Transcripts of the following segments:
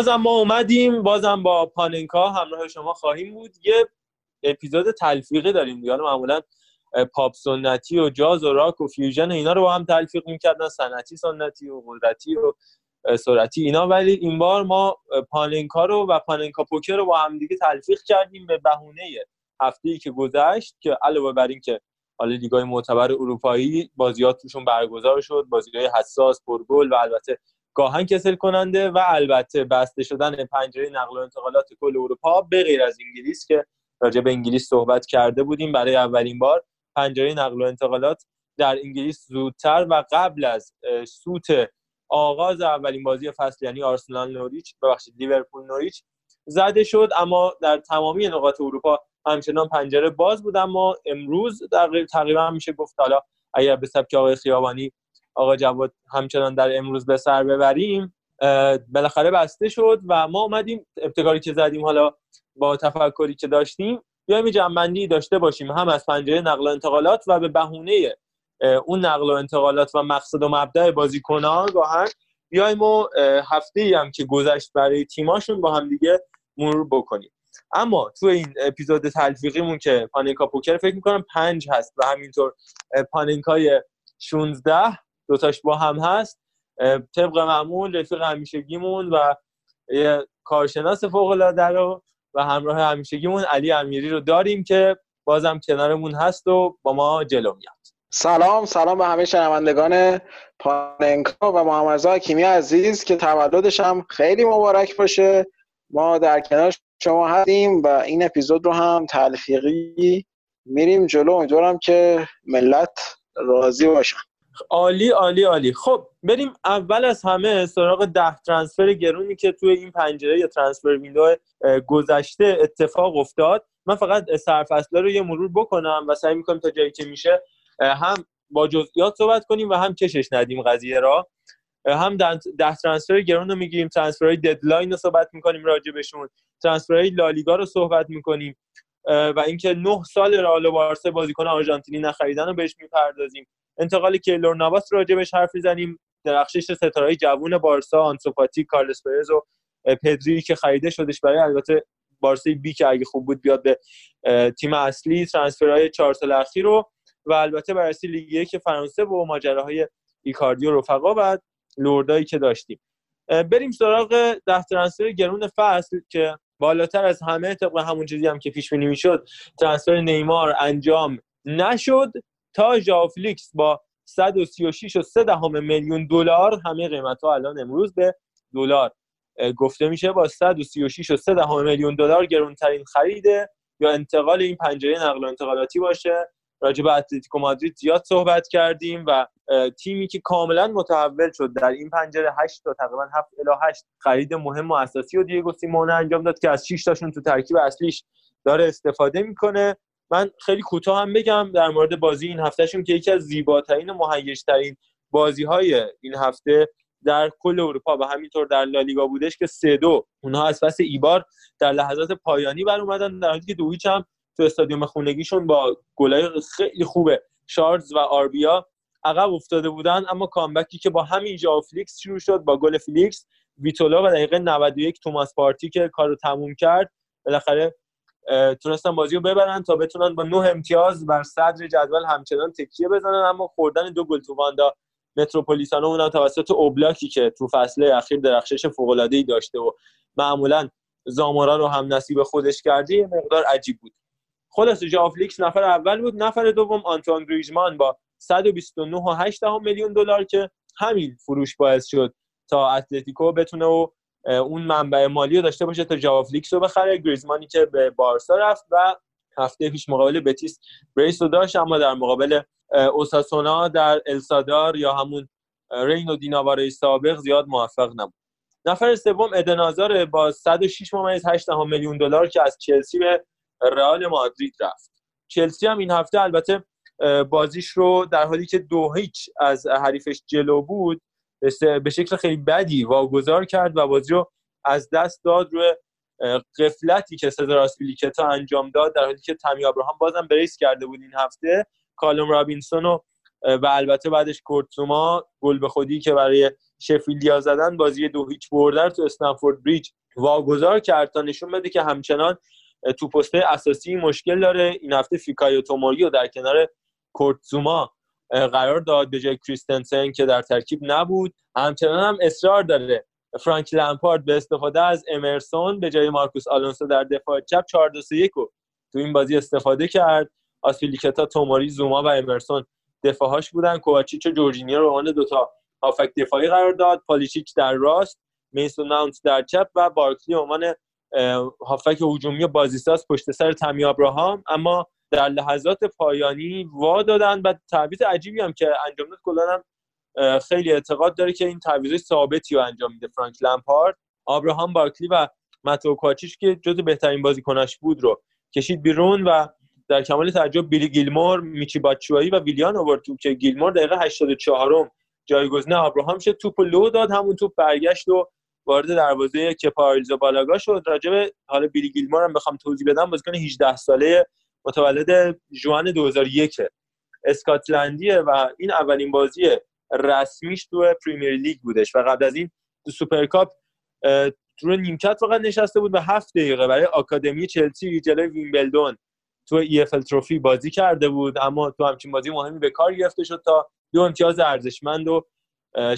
بازم ما اومدیم بازم با پاننکا همراه شما خواهیم بود. یه اپیزود تلفیقی داریم دیگه. معمولا پاپ سنتی و جاز و راک و fusion اینا رو با هم تلفیق می‌کردن سنتی سنتی و قدرتی و سرعتی اینا. ولی این بار ما پاننکا رو و پاننکا پوکر رو با هم دیگه تلفیق کردیم به بهونه هفته‌ای که گذشت که علاوه بر این که حالا لیگای معتبر اروپایی بازیات توشون برگزار شد بازی‌های حساس پرگل و البته گاهن کسل کننده و البته بسته شدن پنجره نقل و انتقالات کل اروپا به غیر از انگلیس که راجع به انگلیس صحبت کرده بودیم برای اولین بار پنجره نقل و انتقالات در انگلیس زودتر و قبل از سوت آغاز اولین بازی فصل یعنی آرسنال نوریچ ببخشید لیورپول نوریچ زده شد. اما در تمامی نقاط اروپا همچنان پنجره باز بود. اما امروز تقریبا میشه گفت حالا اگر به سبک آقای خیابانی آقا جواد همچنان در امروز به سر ببریم. بالاخره بسته شد و ما اومدیم ابتکاری که زدیم حالا با تفکری که داشتیم بیایم جنبندی داشته باشیم هم از پنجره نقل و انتقالات و به بهونه اون نقل و انتقالات و مقصد و مبدأ بازیکن‌ها گاهن بیایم و هفته ای هم که گذشت برای تیماشون با هم دیگه مرور بکنیم. اما تو این اپیزود تلفیقیمون که پاننکا پوکر فکر می‌کنم پنج هست و همینطور اه، پاننکای 16 دوتاش با هم هست طبق معمول رفیق همیشگیمون و یه کارشناس فوق العاده رو و همراه همیشگیمون علی امیری رو داریم که بازم کنارمون هست و با ما جلو میاد. سلام سلام به همه شنوندگان پاننکا و محمد رضا عزیز که تولدش هم خیلی مبارک باشه. ما در کنار شما هستیم و این اپیزود رو هم تلفیقی میریم جلو. امیدوارم که ملت راضی باشن عالی عالی عالی. خب بریم اول از همه سراغ ده transfer گرونی که توی این پنجره یا transfer window گذشته اتفاق افتاد. من فقط سرفصلا رو یه مرور بکنم و سعی می‌کنم تا جایی که میشه هم با جزئیات صحبت کنیم و هم کشش ندیم قضیه را. هم ده, transfer گرون رو می‌گیریم. transfer های deadline رو صحبت می‌کنیم بهشون. ترانسفرهای لالیگا رو صحبت می‌کنیم. و اینکه نه سال رئال و بارسا بازیکن آرژانتینی نخریدن رو بهش می‌پردازیم. انتقال کیلور نواس راجبش حرف می‌زنیم. درخشش ستارهای جوون بارسا آنسوپاتی کارلس پرز و پدری که خریده شدش برای البته بارسای بی که اگه خوب بود بیاد به تیم اصلی ترانسفرهای چهار سال اخیر رو. و البته بررسی لیگ یک فرانسه و ماجراهای ایکاردی و رفقا و لوردایی که داشتیم. بریم سراغ ده ترانسفر گرون فصل که بالاتر از همه طبق همون چیزی هم که پیش بینی می‌شد ترانسفر نیمار انجام نشد. تا ژاو فلیکس با 136 و 3 دهم میلیون دلار همه قیمت ها الان امروز به دلار. گفته میشه با 136 و 3 دهم میلیون دلار گرونترین خریده یا انتقال این پنجره نقل و انتقالاتی باشه. راجع به اتلتیکو مادرید زیاد صحبت کردیم و تیمی که کاملا متحول شد در این پنجره 8 تا تقریبا 7 الی 8 خرید مهم و اساسی و دیگو سیمونه انجام داد که از 6 تاشون تو ترکیب اصلیش داره استفاده می‌کنه. من خیلی کوتاه هم بگم در مورد بازی این هفتهشون که یکی از زیباترین و مهیجترین بازی های این هفته در کل اروپا و همینطور در لالیگا بودش که سه دو. اونها از پس ایبار در لحظات پایانی بر اومدن در حالی که دو هیچ هم تو استادیوم خونگیشون با گلای خیلی خوبه شارلز و آربیا عقب افتاده بودن. اما comeback ی که با همین ژائو فلیکس شروع شد با گل فلیکس ویتولا و دقیقه 91 توماس پارتی که کارو تموم کرد بالاخره تونستن بازی رو ببرن تا بتونن با نه امتیاز بر صدر جدول همچنان تکیه بزنن. اما خوردن دو گل تو واندا متروپولیتانو اونم توسط اوبلاکی که تو فصلای اخیر درخشش فوق‌العاده‌ای داشته و معمولا زامورا رو هم نصیب خودش کرده یه مقدار عجیب بود. خلاصه ژائو فلیکس نفر اول بود. نفر دوم آنتوان گریزمان با 129.8 میلیون دلار که همین فروش باعث شد تا اتلتیکو بتونه و اون منبع مالی رو داشته باشه تا ژائو فلیکس رو بخره. گریزمانی که به بارسا رفت و هفته پیش مقابل بتیس brace رو داشت اما در مقابل اوساسونا در السادار یا همون رینو د ناوارا سابق زیاد موفق نبود. نفر سوم ادن هازارد با 106 ممیز 8 میلیون دلار که از چلسی به رئال مادرید رفت. چلسی هم این هفته البته بازیش رو در حالی که دو هیچ از حریفش جلو بود به شکل خیلی بدی واگذار کرد و بازی رو از دست داد روی غفلتی که سزار آسپیلیکتا انجام داد در حالی که تامی ابراهام بازم brace کرده بود این هفته. کالوم رابینسون و و البته بعدش کورت زوما گل به خودی که برای شفیلدیا زدن بازی دو هیچ بردن تو استمفورد بریج واگذار کرد تا نشون بده که همچنان تو پست اساسی مشکل داره. این هفته فیکایو توموری در کنار کرت زوما قرار داد به جای کریستنسن که در ترکیب نبود. همچنان هم اصرار داره. فرانک لمپارد به استفاده از امرسون به جای مارکوس آلونسو در دفاع چپ 4 2 3 تو این بازی استفاده کرد. آسپیلیکوئتا توموری زوما و امرسون دفاعهاش بودن. کوواچیچ و جورجینیو رو عنوان دوتا هافک دفاعی قرار داد. پالیچیچ در راست میسون ماونت در چپ و بارکلی عنوان هافک هجومی بازیساز پشت سر تامی ابراهام. اما در لحظات پایانی وا دادن و تعویض عجیبی هم که انجام داد. کلا خیلی اعتقاد داره که این تعویض ثابتی رو انجام میده. فرانک لمپارد آبراهام بارکلی و ماتو کوچیش که جز بهترین بازیکناش بود رو کشید بیرون و در کمال تعجب بیلی گیلمور میچی باچوایی و ویلیان آورد تو که گیلمور دقیقه 84 م جایگزین آبراهام شد. توپ لو داد همون توپ برگشت و وارد دروازه کپا آریزابالاگا شد. راجب حالا بیلی گیلمور هم بخوام توضیح بدم بازیکن 18 ساله متولد June 2001 اسکاتلندیه و این اولین بازی رسمیش تو پریمیر لیگ بودش و قبل از این تو سوپرکاپ تو نیمکت فقط نشسته بود به هفت دقیقه برای آکادمی چلسی جلوی ویمبلدون تو EFL Trophy بازی کرده بود. اما تو همچین بازی مهمی به کار گرفته شد تا دو امتیاز ارزشمند و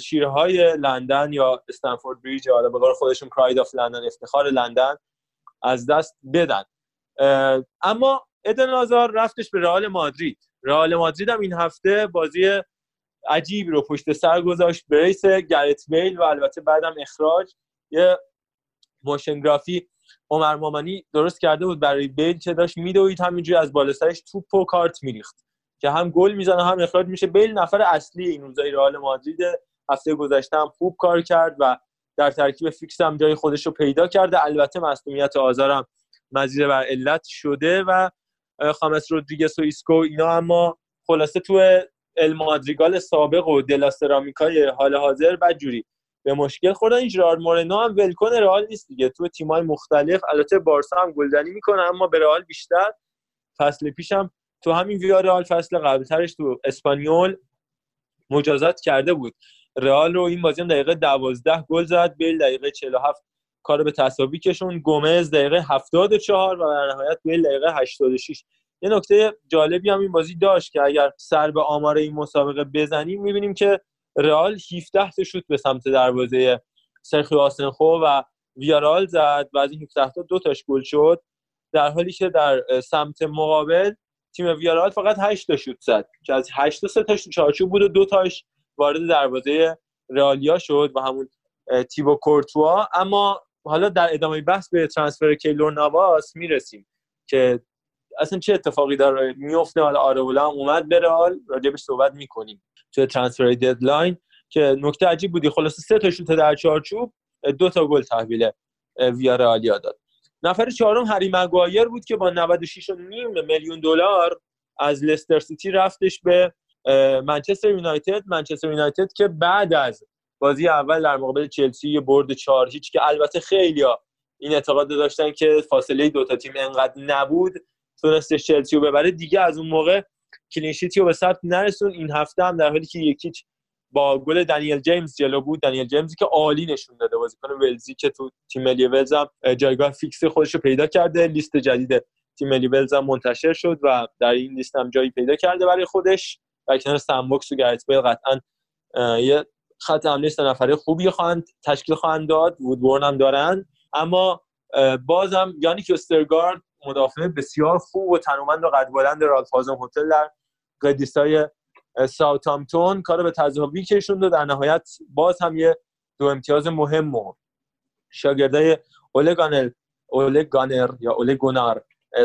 شیرهای لندن یا استمفورد بریج حالا به قول خودشون Pride of London افتخار لندن از دست بدن. اما ادن آزار رفتش به رئال مادرید. رئال مادرید هم این هفته بازی عجیبی رو پشت سر گذاشت. brace گرت بیل و البته بعدم اخراج. یه motion graphy عمر مامانی درست کرده بود برای بیل که داشت میدوید. همینجوری از بالا سرش توپ و کارت میریخت. که هم گل می‌زنه هم اخراج میشه. بیل نفر اصلی این روزای رئال مادرید. هفته گذشته هم خوب کار کرد و در ترکیب فیکس هم جای خودش رو پیدا کرده. البته مصدومیت آزارم مزید بر علت شده و خامس رودریگس و ایسکو اینا اما خلاصه تو المادریگال سابق و دلاسرامیکای حال حاضر بدجوری به مشکل خوردن این جرارد مورنو هم ولکن رئال نیست دیگه. تو تیمای مختلف البته بارسا هم گلزنی می‌کنه اما به رئال بیشتر. فصل پیشم تو همین ویارال فصل قبلترش تو اسپانیول مجازات کرده بود. رئال رو این بازی هم دقیقه 12 گل زد بیل دقیقه 47 کار به تساوی کشون. گومز دقیقه 74 و در نهایت بیل دقیقه 86 یه نکته جالبی هم این بازی داشت که اگر سر به آمار این مسابقه بزنیم می‌بینیم که رئال 17 تا شوت به سمت دروازه سرخیو آسنخو و ویارال زد و از این 17 تا دو تاش گل شد. در حالی که در سمت مقابل تیم ویارال فقط 8 تا شوت زد که از 8 تا 3 تاش چارچوب بود و دو تاش وارد دروازه رئالیا شد و همون تیبو کورتوا. اما حالا در ادامه بحث به ترانسفر کیلور نواس می‌رسیم که اصلا چه اتفاقی داره؟ میفته حالا آرولا اومد به رئال راجبش صحبت می‌کنیم توی ترانسفر ددلاین که نکته عجیب بودی. خلاصه سه تا شوت در چارچوب دو تا گل تحویل ویارالیا داد. نفر چهارم هری مگوایر بود که با 96 میلیون دلار از لستر سیتی رفتش به منچستر یونایتد. منچستر یونایتد که بعد از بازی اول در مقابل چلسی برد چهار هیچ که البته خیلی این اعتقاد داشتن که فاصله دو تا تیم انقدر نبود تونستش چلسی رو ببره. دیگه از اون موقع کلینشیتی رو به ثبت نرسون. این هفته هم در حالی که یکیچ با گل دنیل جیمز جلو بود. دنیل جیمزی که عالی نشون داده بازیکن ولزی که تو تیم ملی ولز هم جایگاه فیکس خودش رو پیدا کرده. لیست جدید تیم ملی ولز هم منتشر شد و در این لیست هم جایی پیدا کرده برای خودش. در کنار سام ووکس و گرت بیل قطعا یه خط حمله سه نفره خوبی خواهند تشکیل خواهند داد وودبرن هم دارن. اما بازم یعنی که وسترگارد مدافع بسیار خوب و تنومند و قد بلند رالف هازن هوتل در قدیسای ساوتامتون. کار به تذابی کشوند و در نهایت باز هم یه دو امتیاز مهم و شاگردای اولگانر اوله گانر یا اوله گونار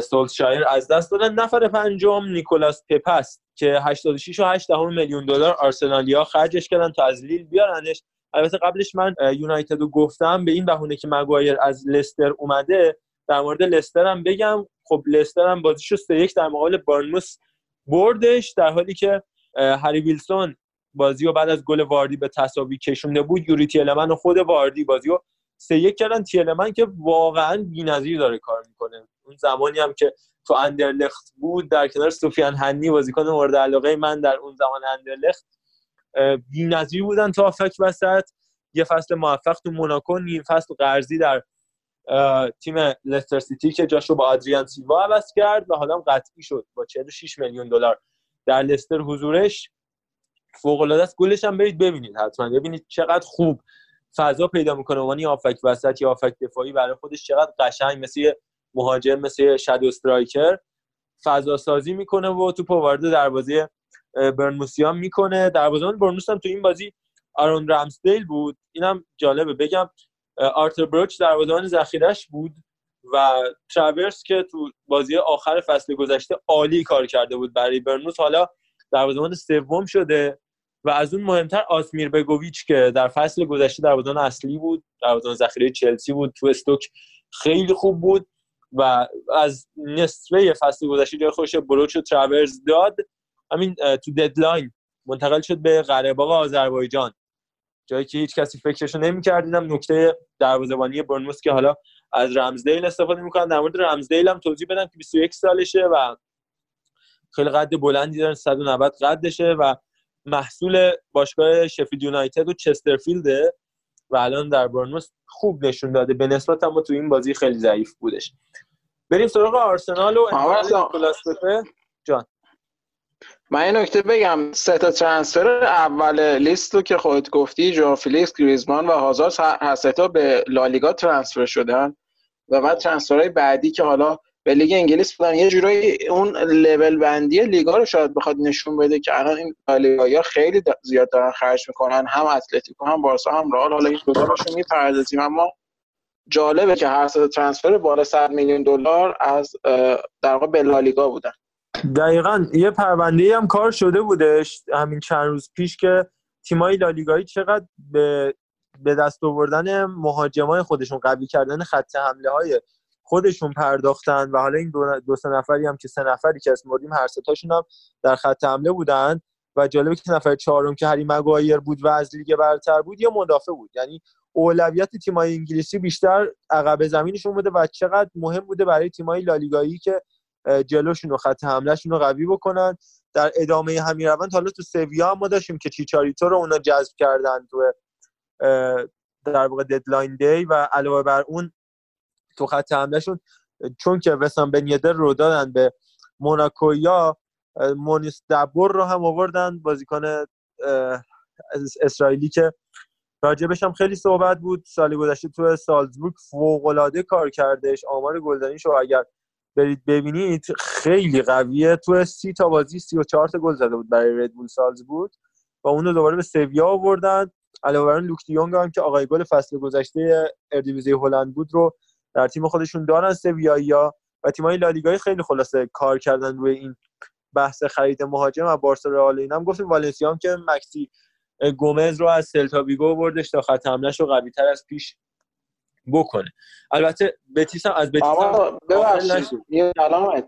سولشایر از دست دادن. نفر پنجم نیکولاس پپست که 86 و 8 میلیون دلار آرسنالیا خرجش کردن تا از لیل بیارنش. البته قبلش من یونایتد رو گفتم به این بهونه که مگوایر از لستر اومده در مورد لستر هم بگم. خب لستر هم بازیشو 3 یک در مقابل بارنموس بردش در حالی که هری ویلسون بازی رو بعد از گل واردی به تساوی کشونده بود. یوری تیلمن و خود واردی بازی رو سه یک کردن. تیلمن که واقعا بی‌نظیر داره کار می‌کنه. اون زمانی هم که تو اندرلخت بود در کنار سفیان هنی بازیکن مورد علاقه من در اون زمان اندرلخت بی‌نظیر بودن تا فک وسط. یه فصل موفق تو موناکو نیم فصل قرضی در تیم لستر سیتی که جاشو با آدریان سیلوا عوض کرد و حالا قطعی شد با 46 میلیون دلار در لستر حضورش. فوق العاده است. گلش هم برید ببینید حتما. ببینید چقدر خوب فضا پیدا می‌کنه عنوان آفک وسط یا آفک دفاعی برای خودش چقدر قشنگ مثل مهاجم مثل شادو استرایکر فضا سازی می‌کنه و تو وارد دروازه برنموسیان می‌کنه. دروازه‌بان برنموس هم تو این بازی آرون رامسدیل بود. اینم جالبه. بگم آرتر بروچ دروازه‌بان ذخیرش بود و تراورس که تو بازی آخر فصل گذشته عالی کار کرده بود برای بورنموث حالا دروازه‌بان سوم شده. و از اون مهمتر آسمیر بگوویچ که در فصل گذشته دروازه‌بان اصلی بود دروازه‌بان ذخیره چلسی بود تو استوک خیلی خوب بود و از نصفه فصل گذشته جای خودش به بروچ و تراورز داد. همین تو deadline منتقل شد به قرهباغ آذربایجان. جایی که هیچ کسی فکرشو نمی‌کرد. اینم نکته دروازه‌بانی برنموس که حالا از رمزدیل استفاده می‌کنن. در مورد رمزدیل هم توضیح بدم که 21 سالشه و خیلی قد بلندی داره 190 قدشه و محصول باشگاه شفید یونایتد و چسترفیلده و الان در برنموس خوب نشون داده. به نسبت اما تو این بازی خیلی ضعیف بودش. بریم سراغ آرسنال و جان. من این نکته بگم. سه تا transfer اول لیست رو که خودت گفتی ژائو فیلیکس گریزمان و هازارد هر سه تا به لالیگا transfer شدن. و بعد transfer های بعدی که حالا به لیگ انگلیس بودن. یه جورایی اون لول بندی لیگا رو شاید بخواد نشون بده که الان این لالیگا خیلی زیاد دارن خرج می‌کنن. هم اتلتیکو هم بارسا هم رئال. حالا این دو باشون می‌پردازیم. اما جالبه که هر سه transfer بالا 100 میلیون دلار از در واقع به لالیگا بودن. دقیقا. یه پرونده هم کار شده بودش همین چند روز پیش که تیمای لالیگایی چقدر به به دست آوردن مهاجمای خودشون قوی کردن خط حمله های خودشون پرداختن و حالا این دو, دو سه نفری هم که سه نفری که اسم بردیم هر ستاشون هم در خط حمله بودن و جالبه که نفر چهارم که هری مگایر بود و از لیگ برتر بود یه مدافع بود. یعنی اولویت تیمای انگلیسی بیشتر عقب زمینشون بوده و چقدر مهم بوده برای تیمای لالیگایی که جلوشون و خط حملهشون رو قوی بکنن. در ادامه همین روند حالا تو سویا هم ما داشتیم که چیچاریتو رو اونا جذب کردن تو در واقع ددلاین دی و علاوه بر اون تو خط حملهشون چون که وسام بنیدر رو دادن به موناکویا مونیس دبور رو هم آوردن بازیکن اسرائیلی که راجبش هم خیلی صحبت بود. سال گذشته تو سالزبورگ فوق کار کردش. آمار گلزنیش رو اگر برید ببینید خیلی قویه. تو سی تا بازی سی و چهار تا گل زده بود برای ردبول سالزبورگ. و اونو دوباره به سویا آوردن. علاوه بر لوک دیونگ هم که آقای گل فصل گذشته اردیویزی هلند بود رو در تیم خودشون دارن سویا و تیمای لالیگای خیلی خلاصه کار کردن روی این بحث خرید مهاجم و بارسا رئال اینم گفتیم والنسیا هم که مکسی گومز رو از سلتا ویگو بردش تا خط حملهش رو قوی تر از پیش بکنه. البته بتیس هم از بتیس هم ببخشید.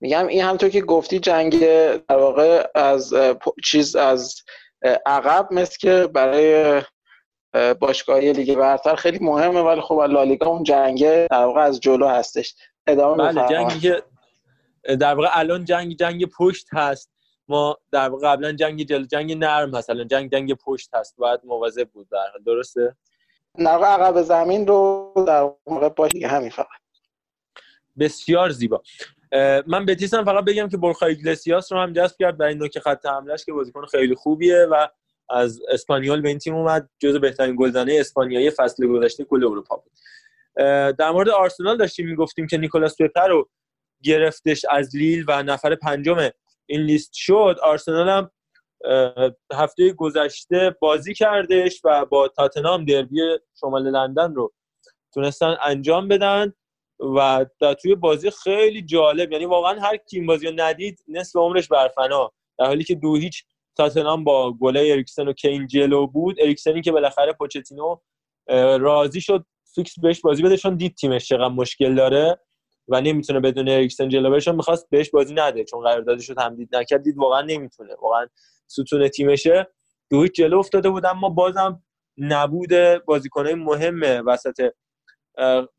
میگم این همطور که گفتی جنگ در واقع از چیز از عقب مثل که برای باشگاهی لیگ برتر خیلی مهمه ولی خب لالیگا اون جنگ در واقع از جلو هستش. ادامه بله جنگی که در واقع الان جنگ جنگ پشت هست. ما در واقع قبلا جنگ جلو جنگ نرم هست. الان جنگ جنگ پشت هست. باید مواظب بود در درسته؟ در واقع عقب زمین رو در واقع باشی همین فقط. بسیار زیبا. من بتیسم فقط بگم که برخا ایگلسیاس رو هم جذب کرد برای نوک خط حملهش که بازیکن خیلی خوبیه و از اسپانیول به این تیم اومد. جزو بهترین گلزنه اسپانیایی فصل گذشته کل اروپا بود. در مورد آرسنال داشتیم می‌گفتیم که نیکولاس پپر رو گرفتش از لیل و نفر پنجم این لیست شد. آرسنال هم هفته گذشته بازی کردش و با تاتنام دربی شمال لندن رو تونستن انجام بدن و در توی بازی خیلی جالب یعنی واقعا هر کیم بازی رو ندید نصف عمرش بر فنا در حالی که دو هیچ تاتنام با گل اریکسن و کین جلو بود. اریکسنی که بالاخره پوچتینو راضی شد فیکس بهش بازی بده چون دید تیمش چقدر مشکل داره و نمی‌تونه بدون اریکسن جلو بهش می‌خواست بهش بازی نده چون قراردادش رو تمدید نکرد. دید واقعا نمی‌تونه واقعا ستون تیمشه. دو جلو افتاده بود اما بازم نبود بازیکنای مهم وسط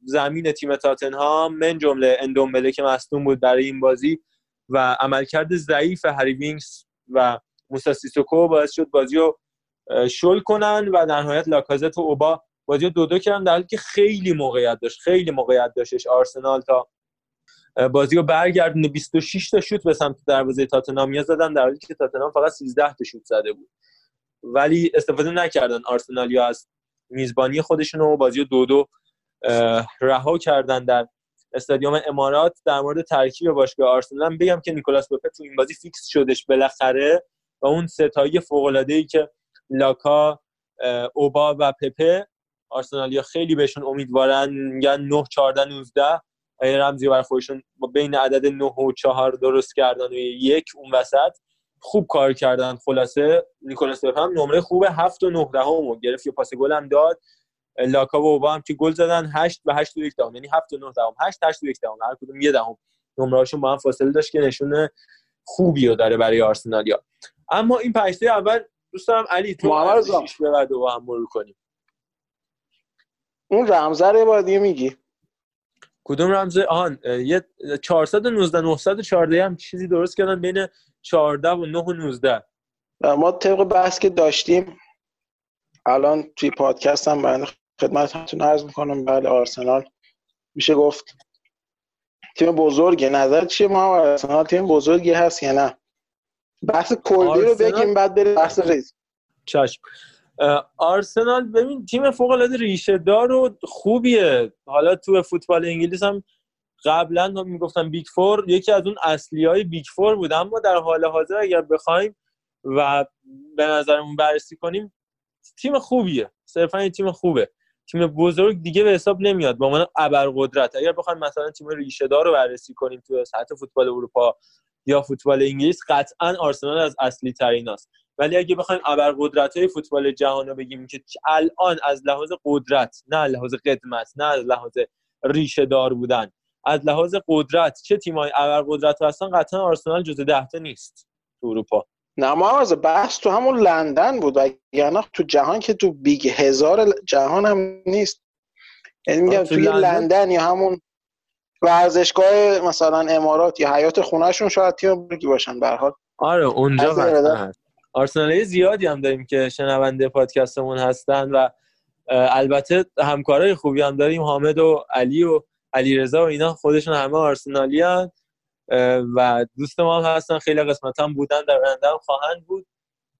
زمین تیم تاتنهام من جمله اندومبله که مصدوم بود برای این بازی و عملکرد ضعیف هری و موسا سیسوکو باعث شد بازی شل کنن و در نهایت لاکازت و اوبا بازی رو دو دو کردن در حالی که خیلی موقعیت داشت خیلی موقعیت داشتش آرسنال تا بازی رو برگردونه 26 تا شوت به سمت دروازه تاتنهام زدن در حالی که تاتنهام فقط 13 تا شوت زده بود. ولی استفاده نکردن آرسنالیا از میزبانی خودشون و بازی دو دو رها کردن در استادیوم امارات. در مورد ترکیب باشگاه آرسنال بگم که نیکولاس پپه تو این بازی فیکس شدش بالاخره. اون ستایی فوق العاده ای که لاکا اوبا و پپه آرسنالیا خیلی بهشون امیدوارن میگن 9 14 19 رمزی بر خودشون بین عدد 9 و 4 درست کردن و یک اون وسط خوب کار کردن. خلاصه نیکولاس هم نمره خوب 7 و 9 دهم گرفت یه پاس گل هم داد. لاکا و اوبا هم که گل زدن 8 و 8 و 1 دهم. یعنی 7 و 9 دهم 8 8 و 1 دهم. هر کدوم یه دهم. نمرهاشون با هم فاصله داشت که نشونه خوبی رو داره برای آرسنالیا اما این پنجته اول دوست دارم علی تو به بعد با هم مرور کنیم. اون رمزه رو باید میگی. کدوم رمزه؟ آهان یه 419 914 هم چیزی درست کردن بین 14 و 9 و 19 ما طبق بحث که داشتیم الان توی پادکست هم برای خدمتتون عرض می‌کنم بله آرسنال میشه گفت تیم بزرگی نظر چیه ما؟ آرسنال تیم بزرگی هست یا نه؟ بحث کلی رو بگیم بعد بریم بحث ریز. چشم. آرسنال ببین تیم فوق العاده ریشه دار و خوبیه. حالا تو فوتبال انگلیس هم قبلا می‌گفتن Big Four یکی از اون اصلی های Big Four بود. اما در حال حاضر اگر بخوایم و به نظرمون بررسی کنیم تیم خوبیه. صرفا این تیم خوبه. تیم بزرگ دیگه به حساب نمیاد. به عنوان ابرقدرت. اگر بخوایم مثلا تیم ریشه دار رو بررسی کنیم تو سطح فوتبال اروپا یا فوتبال انگلیس قطعا آرسنال از اصلی ترین است ولی اگه بخوایم ابرقدرت های فوتبال جهان رو بگیم که الان از لحاظ قدرت نه لحاظ قدمت نه از لحاظ ریشه دار بودن از لحاظ قدرت چه تیمای ابرقدرت هستن قطعا آرسنال جزو ده تا نیست تو اروپا. نه ما بحث تو همون لندن بود یعنی تو جهان که تو big هزار جهان هم نیست. یعنی میگم توی لندن... لندن یا همون ورزشگاه مثلا امارات یا حیات خونهشون شاید تیم بزرگی باشن به حال. آره اونجا هست آرسنالی زیادی هم داریم که شنونده پادکستمون هستن و البته همکارای خوبی هم داریم حامد و علی و علی رضا و اینا خودشون همه آرسنالی هن و دوست ما هم هستن. خیلی قسمت هم بودن در هم خواهند بود.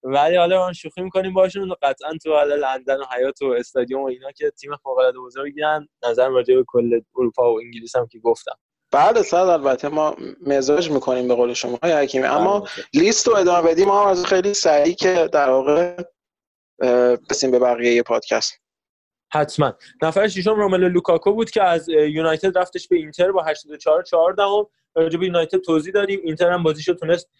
ولی حالا ما شوخی می‌کنیم باشون. قطعا تو حالا لندن و حیات و استادیوم و اینا که تیم فوق العاده بزرگی هن نظر راجع به کل اروپا و انگلیس هم که گفتم. بعد صد البته ما مزاح می‌کنیم به قول شما آقای حکیمی. اما بله. لیست رو ادامه بدیم. ما از خیلی سریع که در واقع برسیم به بقیه پادکست. حتما. نفر ششم روملو لوکاکو بود که از یونایتد رفتش به اینتر با 84 4 دهم راجع به یونایتد توضیح دادیم. اینتر هم بازیشو تونست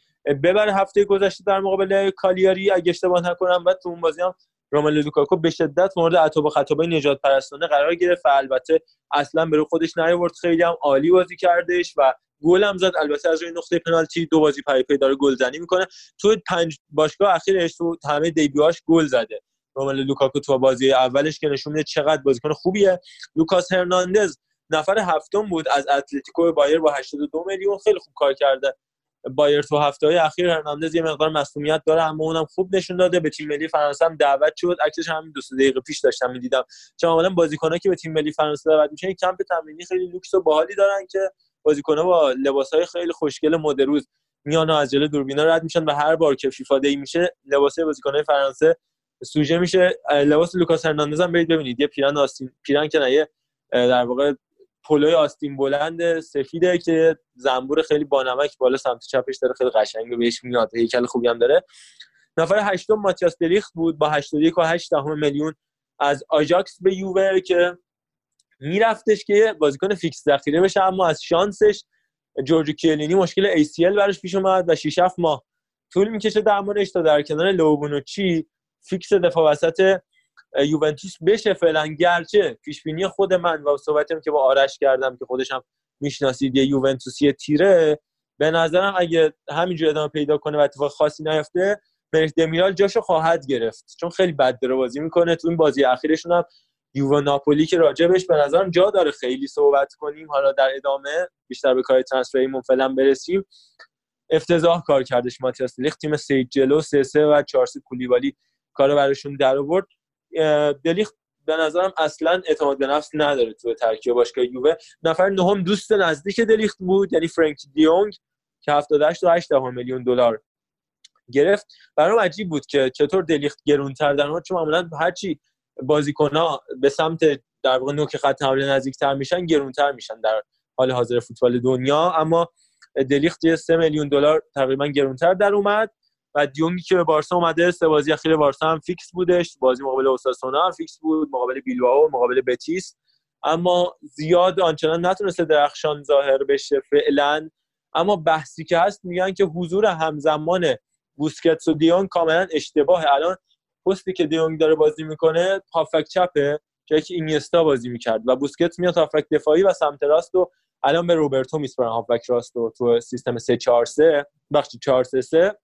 ببره هفته گذشته در مقابل کالیاری اگه اشتباه نکنم بعد تو اون بازی هم روملو لوکاکو به شدت مورد عتاب و خطابای نژاد پرستانه قرار گرفت و البته اصلا به خودش نیاورد. خیلی هم عالی بازی کردش و گل هم زد. البته از روی نقطه پنالتی دو بازی پیاپی داره گلزنی می‌کنه. تو پنج باشگاه اخیرش تو همه debut هاش گل زده. روملو لوکاکو تو بازی اولش که نشون میده چقدر بازیکن خوبیه. لوکاس هرناندز نفر هفتم بود از اتلتیکو به بایرن با 82 میلیون. خیلی خوب کار کرده. بایرن تو هفته های اخیر هرناندز یه مقدار مسئولیت داره اما اونم خوب نشون داده. به تیم ملی فرانسه هم دعوت شد. عکسش همین دو دقیقه پیش داشتم می‌دیدم. چون اولا بازیکنایی که به تیم ملی فرانسه دعوت میشن کمپ تمرینی خیلی لوکس و باحالی دارن که بازیکن‌ها با لباسهای خیلی خوشگل مدروز میان از جلوی دوربینا رد میشن و هر بار که FIFA Day میشه لباسای بازیکن‌های فرانسه سوژه میشه. لباس لوکاس هرناندز هم برید ببینید. یه پیرن آستین پیرن که نه در واقع پلیور آستین بلند سفیده که زنبور خیلی بانمک بالا سمت چپش داره خیلی قشنگه بهش میاد. هیکل خوبی هم داره. نفر هشتم ماتیاس دلیخت بود با 81 و 8 میلیون از آجاکس به یووه که میرفتش که بازیکن فیکس ذخیره بشه اما از شانسش جورجو کیلینی مشکل ACL براش پیش اومد و 6 7 ماه طول می‌کشه درمانش تا در کنار بونوچی فیکس دفاع وسط یوونتوس بشه فعلا گرچه پیش بینی خود من و صحبتیم که با آرش کردم که خودشم می‌شناسید یه یوونتوسی تیره. به نظرم اگه همینجور ادامه پیدا کنه و اتفاق خاصی نیفته مریخ دمیرال جاشو خواهد گرفت. چون خیلی بد داره بازی می‌کنه. تو این بازی اخیرشون هم یووا ناپولی که راجبش به نظرم جا داره خیلی صحبت کنیم. حالا در ادامه بیشتر به کار ترنسفریمون فعلا برسیم. افتضاح کار کردش ماتیاس لیخ تیم سید جلو سه سه و چارسی کولیبالی کار براشون در آورد. دلیخ به نظرم اصلا اعتماد به نفس نداره تو ترکیب باشگاه یووه. نفر نهم دوست نزدیک دلیخت بود یعنی فرانک دیونگ که 78 و 8 میلیون دلار گرفت. برام عجیب بود که چطور دلیخت گرونتر در چون معمولا هرچی بازیکن‌ها به سمت در واقع نوک خط حمله نزدیکتر میشن گرونتر میشن در حال حاضر فوتبال دنیا. اما دلیخت 3 میلیون دلار تقریبا گرونتر در اومد. و دیونگی که به بارسا اومده سه بازی اخیر بارسا هم فیکس بودش. بازی مقابل اوساسونا هم فیکس بود مقابل بیلبائو مقابل بتیس. اما زیاد آنچنان نتونسته درخشان ظاهر بشه فعلا. اما بحثی که هست میگن که حضور همزمان بوسکتس و دیونگ کاملا اشتباهه. الان پستی که دیونگ داره بازی می‌کنه هافک چپه جایی که اینیستا بازی می‌کرد و بوسکت میاد هافک دفاعی و سمت راست و الان به روبرتو میسپرن هافک راست و تو سیستم 3 4 3 بخشی 4 3 3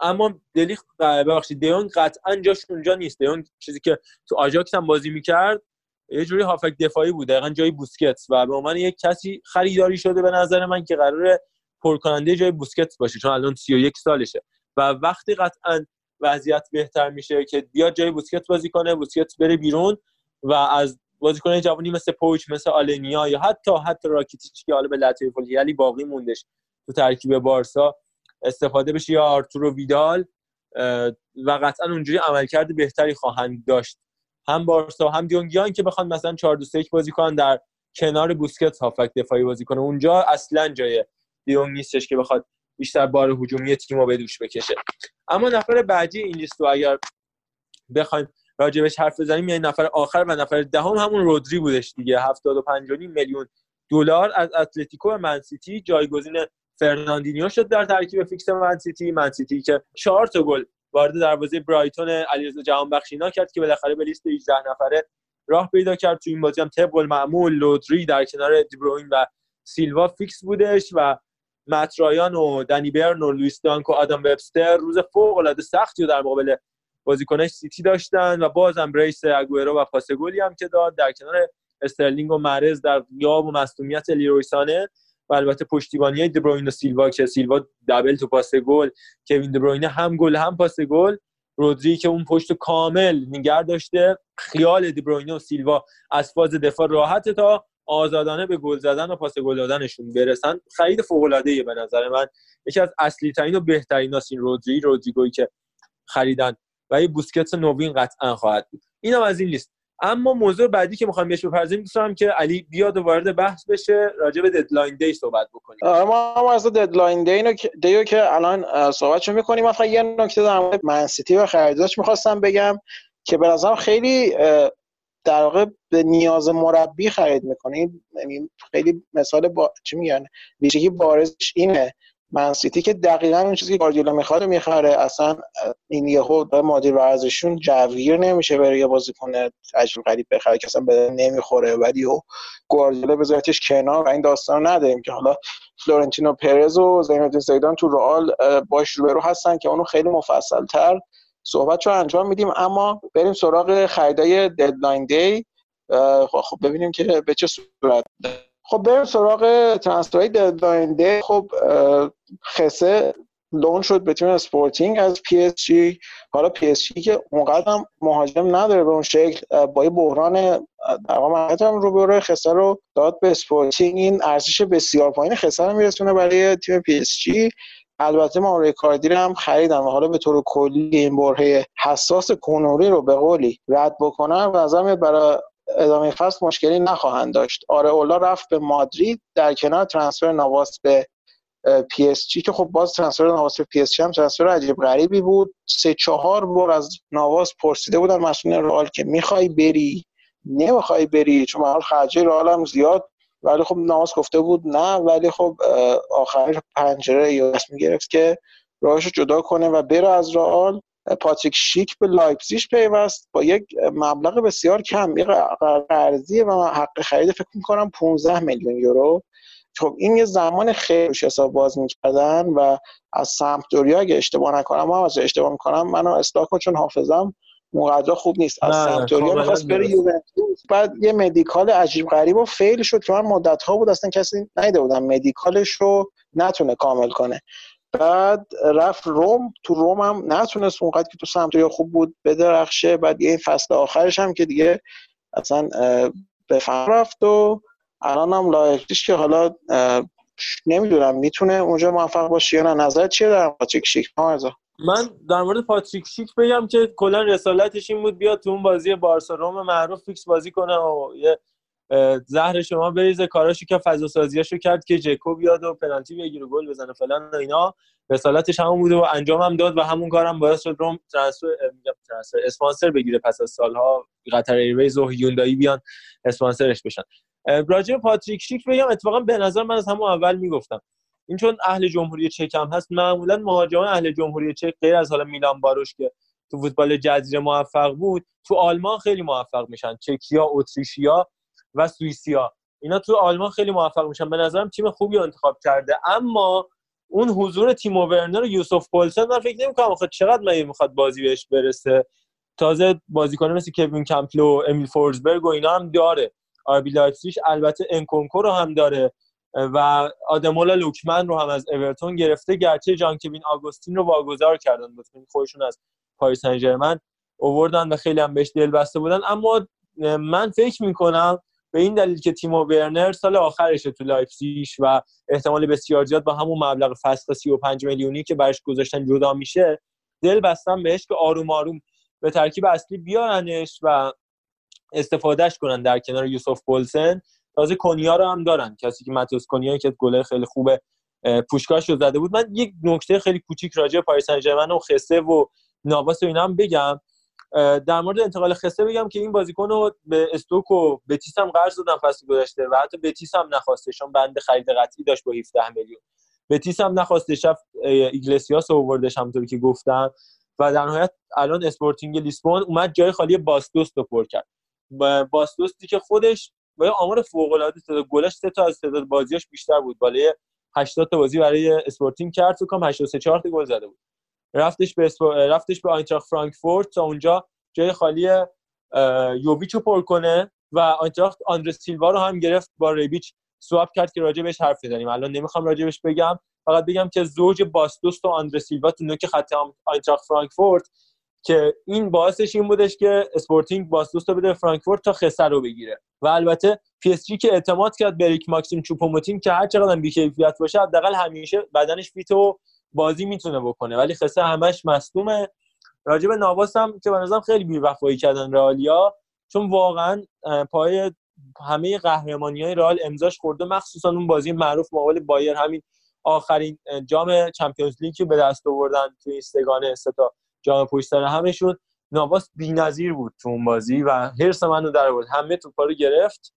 اما دلیخ ببخشید دیونگ قطعا جاش اونجا نیست. دیونگ چیزی که تو آژاکس هم بازی می‌کرد یه جوری هافبک دفاعی بود دقیقا جای بوسکتس و به عنوان یک کسی خریداری شده به نظر من که قرار پرکننده جای بوسکتس باشه چون الان 31 سالشه. و وقتی قطعا وضعیت بهتر میشه که بیاد جای بوسکتس بازی کنه بوسکتس بره بیرون و از بازیکن جوانی مثل پوچ مثل آلنیا یا حتی حتی راکیتیچ که حالا به یعنی باقی موندش تو ترکیب بارسا استفاده بشه. یا آرتورو ویدال و قطعا اونجوری عملکرد بهتری خواهند داشت. هم بارسا هم دیونگیان که بخوان مثلا 4 2 بازی کنن در کنار بوسکت هافک دفاعی بازی کنه. اونجا اصلا جای دیونگ نیستش که بخواد بیشتر بار هجومی تیم رو به دوش بکشه. اما نفر بعدی این اگر بخوایم راجبش حرف بزنیم یعنی نفر آخر و نفر دهم ده همون رودری بودش دیگه. 75 میلیون دلار از اتلتیکو منسیتی جایگزین فرناندینیو شد در ترکیب فیکس منسیتی منسیتی که چهار تا گل وارد دروازه برایتون علیرضا جهانبخشینا کرد که بالاخره به لیست 18 نفره راه پیدا کرد. تو این بازی هم طبق المعمول رودری در کنار دبروین و سیلوا فیکس بودش و مت رایان و دنی برن و لویس دانک و آدم وبستر روز فوق العاده سختی رو در مقابل بازیکنای سیتی داشتن و بازم brace اگوئرو و پاس گلی هم که داد. در کنار استرلینگ و محرز در غیاب و مصدومیت لروی سانه و البته پشتیبانی دبروین و سیلوا که سیلوا double تو پاس گل کوین دبروین هم گل هم پاس گل. رودری که اون پشت کامل نگه داشته خیال دبروینه و سیلوا از فاز دفاع راحت تا آزادانه به گل زدن و پاس گل دادنشون برسن. خرید فوق العاده به نظر من. یکی از اصلی ترین و بهترین این رودری رودریگویی که خریدن. و یه بوسکتس نوین قطعا خواهد بود. اینم از این لیست. اما موضوع بعدی که می‌خوام بهش بپردازیم دوست که علی بیاد و وارد بحث بشه راجع به deadline day صحبت بکنیم. ما هم از deadline day دیو که الان صحبتشو می‌کنیم. مثلا یه نکته در مورد منسیتی و خریداش می‌خواستم بگم که به نظرم خیلی در واقع به نیاز مربی خرید می‌کنیم یعنی خیلی مثال با چی میگن؟ ویژگی بارزش اینه. من‌سیتی که دقیقا اون چیزی که گاردیولا می‌خواد می‌خره. اصلا این یهو مدیر ورزششون جوگیر نمیشه بره یه بازیکن عجیب غریب بخره که اصلا به نمی‌خوره. ولی و گاردیولا بذارتش کنار و این داستان رو نداریم که حالا فلورنتینو پرز و زینالدین زیدان تو رئال باش روبرو هستن که اونو خیلی مفصل تر صحبت رو انجام میدیم. اما بریم سراغ خریدای deadline day خب ببینیم که به چه صورت خب بریم سراغ ترانسفرهای ددلاین دی خب خسه لون شد به تیم اسپورتینگ از پی اس جی. حالا پی اس جی که اونقدر هم مهاجم نداره به اون شکل. با یه بحران در هم رو برای خسه رو داد به اسپورتینگ این ارزش بسیار پایین خسه رو میرسونه برای تیم پی اس جی. البته ما کاردی هم خریدم و حالا به طور کلی این برهه حساس کنوری رو به قولی رد بکنم. و از برای ادامه فصل مشکلی نخواهند داشت. آرئولا رفت به مادرید در کنار transfer نواس به پی اس جی که خب باز transfer نواس به پی اس جی هم transfer عجیب غریبی بود. سه چهار بار از نواس پرسیده بودن مسئولین رئال که می‌خوای بری؟ نمی‌خوای بری؟ چون حال خرجه رئال هم زیاد. ولی خب نواس گفته بود نه. ولی خب آخر پنجره یا تصمیم گرفت که راهش جدا کنه و بره از رئال. پاتریک شیک به لایپزیش پیوست با یک مبلغ بسیار کم یه قرضی و حق خرید فکر می‌کنم 15 میلیون یورو. خب این یه زمان خیلی روش حساب باز می‌کردن و از سمپدوریا اگه اشتباه نکنم من از اشتباه می‌کنم منو اصلاح کن چون حافظم مقدر خوب نیست. از سمپدوریا می‌خواست بره یوونتوس بعد یه مدیکال عجیب غریب و فیل شد که من مدت ها بود اصلا کسی نیده بودم. مدیکالش رو نتونه کامل کنه. بعد رفت روم تو روم هم نتونست اونقدر که تو سمپدوریا خوب بود بدرخشه. بعد یه فصل آخرش هم که دیگه اصلا به فنا رفت و الان هم که حالا نمی‌دونم می‌تونه اونجا موفق باشه یا نه. نظر چیه در پاتریک شیک؟ من در مورد پاتریک شیک بگم که کلا رسالتش این بود بیاد تو اون بازی بارسا. روم معروف فیکس بازی کنه و یه زهرشم بریزه کاراشو که فضا سازیاشو کرد که جکو بیاد و پنالتی بگیره گل بزنه فلان اینا. رسالتش همون بوده و انجام هم داد و همون کارم باعث شد روم transfer transfer اسپانسر بگیره پس از سالها. قطر ایرویز و هیوندایی بیان اسپانسرش بشن. راجع پاتریک شیک بگم اتفاقا به نظر من از همون اول می‌گفتم. این چون اهل جمهوری چک هم هست معمولا مهاجمان اهل جمهوری چک غیر از حالا میلان باروش که تو فوتبال جزیره موفق بود تو آلمان خیلی موفق میشن. چکیا اتریشیا و سوئیسیا. اینا تو آلمان خیلی موفق میشن. به نظرم تیم خوبی انتخاب کرده. اما اون حضور تیمو ورنر و یوسف پولسن من فکر نمی‌کنم. خود چقدر مگه می‌خواد بازی بهش برسه؟ تازه بازیکن مثل کوین کمپل و امیل فورزبرگ و اینا هم داره. آربی لایپزیگ البته انکونکو رو هم داره. و آدمولا لوکمن رو هم از اورتون گرفته. گرچه جان کوین آگوستین رو واگذار کردن. لطفا خودشون از پاریس سن ژرمن اووردن و خیلی هم بهش دل بسته بودن. اما من فکر می‌کنم به این دلیل که تیمو ورنر سال آخرش تو لایپزیگ و احتمال بسیار زیاد با همون مبلغ فسخ 35 میلیونی که برش گذاشتن جدا میشه دل بستم بهش که آروم آروم به ترکیب اصلی بیارنش و استفادهش کنن در کنار یوسف بولسن تازه کنیا رو هم دارن. کسی که ماتوس کنیا که گله خیلی خوبه پوشکاش رو زده بود. من یک نکته خیلی کوچیک راجع پاریس سن و خسته و نواس و اینا هم بگم. در مورد انتقال خسته بگم که این بازیکن رو به استوک و بتیس هم قرض دادن فصل گذشته و حتی بتیس هم نخواسته چون بند خرید قطعی داشت با 17 میلیون. بتیس هم نخواسته رفت ایگلسیاس آوردش همونطوری که گفتم و در نهایت الان اسپورتینگ لیسبون اومد جای خالی باس دوست رو پر کرد. باس دوستی که خودش با آمار فوق العاده تعداد گلش سه تا از تعداد بازیاش بیشتر بود. بالای 80 تا بازی برای اسپورتینگ کرد تو کام 83 4 گل زده بود. رفتش به رفتش به آینتراخت فرانکفورت تا اونجا جای خالی یوویچ رو پر کنه و آینتراخت آندر سیلوا رو هم گرفت با ریبیچ swap کرد که راجع بهش حرف بزنیم. الان نمی‌خوام راجع بهش بگم فقط بگم که زوج باس دوست و آندر سیلوا تو نوک خط آینتراخت فرانکفورت که این باعثش این بودش که اسپورتینگ باس دوست رو بده فرانکفورت تا خسه رو بگیره. و البته پی اس جی که اعتماد کرد به اریک ماکسیم چوپوموتین که هر چقدر بیکیفیت باشه حداقل همیشه بدنش fit بازی می‌تونه بکنه. ولی خسه همش مصدومه. راجب نواس هم که به خیلی بی‌وفایی کردن رئالیا چون واقعا پای همه قهرمانی های رئال امضاش خورده. مخصوصا اون بازی معروف مقابل بایر همین آخرین جام Champions League که به دست آوردن تو این سه‌گانه سه تا جام پشت همشون. نواس بی‌نظیر بود تو اون بازی و حرص منو در آورد. همه توپا رو گرفت.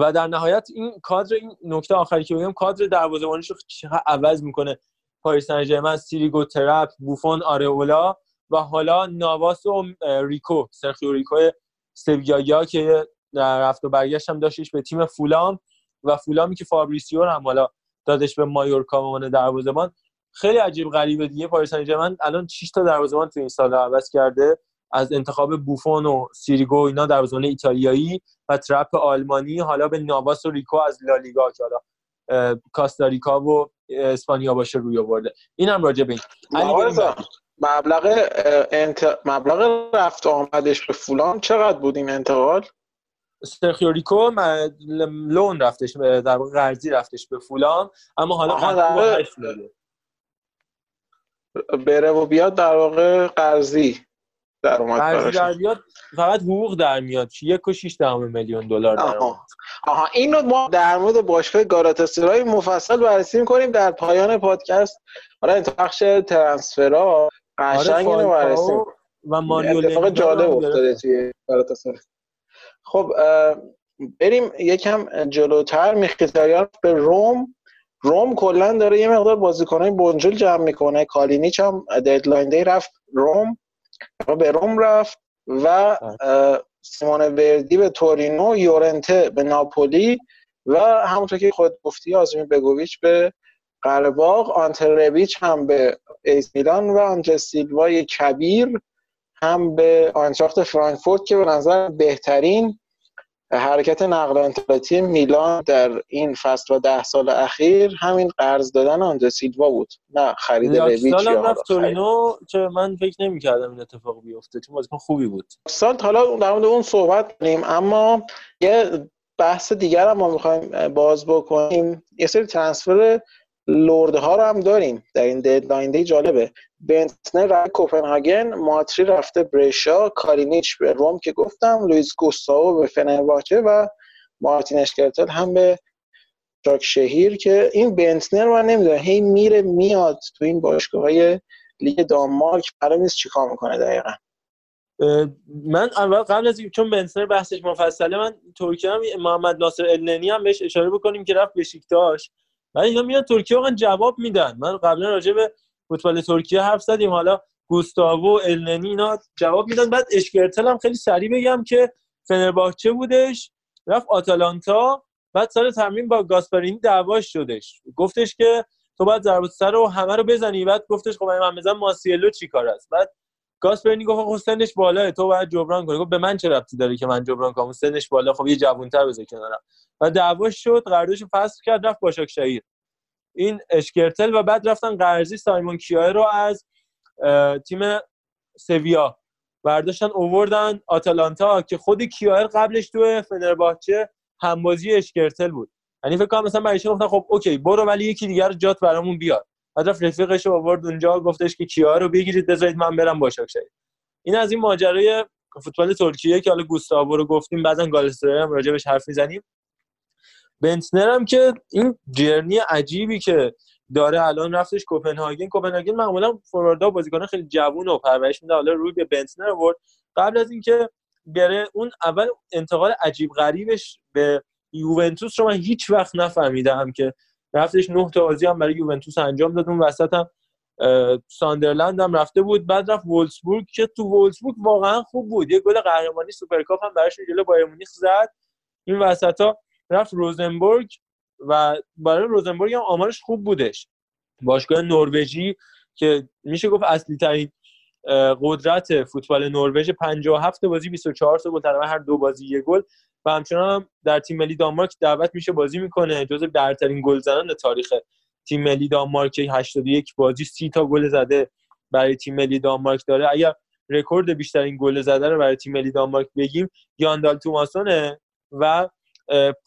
و در نهایت این کادر این نکته آخری که بگم کادر دروازه‌بانیش رو چقدر عوض می‌کنه. پاریس سن سیریگو تراپ بوفون آرئولا و حالا نواس و ریکو سرخیو ریکو سویایا که در رفت و برگشت هم داشتش به تیم فولام و فولامی که فابریسیو هم حالا دادش به مایورکا به عنوان دروازه‌بان. خیلی عجیب غریبه دیگه. پاریس سن الان 6 تا دروازه‌بان تو این سال عوض کرده. از انتخاب بوفون و سیریگو اینا دروازه‌بان ایتالیایی و تراپ آلمانی حالا به نواس و ریکو از لالیگا که حالا کاستاریکا و اسپانیا باشه روی آورده. اینم راجع به این. مبلغ انت... مبلغ رفت آمدش به فولان چقدر بود این انتقال؟ سرخیو ریکو لون رفتش در واقع قرضی رفتش به فولان اما حالا بره و بیاد در واقع قرضی. درآمد فقط حقوق در میاد. یک و شیش دهم میلیون دلار درآمد آها. آها این رو ما در مورد باشگاه گالاتاسرای مفصل بررسی می‌کنیم در پایان پادکست. حالا این بخش ترنسفرها آره قشنگ اینو بررسی و ماریو اتفاق جالب افتاده. توی گالاتاسرای خب بریم یکم جلوتر. میخیتاریان به روم. روم کلا داره یه مقدار بازیکنای بنجل جمع می‌کنه. کالینیچ هم ددلاین دی رفت روم. به روم رفت و سیمون وردی به تورینو یورنته به ناپولی و همونطور که خود گفتی آزمی بگوویچ به قرباغ آنتربیچ هم به ایس میلان و آنجا سیلوای کبیر هم به آنتراخت فرانکفورت که به نظر بهترین حرکت نقل و انتقالاتی میلان در این فصل و ده سال اخیر همین قرض دادن آنجا سیلوا بود نه خرید رویچ حالا رفت تورینو که من فکر نمی‌کردم این اتفاق بیفته چون بازیکن خوبی بود. سال حالا در مورد اون صحبت کنیم اما یه بحث دیگر هم ما می‌خوایم باز بکنیم یه سری transfer lord ها رو هم داریم. در این deadline day جالبه. بنتنر رفت کوپنهاگن ماتری رفته برشا کالینیچ به روم که گفتم لوئیز گوستاوو به فنرباچه و مارتین اشکرتل هم به باشاک شهیر که این بنتنر من نمی‌دونم. هی میره میاد تو این باشگاه های لیگ دانمارک. برای نیست چیکار می‌کنه دقیقا. من اول قبل از این- چون بنسر بحثش مفصله من ترکیه هم محمد ناصر النی هم بهش اشاره بکنیم که رفت بشیکتاش. ولی اینا میان ترکیه واقعا جواب میدن. من قبلا راجع به فوتبال ترکیه حرف زدیم. حالا گوستاوو النی اینا جواب میدن. بعد اشکرتل هم خیلی سریع بگم که فنرباچه بودش رفت آتالانتا بعد سال تمرین با گاسپرینی دعواش شدش. گفتش که تو باید ضربات سر رو همه رو بزنی. بعد گفتش خب من بزنم ماسیلو چیکار است؟ بعد گاسپرینی گفت خب سنش بالاه تو باید جبران کنی. گفت به من چه ربطی داره که من جبران کنم؟ سنش بالا خب یه جوان‌تر بذار کنارم. و دعواش شد قراردادش فصل کرد رفت باشاکشهیر این اشکرتل و بعد رفتن قرضی سایمون کیای رو از تیم سویا. برداشتن اووردن آتالانتا که خود کیایر قبلش تو فنرباچه همبازی اشکرتل بود. یعنی فکر کنم مثلا برایش گفتن خب اوکی برو ولی یکی دیگر جات برامون بیار. بعد رفت رفیقش رو آورد اونجا گفتش که کیا رو بگیرید بذارید من برم باشاکشهیر این از این ماجرای فوتبال ترکیه که حالا گوستاوو رو گفتیم بعضا گالسترای هم راجبش حرف می‌زنیم. بنتنر هم که این جرنی عجیبی که داره الان رفتش کوپنهاگن. کوپنهاگن معمولا فورواردا بازیکن خیلی جوون و پرورش میده. حالا روی به بنتنر آورد. قبل از اینکه بره اون اول انتقال عجیب غریبش به یوونتوس رو من هیچ وقت نفهمیدم که رفتش نه تا بازی هم برای یوونتوس انجام داد. اون وسط هم ساندرلند هم رفته بود. بعد رفت وولسبورگ که تو وولسبورگ واقعا خوب بود. یه گل قهرمانی سوپرکاپ هم براش جلو بایرن مونیخ زد. این وسط ها رفت روزنبورگ و برای روزنبورگ هم آمارش خوب بودش. باشگاه نروژی که میشه گفت اصلی ترین قدرت فوتبال نروژ 57 بازی 24 تا گل تقریبا هر دو بازی یه گل. و همچنان هم در تیم ملی دانمارک دعوت میشه بازی می‌کنه جزو برترین گلزنان تاریخ تیم ملی دانمارک. 81 بازی 30 تا گل زده برای تیم ملی دانمارک داره. اگر رکورد بیشترین گل زده رو برای تیم ملی دانمارک بگیم یاندال توماسونه و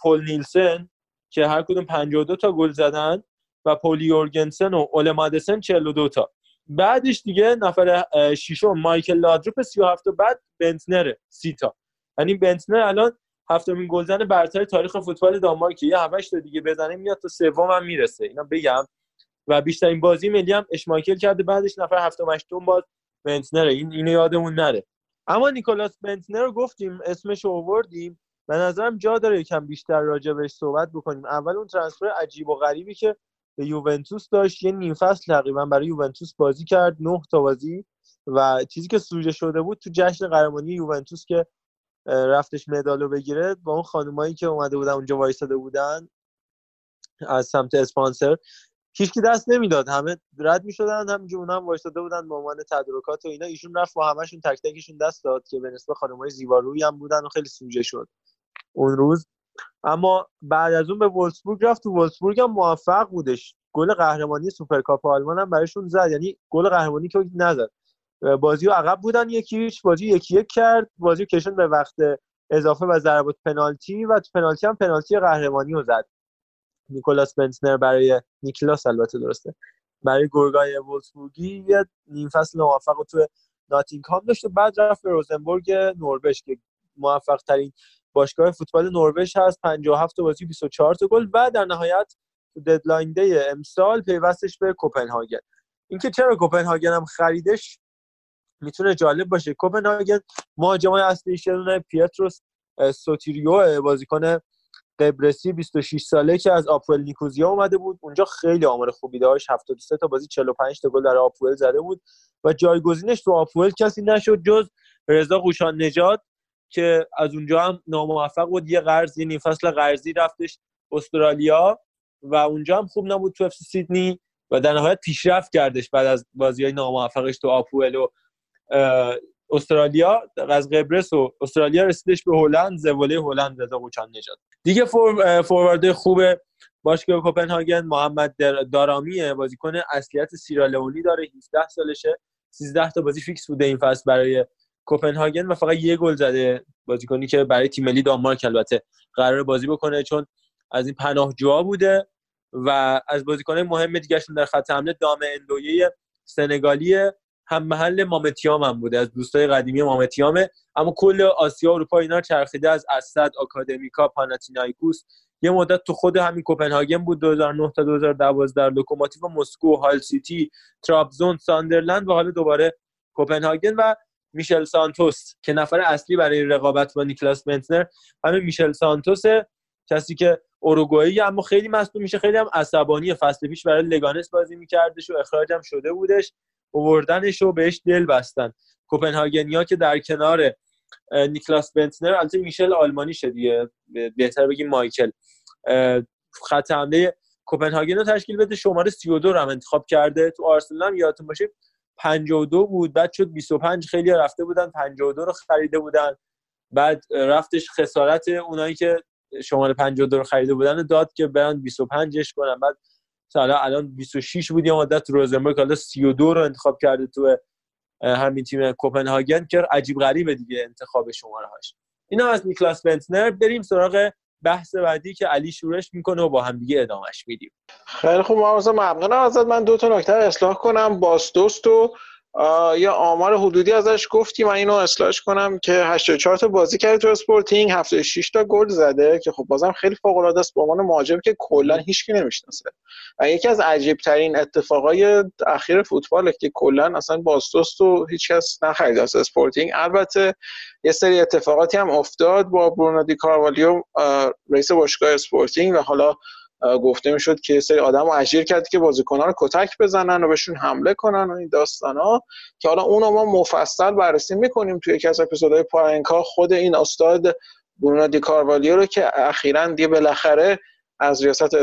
پل نیلسن که هر کدوم 52 تا گل زدن و پولی یورگنسن و اول مادسن 42 تا. بعدش دیگه نفر ششم مایکل لادروپ 37 تا بعد بنتنره 30 تا یعنی بنتنر الان هفتمین گلزن برتر تاریخ فوتبال دانمارک یه هفتش تا دیگه بزنه میاد تا سوم هم می‌رسه. اینا بگم. و بیشترین بازی ملی هم اشمایکل کرده. بعدش نفر هفتم هشتم باز بنتنره این اینو یادمون نره. اما نیکولاس بنتنر رو گفتیم اسمش رو آوردیم. به نظرم جا داره یکم بیشتر راجع بهش صحبت بکنیم. اول اون ترانسفر عجیب و غریبی که به یوونتوس داشت. یه نیم فصل تقریبا برای یوونتوس بازی کرد نه تا بازی. و چیزی که سوژه شده بود تو جشن قهرمانی یوونتوس که رفتش مدالو بگیره با اون خانمایی که اومده بودن اونجا وایساده بودن از سمت اسپانسر هیچکی دست نمی‌داد. همه رد می‌شدن همینجور اونها هم وایساده بودن به عنوان تدارکات و اینا. ایشون رفت با همشون تک تکشون دست داد که به نسبت خانمای زیبارویی هم بودن و خیلی سوژه شد. اون روز اما بعد از اون به وولسبورگ رفت. تو وولسبورگ هم موفق بودش. گل قهرمانی سوپرکاپ آلمان هم براشون زد. یعنی گل قهرمانی که نزد. بازی رو عقب بودن یکی هیچ بازی یکی یک کرد. بازی کشون به وقت اضافه و ضربات پنالتی و تو پنالتی هم پنالتی قهرمانی رو زد. نیکولاس بنتنر برای نیکلاس البته درسته. برای گرگای وولسبورگی یه نیم فصل موفق تو ناتینگهام داشت و بعد رفت به روزنبورگ نروژ که موفق ترین باشگاه فوتبال نروژ هست. 57 تا بازی 24 تا گل و در نهایت deadline day امسال پیوستش به کوپنهاگن. اینکه چرا کوپنهاگن هم خریدش می‌تونه جالب باشه. کوپنهاگن مهاجم اصلیش یه پیتروس سوتیریو بازیکن قبرسی 26 ساله که از آپول نیکوزیا اومده بود. اونجا خیلی آمار خوبی داشت. 73 تا بازی 45 تا گل در آپول زده بود و جایگزینش تو آپول کسی نشد جز رضا قوشان نجات که از اونجا هم ناموفق بود. یه قرض یه فصل قرضی رفتش استرالیا و اونجا هم خوب نبود تو اف سیدنی و در نهایت پیشرفت کردش بعد از بازی های ناموفقش تو آپول و استرالیا. از قبرس و استرالیا رسیدش به هلند. زواله هلند رضا قوچان نجات دیگه فور فوروارد خوب باشگاه کوپنهاگن محمد دارامیه بازیکن اصلیت سیرالئونی داره. 17 سالشه. 13 تا بازی فیکس بوده این فصل برای کوپنهاگن و فقط یه گل زده بازیکنی که برای تیم ملی دانمارک البته قرار بازی بکنه چون از این پناهجوها بوده و از بازیکنان مهم دیگهشون در خط حمله دام اندویه سنگالیه هم محل مامه تیام هم بوده از دوستای قدیمی مامه تیامه اما کل آسیا اروپا اینا چرخیده از السد آکادمیکا پاناتینایکوس. یه مدت تو خود همین کوپنهاگن بود 2009 تا 2012 لوکوموتیو مسکو هال سیتی ترابزون ساندرلند و حالا دوباره کوپنهاگن و میشل سانتوس که نفر اصلی برای رقابت با نیکلاس بنتنر همین میشل سانتوس کسی که اوروگوئه اما خیلی مصدوم میشه خیلی هم عصبانی فصل پیش برای لگانس بازی میکردش و اخراج هم شده بودش اووردنش بهش دل بستن. کوپنهاگنیا که در کنار نیکلاس بنتنر البته میشل آلمانی شدیه بهتر بگیم مایکل. خط حمله کوپنهاگن رو تشکیل بده شماره 32 رو هم انتخاب کرده. تو آرسنال هم یادتون باشه 52 بود بعد شد 25 خیلی رفته بودن 52 رو خریده بودن. بعد رفتش خسارت اونایی که شماره 52 رو خریده بودن داد که برن 25ش کنن. بعد حالا الان 26 بود یه مدت روزنبرگ حالا 32 رو انتخاب کرده تو همین تیم کوپنهاگن که عجیب غریبه دیگه انتخاب شماره هاش اینا از نیکلاس بنتنر. بریم سراغ بحث بعدی که علی شروعش می‌کنه و با هم دیگه ادامش میدیم. خیلی خوب ممنونم ازت. من دو تا نکته اصلاح کنم. باس دوست و یه آمار حدودی ازش گفتی. من اینو اصلاحش کنم که 84 تا بازی کرده تو اسپورتینگ 76 تا گل زده که خب بازم خیلی فوق العاده است. به عنوان مهاجم که کلا هیچکی نمی‌شناسه. و یکی از عجیب ترین اتفاقای اخیر فوتباله که کلا اصلا باس دوست و هیچکس نخرید از اسپورتینگ البته یه سری اتفاقاتی هم افتاد با برونو دی کاروالیو رئیس باشگاه اسپورتینگ و حالا گفته می‌شد یه سری آدم رو اجیر کرد که بازیکنان رو کتک بزنن و بهشون حمله کنن و این داستان ها. که حالا اونو ما مفصل بررسی می‌کنیم توی یکی از اپیزودهای پاننکا خود این استاد برونو دی کاروالیو رو که اخیرا دیگه بالاخره از ریاست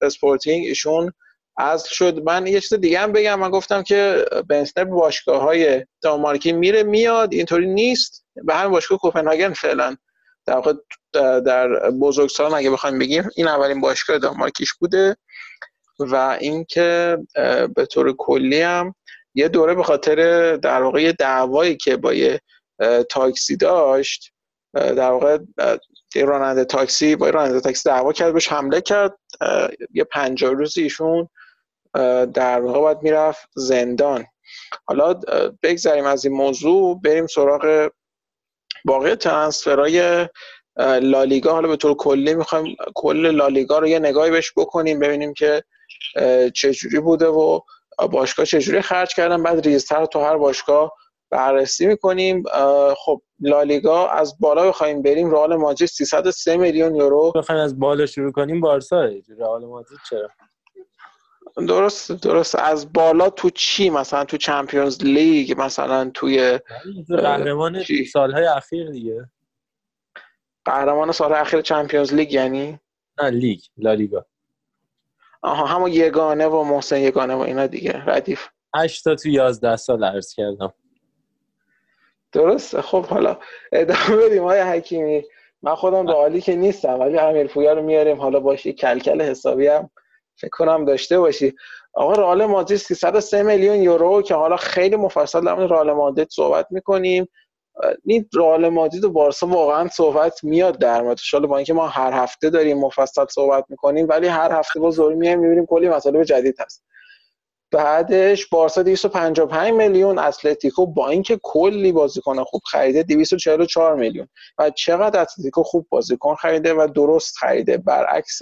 اسپورتینگ ایشون عزل شد. من یه چیز دیگه هم بگم. من گفتم که بنتنر باشگاه های دانمارکی میره میاد اینطوری نیست. به همین باشگاه کوپنهاگن فعلا. در واقع در بزرگسالان اگه بخوایم بگیم این اولین باشگاه دانمارکیش بوده و اینکه به طور کلی هم یه دوره به خاطر در واقع دعوایی که با یه تاکسی داشت در واقع راننده تاکسی با راننده تاکسی دعوا کرد بهش حمله کرد. یه پنجاه روز ایشون در واقع باید می‌رفت زندان. حالا بگذاریم از این موضوع بریم سراغ باقی ترانسفرهای لالیگا. حالا به طور کلی می‌خوایم کل لالیگا رو یه نگاهی بهش بکنیم ببینیم که چجوری بوده و باشگاه چجوری خرج کردن. بعد ریزتر تو هر باشگاه بررسی می‌کنیم. خب لالیگا از بالا بخوایم بریم. رئال مادرید 303 میلیون یورو بخوایم از بالا شروع کنیم. بارسا رئال مادرید چرا؟ درست درست. از بالا تو چی؟ مثلا تو چمپیونز لیگ مثلا توی قهرمان سالهای اخیر دیگه. قهرمان سال اخیر چمپیونز لیگ یعنی؟ نه لیگ لالیگا. آها همون یگانه و محسن یگانه و اینا دیگه ردیف. 8 تا تو 11 سال عرض کردم. درسته. خب حالا ادامه بدیم های حکیمی. من خودم رئالی که نیستم ولی امیر پویا رو میاریم. حالا باشی کلکل حسابی هم فکر کنم داشته باشی. آقا رئال مادرید 303 میلیون یورو که حالا خیلی مفصل در رئال مادرید صحبت می‌کنیم. این رئال مادرید و بارسا واقعا صحبت میاد در موردش با اینکه ما هر هفته داریم مفصل صحبت می‌کنیم ولی هر هفته با زور میایم می‌بینیم کلی مسائل جدید هست. بعدش بارسا 255 میلیون اتلتیکو با اینکه کلی بازیکن خوب خریده 244 میلیون. و چقدر اتلتیکو خوب بازیکن خریده و درست خریده؟ برعکس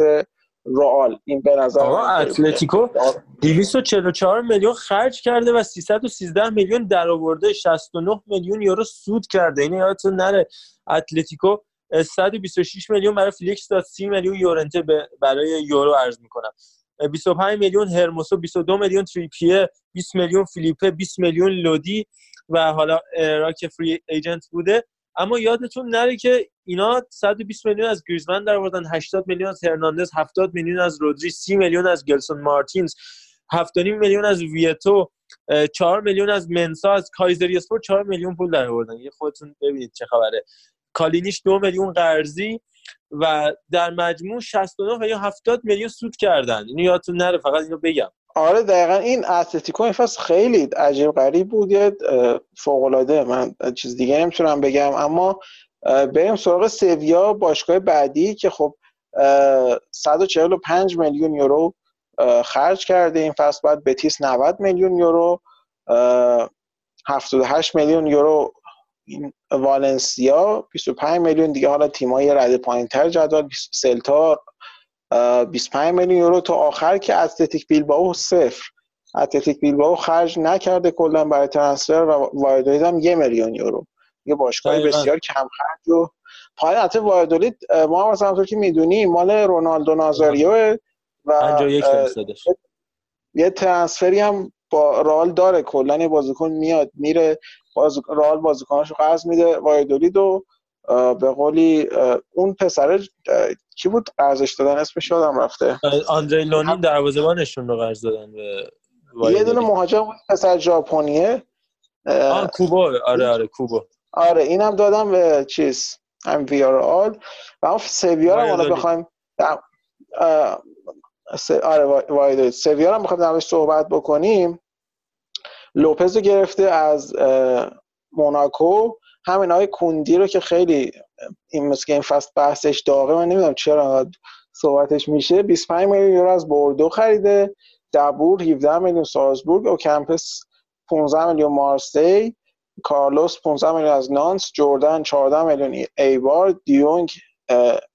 رئال. این به نظر آقا اتلتیکو 244 میلیون خرج کرده و 313 میلیون درآورده 69 میلیون یورو سود کرده. این یادتون نره. اتلتیکو 126 میلیون برای فلیکس داد. 30 میلیون یورنته برای یورو عرض می‌کنم. 25 میلیون هرموسو 22 میلیون تریپیه 20 میلیون فیلیپه 20 میلیون لودی و حالا اررا که free agent بوده. اما یادتون نره که اینا 120 میلیون از گریزمن در آوردن 80 میلیون از هرناندز 70 میلیون از رودری 30 میلیون از ژلسون مارتینز 7.5 میلیون از ویتو 4 میلیون از منسا از کایزری اسپور 4 میلیون پول در آوردن یه خودتون ببینید چه خبره. کالینیش 2 میلیون قرضی و در مجموع 69 یا 70 میلیون سود کردن. اینو یادتون نره فقط اینو بگم. آره دقیقا. این اتلتیکو این فصل خیلی عجیب غریب بود یه فوق العاده من چیز دیگه نمی‌تونم بگم. اما بریم سراغ سویا باشگاه بعدی که خب 145 میلیون یورو خرج کرده. این فصل بعد بتیس 90 میلیون یورو 78 میلیون یورو. این والنسیا 25 میلیون دیگه. حالا تیمای رده پایینتر جدول سلتا 25 میلیون یورو تا آخر که اتلتیک بیلبائو صفر. اتلتیک بیلبائو خرج نکرده کلا برای ترنسفر و وایدولید هم یه میلیون یورو. یه باشگاه بسیار کم خرج و پایین البته وایدولید ما مثلا که می‌دونیم مال رونالدو نازاریو و 51 یه ترنسفری هم با رال داره کلا بازیکن میاد میره باز رال بازیکناشو قرض میده وایدولید و به قولی اون پسر کی بود؟ قرضش دادن اسمش یادم رفته. آندری لونین دروازه‌بانشون رو قرض دادن به یه دونه مهاجم بود پسر ژاپنیه. آه کوبو آره آره کوبو آره اینم دادم به چیز هم ویارال و اون سویا رو حالا بخوایم آره وایدولید سویا رو بخوایم درش صحبت بکنیم. لوپز رو گرفته از موناکو. همین های کوندی رو که خیلی این مثل این فصل بحثش داغه من نمی‌دونم چرا صحبتش میشه. 25 میلیون یورو از بوردو خریده دبور 17 میلیون سارزبورگ و کمپس 15 میلیون مارسی کارلوس 15 میلیون از نانس جردن 14 میلیون ایبار دیونگ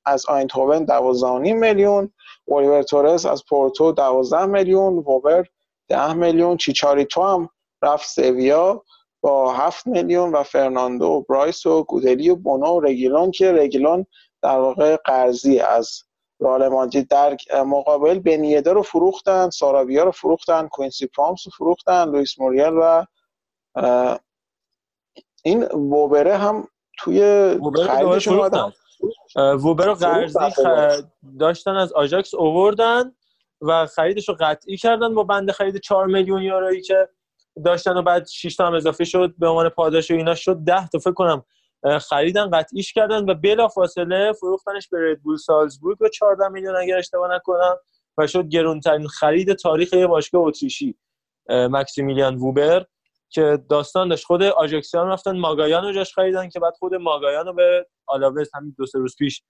از آیندهوون 12 میلیون اولیور تورس از پورتو 12 میلیون ووبر 10 میلیون چیچاریتو هم رفت سویا. با 7 میلیون و فرناندو و برایس و گودلی و بونو و رگیلون که رگیلون در واقع قرضی از رئال مادرید در مقابل بن یدر رو فروختن سارابیا رو فروختن کوینسی پرامس رو فروختن لوئیس موریل و این ووبره هم توی خریدشون ووبر رو قرضی داشتن از آژاکس اووردن و خریدش رو قطعی کردن با بنده خرید 4 میلیون یورویی که داشتن و بعد 6 تا هم اضافه شد به عنوان پاداش و اینا شد. 10 تا فکر کنم خریدن قطعیش کردن و بلا فاصله فروختنش به ردبول سالزبورگ به 14 میلیون اگر اشتباه نکنم و شد گرونترین خرید تاریخ یه باشگاه اتریشی مکسیمیلیان ووبر که داستان داشت. خود آژاکسیان رفتن ماگایان رو جاش خریدن که بعد خود ماگایان رو به آلاوز همین دو سه روز پیش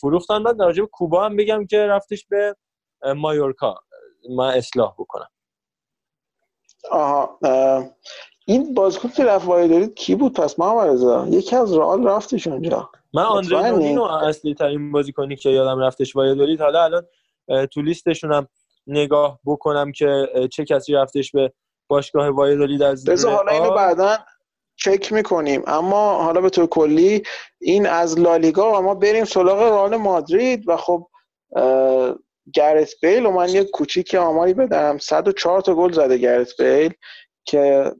فروختن. بعد در کوبا هم بگم که رفتش به مایورکا. من اصلاح بکنم. آها این بازیکن که رفت دارید کی بود؟ پس محمد رضا. یکی از رئال رفتش اونجا. من آندره نونینو اصلی ترین بازیکنی که یادم رفتش وایدولید حالا الان تو لیستشون هم نگاه بکنم که چه کسی رفتش به باشگاه وایدولید از بذار حالا اینو بعدا چک می‌کنیم. اما حالا به طور کلی این از لالیگا و ما بریم سراغ رئال مادرید. و خب گرت بیل و من یه کوچیک آماری بدم. 104 تا گل زده گرت بیل که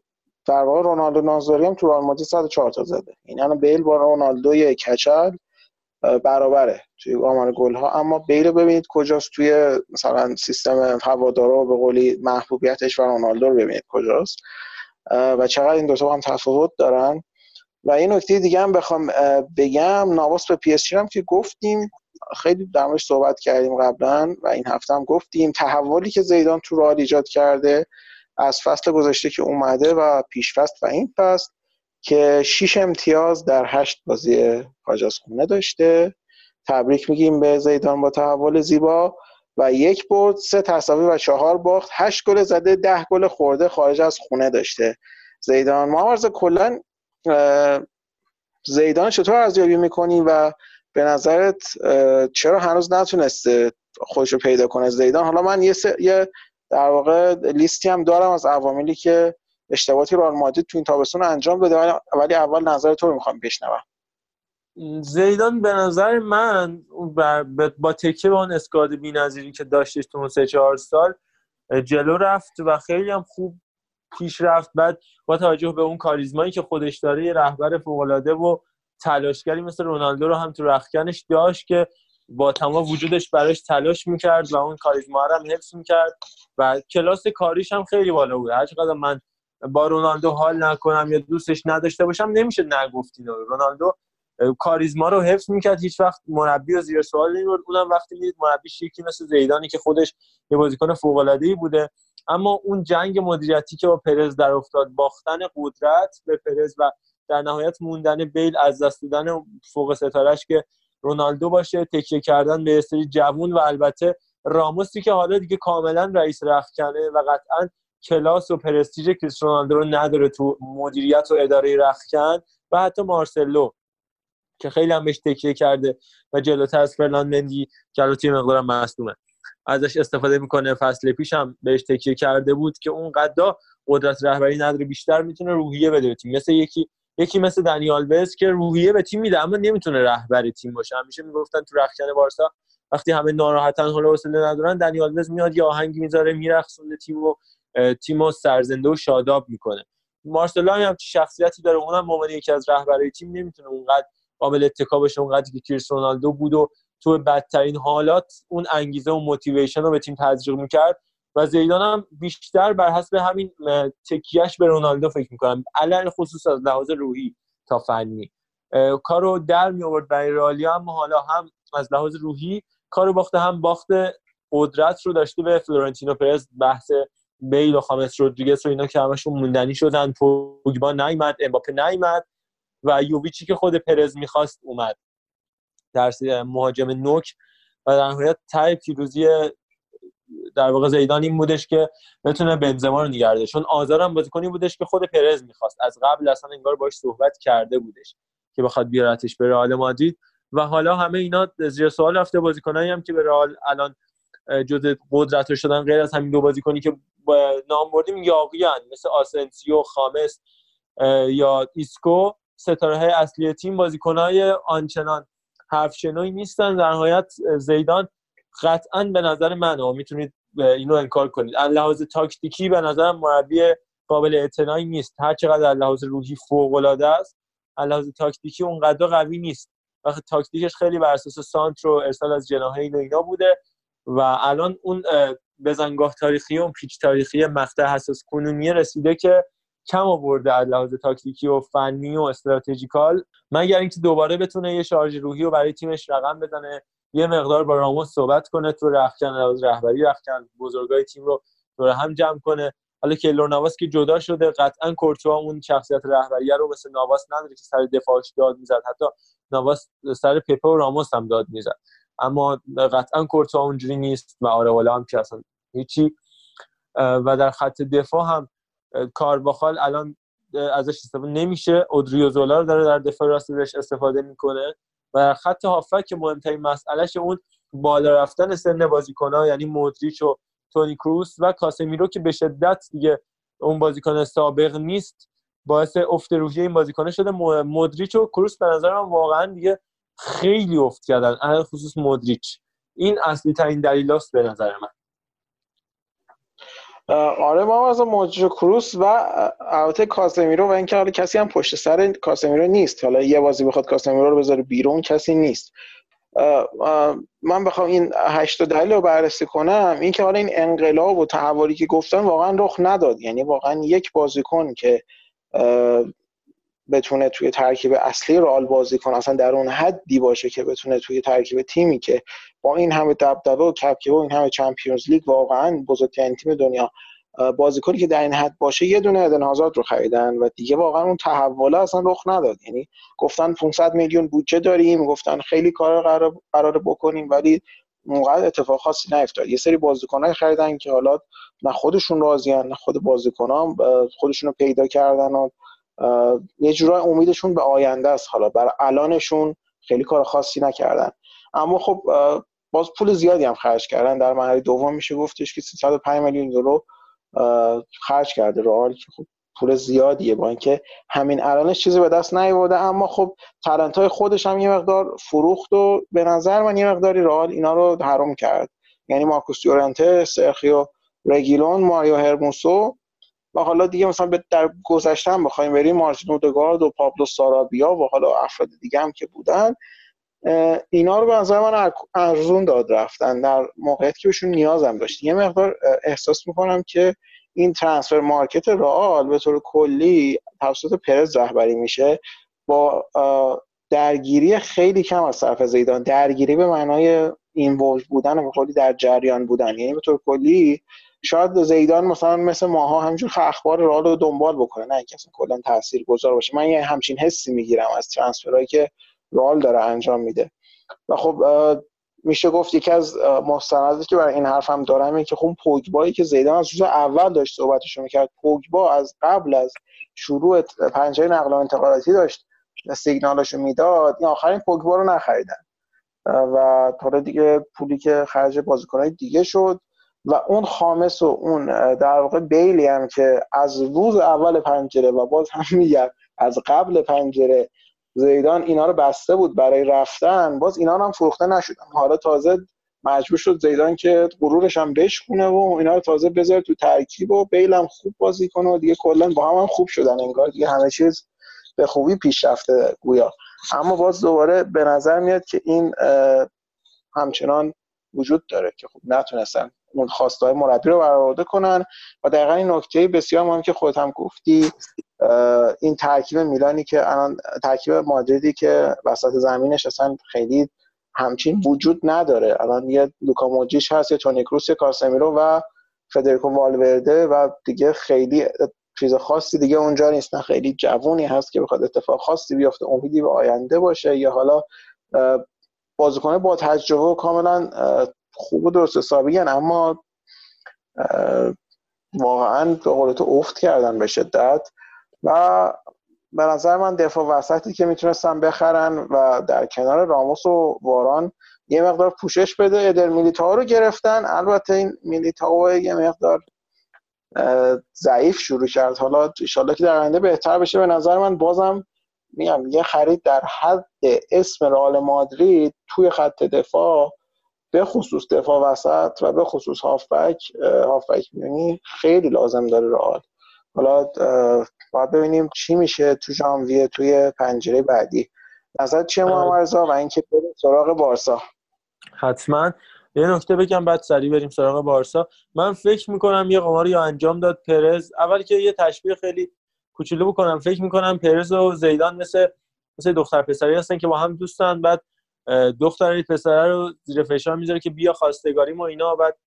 در واقع رونالدو نازاری هم تو رئال مادرید 104 تا زده. این الان بیل با رونالدو کچل برابره توی آمار گل ها اما بیل رو ببینید کجاست توی مثلا سیستم هوادارا به قولی محبوبیتش و رونالدو رو ببینید کجاست. و چقدر این دو تا هم تفاوت دارن. و این نکته دیگه هم بخوام بگم. نواس به پی هم که گفتیم خیلی درمش صحبت کردیم قبلا و این هفته هم گفتیم. تحولی که زیدان تو رئال ایجاد کرده از فصل گذشته که اومده و پیش فصل و این فصل که 6 امتیاز در هشت بازی خونه داشته. تبریک میگیم به زیدان با تحول زیبا و یک برد سه تساوی و چهار باخت. هشت گل زده ده گل خورده خارج از خونه داشته. زیدان ما کلا زیدان چطور ارزیابی می‌کنی و به نظرت چرا هنوز نتونسته خودش رو پیدا کنه زیدان؟ حالا من یه, یه در واقع لیستی هم دارم از عواملی که اشتباهاتی رئال مادرید تو این تابستون انجام بده ولی اول نظر تو رو می‌خوام بشنوم. زیدان به نظر من با تکیه به اون اسکاد بی‌نظیری که داشتش تو سه چهار سال جلو رفت و خیلی هم خوب پیش رفت. بعد با توجه به اون کاریزمایی که خودش داره یه رهبر فوق‌العاده و تلاشگری مثل رونالدو رو هم تو رخکنش داشت که با تمام وجودش براش تلاش می‌کرد و اون کاریزما رو هم حفظ می‌کرد و کلاس کاریش هم خیلی بالا بود. هر چقدر من با رونالدو حال نکنم یا دوستش نداشته باشم نمیشه نگفت اینو. رونالدو کاریزما رو حفظ می‌کرد. هیچ وقت مربی رو زیر سوال نمی‌برد. اونم وقتی می‌دید مربی یکی مثل زیدانی که خودش یه بازیکن فوق العاده بوده. اما اون جنگ مدیریتی که با پرز در افتاد باختن قدرت به پرز و در نهایت موندن بیل از دست دادن فوق ستارش که رونالدو باشه تکیه کردن به سری جوون و البته راموسی که حالا دیگه کاملا رئیس رخکنه و قطعا کلاس و پرستیژ کریستیانو رونالدو رو نداره تو مدیریت و اداره رخکن و حتی مارسلو که خیلی هم بهش تکیه کرده و جلوتر از فرناند مندی جلوتی مقدارم مصدومه. ازش استفاده می‌کنه فصل پیش هم بهش تکیه کرده بود که اون قدا قدرت رهبری نداره بیشتر می‌تونه روحیه بده تیم مثل یکی یکی مثل دنیال وز که روحیه به تیم میده اما نمی‌تونه رهبر تیم باشه. همیشه می‌گفتن تو رخکن بارسا وقتی همه ناراحتن حالا حوصله ندارن دنیال وز میاد یا آهنگ می‌ذاره میرقصونه تیم و تیم سرزنده و شاداب می‌کنه. مارسلو هم شخصیتی داره اونم به یکی از رهبرای تیم نمی‌تونه اونقدر قابل اتکا باشه اونقدر که کریستیانو رونالدو بود و تو بدترین حالات اون انگیزه و موتیویشن رو به تیم تزریق می‌کرد. و زیدان هم بیشتر بر حسب همین تکیهش به رونالدو فکر می‌کنم. علل خصوص از لحاظ روحی تا فنی. کارو در می آورد برای رالیا هم حالا هم از لحاظ روحی کارو باخته هم باخت قدرت رو داشته به فلورنتینو پرز بحث بیل و خامس رودریگز و اینا که همشون موندنی شدن پوگبا نیمد امباپه نیمد و یوویچی که خود پرز می‌خواست اومد. در مهاجم نوک و در نهایت تای پیروزی در واقع زیدان این بودش که بتونه بنزما رو نگرده چون آزارم بازیکنی بودش که خود پرز می‌خواست. از قبل اصلا انگار باش صحبت کرده بودش که بخواد بیارتش به رئال مادرید. و حالا همه اینا زیر سوال رفته بازیکنایی هم که به رئال الان جزء قدرت شدن غیر از همین دو بازیکنی که نام بردیم یاغی‌ان مثل آسنسیو خامس یا ایسکو. ستاره های اصلی تیم بازیکنهای آنچنان حرفشنوی نیستن. در نهایت زیدان قطعا به نظر من نمی‌تونید اینو انکار کنید از لحاظ تاکتیکی به نظرم مربی قابل اعتنایی نیست. هر چقدر از لحاظ روحی فوق العاده است از لحاظ تاکتیکی اونقدر قوی نیست. وقتی تاکتیکش خیلی بر اساس سانتر و ارسال از جناحین و اینا بوده و الان اون بزنگاه تاریخی و اون پیچ تاریخی مقطع حساس کنونی رسیده که کم آورده از لحاظ تاکتیکی و فنی و استراتژیکال. مگر اینکه دوباره بتونه یه شارژ روحی رو برای تیمش رقم بزنه یه مقدار با راموس صحبت کنه تو رخکن رهبری رخکن بزرگای تیم رو دور هم جمع کنه. حالا کیلور نواس که جدا شده قطعا کورتوا اون شخصیت رهبری رو مثل نواس نداره که سر دفاعش داد می‌زد. حتی نواس سر پپه و راموس هم داد می‌زد. اما قطعا کورتوا اونجوری نیست و آره هم که اصلا هیچی. و در خط دفاع هم کارواخال الان ازش استفاده نمیشه. اودریوزولا رو داره در دفاع راست بهش استفاده می‌کنه. و خط هافک که مهمترین مسئلهش اون بالا رفتن سن بازیکن‌ها یعنی مودریچ و تونی کروس و کاسمیرو که به شدت دیگه اون بازیکن سابق نیست باعث افت روحیه این بازیکن شده. مودریچ و کروس به نظرم واقعا دیگه خیلی افت کردن خصوص مودریچ. این اصلی ترین دلیل به نظر من. آره ما از موجو کروس و البته کاسمیرو و اینکه حالا کسی هم پشت سر کاسمیرو نیست. حالا یه بازی بخواد کاسمیرو رو بذاره بیرون کسی نیست. من بخوام این هشت دلیل رو بررسی کنم. این که حالا این انقلاب و تحولی که گفتن واقعا رخ نداد. یعنی واقعا یک بازیکن که بتونه توی ترکیب اصلی رئال بازی کنه. اصلا در اون حدی باشه که بتونه توی ترکیب تیمی که با این همه دبدبه و کپکیه و این همه چمپیونز لیگ واقعا بزرگترین تیم دنیا بازیکنی که در این حد باشه یه دونه ادن رو خریدن و دیگه واقعا اون تحوله اصلا رخ نداد. یعنی گفتن 500 میلیون بودجه داریم گفتن خیلی کار قرار قرار بکنیم ولی موقع اتفاق خاصی نیفتاد. یه سری بازیکنای خریدن که حالا نه خودشون راضیان نه خود بازیکنان خودشون رو پیدا کردن و یه جورای امیدشون به آینده است. حالا برای الانشون خیلی کار خاصی نکردن. اما خب باز پول زیادی هم خرج کردن. در مرحله دوم میشه گفتش که 305 میلیون یورو خرج کرده رئال که خب پول زیادیه با اینکه همین الانش چیزی به دست نیورده. اما خب تالنت های خودش هم یه مقدار فروخت و به نظر من یه مقداری رئال اینا رو حرام کرد. یعنی مارکوس یورنته سرخیو رگیلون ماریو هرموسو و حالا دیگه مثلا در گذشته هم بخوایم بریم مارتین اودگارد و پابلو سارابیا و حالا افراد دیگه هم که بودن اینا رو به نظر من ارزون داد رفتن. در موقعیت که بهشون نیازم داشت یه مقدار احساس می‌کنم که این ترانسفر مارکت رئال به طور کلی توسط پرز رهبری میشه. با درگیری خیلی کم از طرف زیدان. درگیری به معنای اینولو بودن و کلی در جریان بودن. یعنی به طور کلی شاید زیدان مثلا مثل ماها همینجور اخبار رئال رو دنبال بکنه نه اینکه اصلا کلا تاثیرگذار باشه. من یه همچین حسی می‌گیرم از ترانسفرهایی که رئال داره انجام میده. و خب میشه گفت یکی از مستنداتی که برای این حرف هم دارم اینه که خب پوگبایی که زیدان از روز اول داشت صحبتشو می‌کرد پوگبا از قبل از شروع پنجره نقل و انتقالاتی داشت سیگنالشو می‌داد این آخرین پوگبا رو نخریدن. و حالا دیگه پولی که خرج بازیکنهای دیگه شد. و اون خامس و اون در واقع بیلی هم که از روز اول پنجره و باز هم میگم از قبل پنجره زیدان اینا رو بسته بود برای رفتن باز اینا هم فروخته نشدن. حالا تازه مجبور شد زیدان که غرورش هم بشکونه و اینا رو تازه بذاره تو ترکیب و بیل هم خوب بازی کنه و دیگه کلا با هم, هم خوب شدن. انگار دیگه همه چیز به خوبی پیش رفته گویا. اما باز دوباره به نظر میاد که این همچنان وجود داره که خب نتونستن اون خواستای مربی رو برآورده کنن و دقیقا این نکته بسیار مهم که خودت هم گفتی این ترکیب میلانی که الان ترکیب مادریدی که وسط زمینش اصلا خیلی همچین وجود نداره. الان یه لوکا موجیش هست یه تونی کروس کاسمیرو و فدریکو والورده و دیگه خیلی چیز خاصی دیگه اونجا نیست. نه خیلی جوونی هست که بخواد اتفاق خاصی بیفته امیدی به آینده باشه یا حالا بازیکن با تجربه و کاملا خوب و درست حسابی اما واقعا به قول تو افت کردن به شدت و به نظر من دفاع وسطی که می‌تونستن بخرن و در کنار راموس و واران یه مقدار پوشش بده ادر میلیتاو رو گرفتن. البته این میلیتاو یه مقدار ضعیف شروع کرد. حالا ایشالله که در آینده بهتر بشه. به نظر من بازم میگم یه خرید در حد اسم رئال مادرید توی خط دفاع به خصوص دفاع وسط و به خصوص هافبک هافبک میونی خیلی لازم داره رئال. حالا باید ببینیم چی میشه تو ژانویه توی پنجره بعدی. نظر چیه محمد و اینکه بریم سراغ بارسا؟ حتما. یه نکته بگم بعد سریع بریم سراغ بارسا. من فکر می‌کنم یه قماری یا انجام داد پرز. اول که یه تشبیه خیلی کوچولو بکنم. فکر می‌کنم پرز و زیدان مثل مثل دختر پسری هستن که با هم دوستن. بعد دختر پسره رو زیر فشار می‌ذاره که بیا خواستگاری ما اینا بعد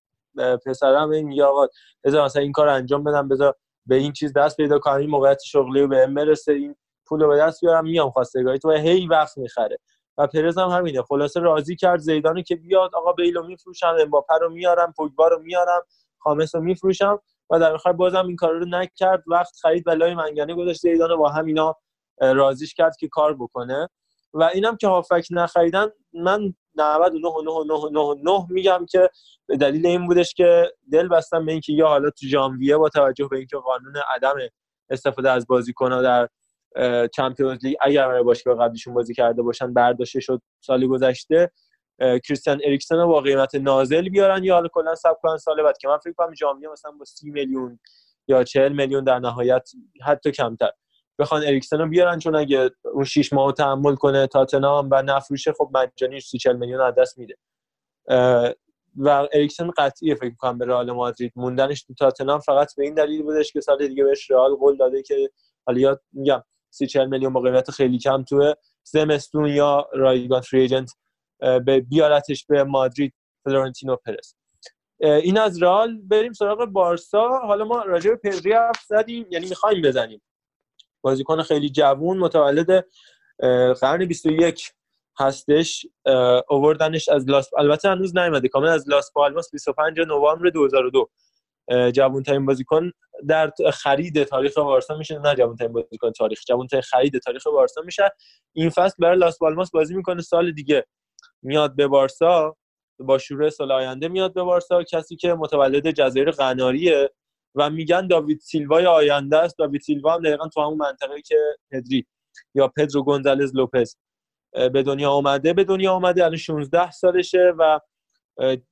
پسرم میگه آقا بذار مثلا این کار انجام بدم بذار به این چیز دست پیدا کنم این موقعیت شغلی رو به ام برسه این پول به دست بیارم میام خواستگاری تو هی وقت می‌خره. و پرز هم همینه خلاصه راضی کرد زیدانو که بیاد آقا بیلو میفروشم امباپه رو میارم پوگبا رو میارم خامس رو میفروشم و در آخر بازم این کار رو نکرد وقت خرید و لای منگنه گذاشت زیدانو با همینا راضیش کرد که کار بکنه. و اینم که هافک نخریدن من 99 میگم که به دلیل این بودش که دل بستم به اینکه یا حالا تو ژانویه با توجه به اینکه قانون عدم استفاده از بازیکن‌ها در چمپیونز لیگ اگر برای باشگاه قبلیشون بازی کرده باشن برداشته شد سالی گذشته کریستیان اریکسن رو با قیمت نازل بیارن یا حالا کلا ساب کنن سال بعد که من فکر کنم ژانویه مثلا با 30 میلیون یا 40 میلیون در نهایت حتی کمتر. بخوان اریکسن رو بیارن چون اگه اون 6 ماه تحمل کنه تاتنام و نفروشه خب مجانی 30 40 میلیون از دست میده. و اریکسن قطعی فکر کنم به رئال مادرید موندنش. تو تاتنام فقط به این دلیل بودش که سال دیگه بهش رئال قول داده که حالا میگم 30 40 میلیون با قیمت خیلی کم تو زمستون یا رایگان free agent بیارتش به مادرید فلورنتینو پرس. این از رئال. بریم سراغ بارسا. حالا ما راجع به پدری حرف زدیم یعنی می‌خوایم بزنیم. بازیکن خیلی جوون متولد قرن 21 هستش. اووردنش از لاس البته هنوز نیومده کامل از لاس پالماس 25 نوامبر 2002 جوان ترین بازیکن در خرید تاریخ بارسا میشه. نه جوان ترین بازیکن تاریخ. جوان ترین خرید تاریخ بارسا میشه. این فصل برای لاس پالماس بازی می‌کنه. سال دیگه میاد به بارسا. با شروع سال آینده میاد به بارسا. کسی که متولد جزایر قناریه. و میگن داوید سیلوای آینده است. داوید سیلوا هم دقیقا تو همون منطقه که پدری یا پدرو گونزالز لوپز به دنیا آمده به دنیا آمده الان 16 سالشه و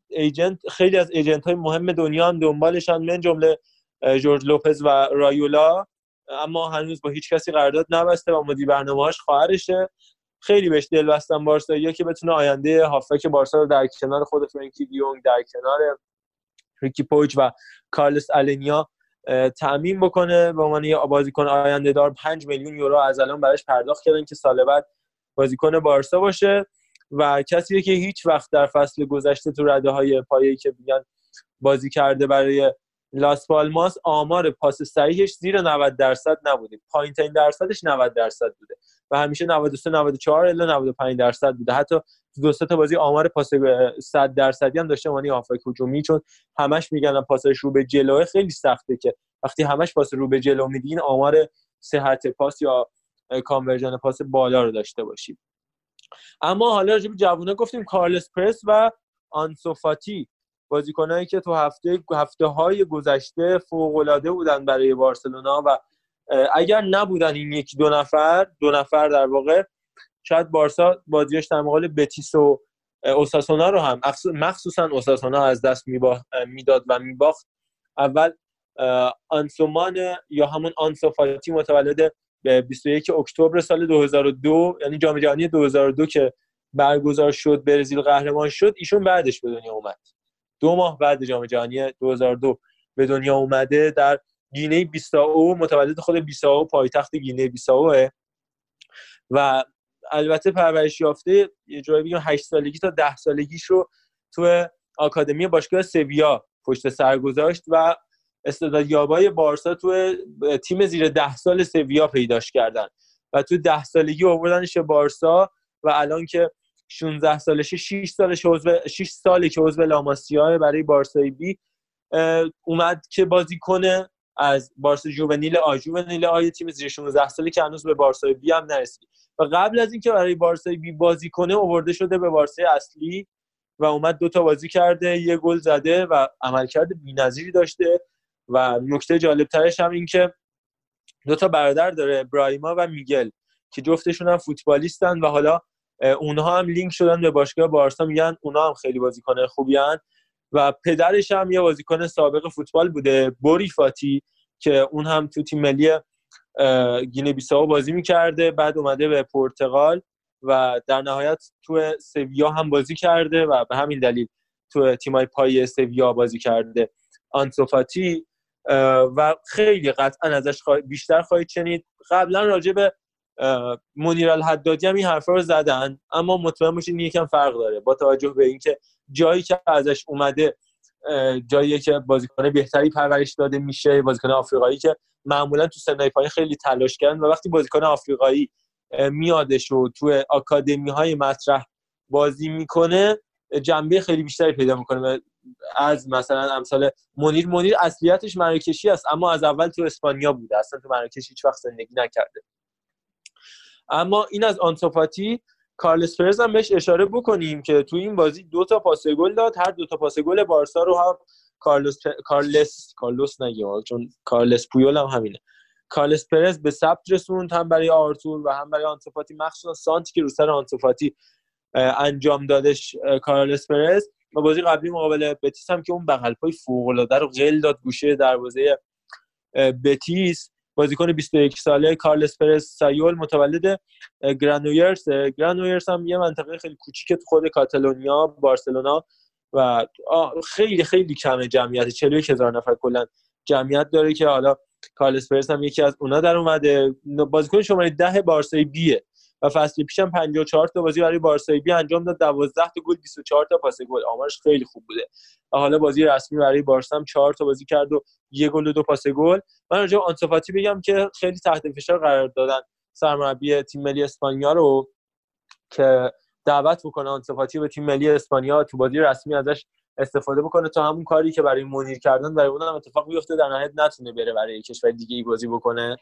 ایجنت خیلی از ایجنت های مهم دنیا هم دنبالشن من جمله جورج لوپز و رایولا. اما هنوز با هیچ کسی قرارداد نبسته و مدیر برنامه‌هاش خواهرشه. خیلی بهش دل بستن بارسا. یا که بتونه آینده هافک بارسا رو در کنار خود فرانکی دیونگ در کنار ریکی پویچ و کارلس النیا تعمین بکنه به عنوان یه بازیکن آینده دار 5 میلیون یورو از الان براش پرداخت کردن که سال بعد بازیکن بارسا باشه. و کسی که هیچ وقت در فصل گذشته تو رده های پایه‌ای که میگن بازی کرده برای لاس پالماس آمار پاس صحیحش زیر 90 درصد نبوده. پایین ترین درصدش 90 درصد بوده. و همیشه 93 94 الی 95 درصد بوده. حتی دو تا بازی آمار پاس 100 درصدی هم داشته. یعنی هافبک هجومی چون همش میگن پاسش رو به جلو خیلی سخته که وقتی همش پاس رو به جلو میدین آمار صحت پاس یا conversion پاس بالا رو داشته باشیم اما حالا راجع به جوونه گفتیم کارلس پرز و آنسوفاتی بازیکنایی که تو هفته هفته های گذشته فوق العاده بودن برای بارسلونا و اگر نبودن این یکی دو نفر دو نفر در واقع شاید بارسا بازیش در مقابل بتیس و اوساسونا رو هم مخصوصا اوساسونا از دست می‌داد و میباخت. اول آنسومان یا همون آنسوفاتی متولد به 21 اکتبر سال 2002 یعنی جام جهانی 2002 که برگزار شد برزیل قهرمان شد ایشون بعدش به دنیا اومد. دو ماه بعد جام جهانی 2002 به دنیا اومده در گینه بیساو متولد خود بیساو پایتخت گینه بیساو و البته پرورش یافته یه جایی بگیم 8 سالگی تا 10 سالگیش رو تو آکادمی باشگاه سویا پشت سر گذاشت و استعدادیابای بارسا تو تیم زیر ده سال سویا پیداش کردن. و تو ده سالگی آوردنش بارسا و الان که 16 سالشه 6 سالش عضو 6 ساله که عضو لاماسیا برای بارسای بی. اومد که بازی کنه از بارسا جوونیل آ جوونیل آ تیم زیر 16 ساله که هنوز به بارسای بی هم نرسید. و قبل از اینکه برای بارسای بی بازی کنه آورده شده به بارسای اصلی و اومد دو تا بازی کرده یه گل زده و عملکرد بی‌نظیری داشته. و نکته جالب ترش هم این که دو تا برادر داره ابراهیما و میگل که جفتشون هم فوتبالیستن و حالا اونها هم لینک شدن به باشگاه بارسا میگن اونها هم خیلی بازیکن خوبی هن. و پدرش هم یه بازیکن سابق فوتبال بوده بوری فاتی که اون هم تو تیم ملی گینه بیساو بازی می‌کرده بعد اومده به پرتغال و در نهایت تو سویا هم بازی کرده و به همین دلیل تو تیمای پای سویا بازی کرده آنسوفاتی و خیلی قطعا ازش بیشتر خواهید شنید قبلا راجع به منیر الحدادی هم این حرفا رو زدن اما مطمئن باشید یکم فرق داره. با توجه به اینکه جایی که ازش اومده جایی که بازیکن بهتری پرورش داده میشه بازیکن آفریقایی که معمولا تو سنای پایین خیلی تلاش کردن و وقتی بازیکن آفریقایی میادش و تو آکادمی های مطرح بازی می‌کنه جنبه خیلی بیشتری پیدا می‌کنه. از مثلا امثال منیر منیر اصلیتش مراکشی است اما از اول تو اسپانیا بوده اصلا تو مراکش هیچ وقت زندگی نکرده. اما این از آنسوفاتی کارلس پرز هم بهش اشاره بکنیم که تو این بازی دو تا پاس گل داد. هر دو تا پاس گل بارسا رو هم کارلوس پ... کارلس کارلوس نگیم چون کارلس پویول هم همینه. کارلس پرز به ثبت رسوند هم برای آرتور و هم برای آنسوفاتی مخصوصا سانتری که رو سر آنسوفاتی انجام دادش کارلس پرز. و بازی قبلی مقابل بتیس هم که اون بغل پای فوق العاده رو قل داد گوشه دروازه بتیس. بازیکن 21 ساله کارلس پرز سایول متولد گرانویرس. گرانویرس هم یه منطقه خیلی کوچیک تو خود کاتالونیا بارسلونا و خیلی خیلی کمه جمعیت. 41 هزار نفر کلا جمعیت داره که حالا کارلس پرز هم یکی از اونا در اومده. بازیکن شماره 10 بارسای بیه و فصل پیشم 54 تا بازی برای بارسای بی انجام داد 12 تا گل 24 تا پاس گل. آمارش خیلی خوب بوده. و حالا بازی رسمی برای بارسا هم 4 تا بازی کرد و یه گل و دو پاس گل. من راجع آنتوفاتی بگم که خیلی تحت فشار قرار دادن سرمربی تیم ملی اسپانیا رو که دعوت بکنه آنسفاتی به تیم ملی اسپانیا تو بازی رسمی ازش استفاده بکنه تا همون کاری که برای منیر کردن برای اونم اتفاق بیفته در نهایت نتونه بره برای کشور دیگه ای بازی بکنه.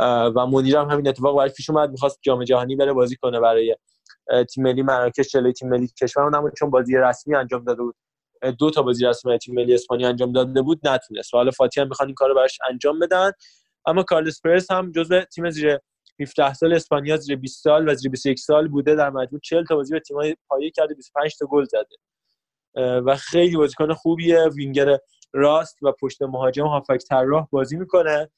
و منیر هم همین اتفاق براش پیش اومد می‌خواست جام جهانی بره بازی کنه برای تیم ملی مراکش جلوی تیم ملی کشور. اونم چون بازی رسمی انجام داده بود دو تا بازی رسمی تیم ملی اسپانیا انجام داده بود نتونست. حالا فاتی هم می‌خوان این کارو براش انجام بدن. اما کارلوس پرز هم جزو تیم زیر 17 سال اسپانیا زیر 20 سال و زیر 21 سال بوده. در مجموع 40 تا بازی به تیم‌های پایه کرده 25 تا گل زده. و خیلی بازیکن خوبیه. وینگر راست و پشت مهاجم هافک طراح بازی می‌کنه.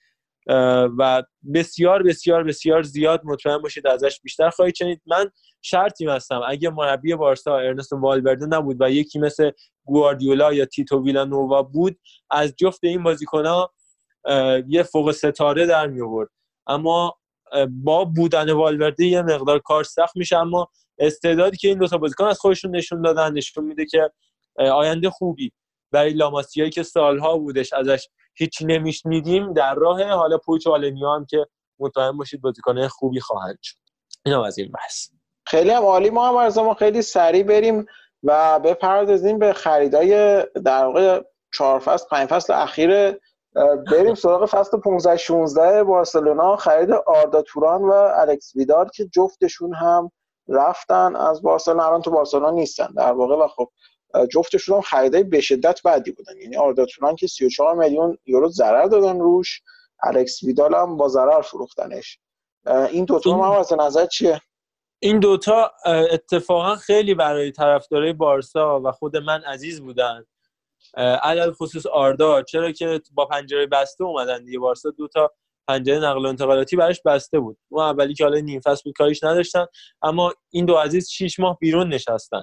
و بسیار بسیار بسیار زیاد مطمئن باشید ازش بیشتر خواهید شنید. من شرطی هستم. اگه مربی بارسا ارنستو والورده نبود و یکی مثل گواردیولا یا تیتو ویلانووا بود از جفت این بازیکنها یه فوق ستاره در می آورد اما با بودن والورده یه مقدار کار سخت میشه. اما استعدادی که این دو تا بازیکن از خودشون نشون دادن نشون میده که آینده خوبی برای لاماسیایی که سالها بودش ازش هیچی نمیشنیدیم در راه حالا پوچ آلنیا هم که مطمئن باشید بازیکن خوبی خواهند شد. اینا از این بحث. خیلی هم عالی. ما هم از ما خیلی سریع بریم و بپردازیم به خریدای در واقع چهار فصل پنج فصل اخیر. بریم سراغ فصل 15 16 بارسلونا. خرید آردا توران و الکس ویدال که جفتشون هم رفتن از بارسلونا. الان تو بارسلونا نیستن در واقع و خب جفتشون هم خریدای به شدت بعدی بودن. یعنی آردا توران که 34 میلیون یورو ضرر دادن روش الکس ویدال هم با ضرر فروختنش. این دوتا هم از نظر چیه؟ این دوتا اتفاقا خیلی برای طرفدارای بارسا و خود من عزیز بودن. علل خصوص آردا چرا که با پنجره بسته اومدن دیگه. بارسا دو تا پنجره نقل و انتقالاتی براش بسته بود. اون اولی که حالا نیم فصل بود کاریش نداشتن. اما این دو عزیز 6 ماه بیرون نشستن.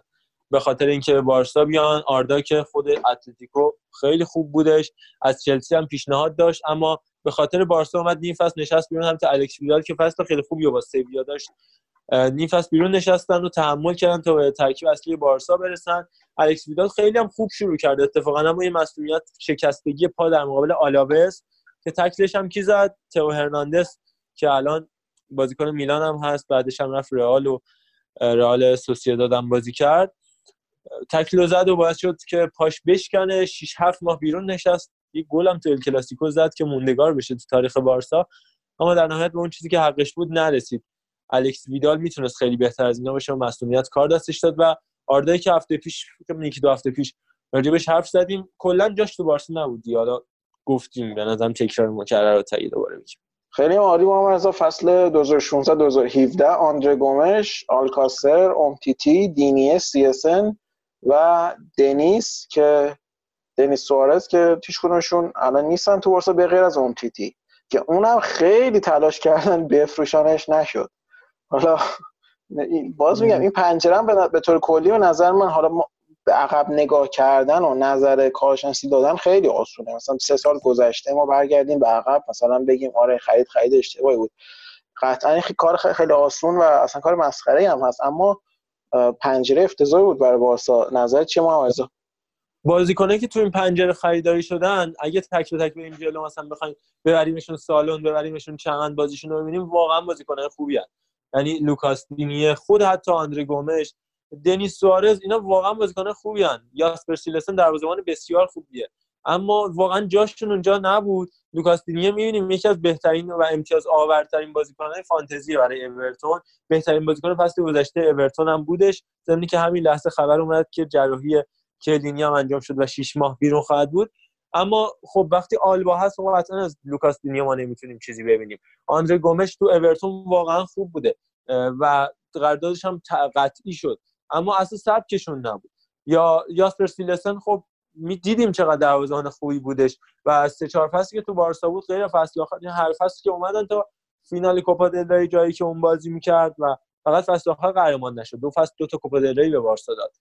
به خاطر اینکه بارسا بیان. آردا که خود اتلتیکو خیلی خوب بودش. از چلسی هم پیشنهاد داشت. اما به خاطر بارسا اومد نیم فصل نشست بیرون. هم تا الکس ویدال که فصل خیلی خوبی با سویا داشت. نیم فصل بیرون نشستن و تحمل کردن تا به ترکیب اصلی بارسا برسن. الکس ویدال خیلی هم خوب شروع کرده اتفاقا اما یه مسئولیت شکستگی پا در مقابل آلاوس که تکلش هم کی زد؟ تو هرناندز که الان بازیکن میلان هم هست. بعدش هم رفت رئال و رئال سوسییداد هم بازی کرد. تکل زد و باعث شد که پاش بشکنه. 6 7 ماه بیرون نشست. یه گل هم تو کلاسیکو زد که موندگار بشه تو تاریخ بارسا. اما در نهایت به اون چیزی که حقش بود نرسید. الکس ویدال می‌تونست خیلی بهتر از اینا باشه و مسئولیت کار دستش داد و آردایی که هفته پیش یکی دو هفته پیش راجبش حرف زدیم کلا جاش تو بارسا نبود حالا گفتیم به نظرم تکرار مکرر رو تایید دوباره میگیم خیلی عالی ما از فصل 2016 2017 آندره گومش آلکاسر اومتیتی دینیه سیسن و دنیس که دنیس سوارز که تیشکونشون الان نیستن تو بارسا به غیر از اومتیتی که اونم خیلی تلاش کردن بفروشانش نشد. حالا باز میگم این پنجره به طور کلی و نظر من حالا به عقب نگاه کردن و نظر کارشناسی دادن خیلی آسونه. مثلا سه سال گذشته ما برگردیم به عقب مثلا بگیم آره خرید خرید اشتباهی بود. قطعا این کار خیلی آسون و اصلا کار مسخره هم هست. اما پنجره افتضاحی بود برای بارسا. نظر چیه معارضه بازیکنایی که تو این پنجره خریداری شدن اگه تک به تک بریم جلو مثلا بخوایم ببریمشون سالن ببریمشون چمن بازیشون رو ببینیم واقعا بازیکنای خوبی هست یعنی لوکاس دینیه خود حتی آندره گومش دنیس سوارز اینا واقعا بازیکن خوبی‌ان. یاسپر سیلسن دروازه‌بان بسیار خوبیه. اما واقعا جاشون اونجا نبود. لوکاس دینیه می‌بینیم یکی از بهترین و امتیاز آورترین بازیکن‌های فانتزی برای اورتون. بهترین بازیکن فصل گذشته اورتون هم بودش. ضمن اینکه همین لحظه خبر اومد که جراحی کیلینی هم انجام شد و 6 ماه بیرون خواهد بود. اما خب وقتی آلبا هست خب قطعا از لوکاس دینیه ما نمی‌تونیم چیزی ببینیم. آندره گومش تو اورتون واقعا خوب بوده و قراردادش هم قطعی شد. اما اصلا سبکشون نبود. یا یاسپر سیلسن خب دیدیم چقدر دروازه‌بان خوبی بودش و سه چهار فصلی که تو بارسا بود غیر فصل آخر هر فصلی که اومدن تا فینال کوپا دل جایی که اون بازی می‌کرد و فقط فصل آخر قهرمان نشد. دو فصل دو تا کوپا دل به بارسا داد.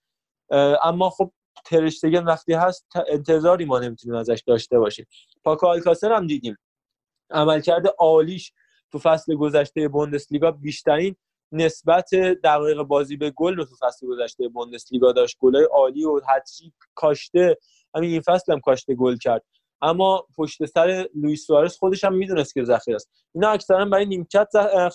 اما خب ترشتگن وقتی هست انتظاری ما نمی‌تونیم ازش داشته باشیم. پاکو آلکاسر هم دیدیم. عملکرد عالیش تو فصل گذشته بوندسلیگا بیشترین نسبت دقایق بازی به گل تو فصل گذشته بوندسلیگا داشت گلای عالی و هتریک کاشته همین این فصل هم کاشته گل کرد. اما پشت سر لوئیس سوارز خودش هم می‌دونست که ذخیره است. اینا اکثرا برای نیمکت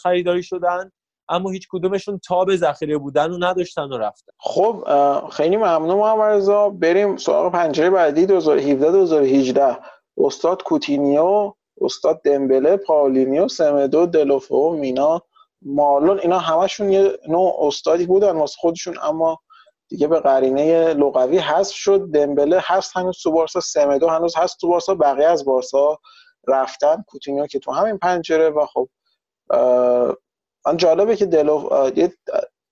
خریداری شدن اما هیچ کدومشون تاب ذخیره بودن و نداشتن و رفتن. خب خیلی ممنون محمد رضا. بریم سراغ پنجره بعدی 2017 2018 استاد کوتینیو استاد دمبله پاولینیو سمدو دلوفئو مینا. مالکوم اینا همشون یه نوع استادی بودن واسه خودشون اما دیگه به قرینه لغوی حذف شد. دمبله هست هنوز تو بارسا. سمدو هنوز هست تو بارسا. بقیه از بارسا رفتن. کوتینیو که تو همین پنجره و خب من جالبه که دلو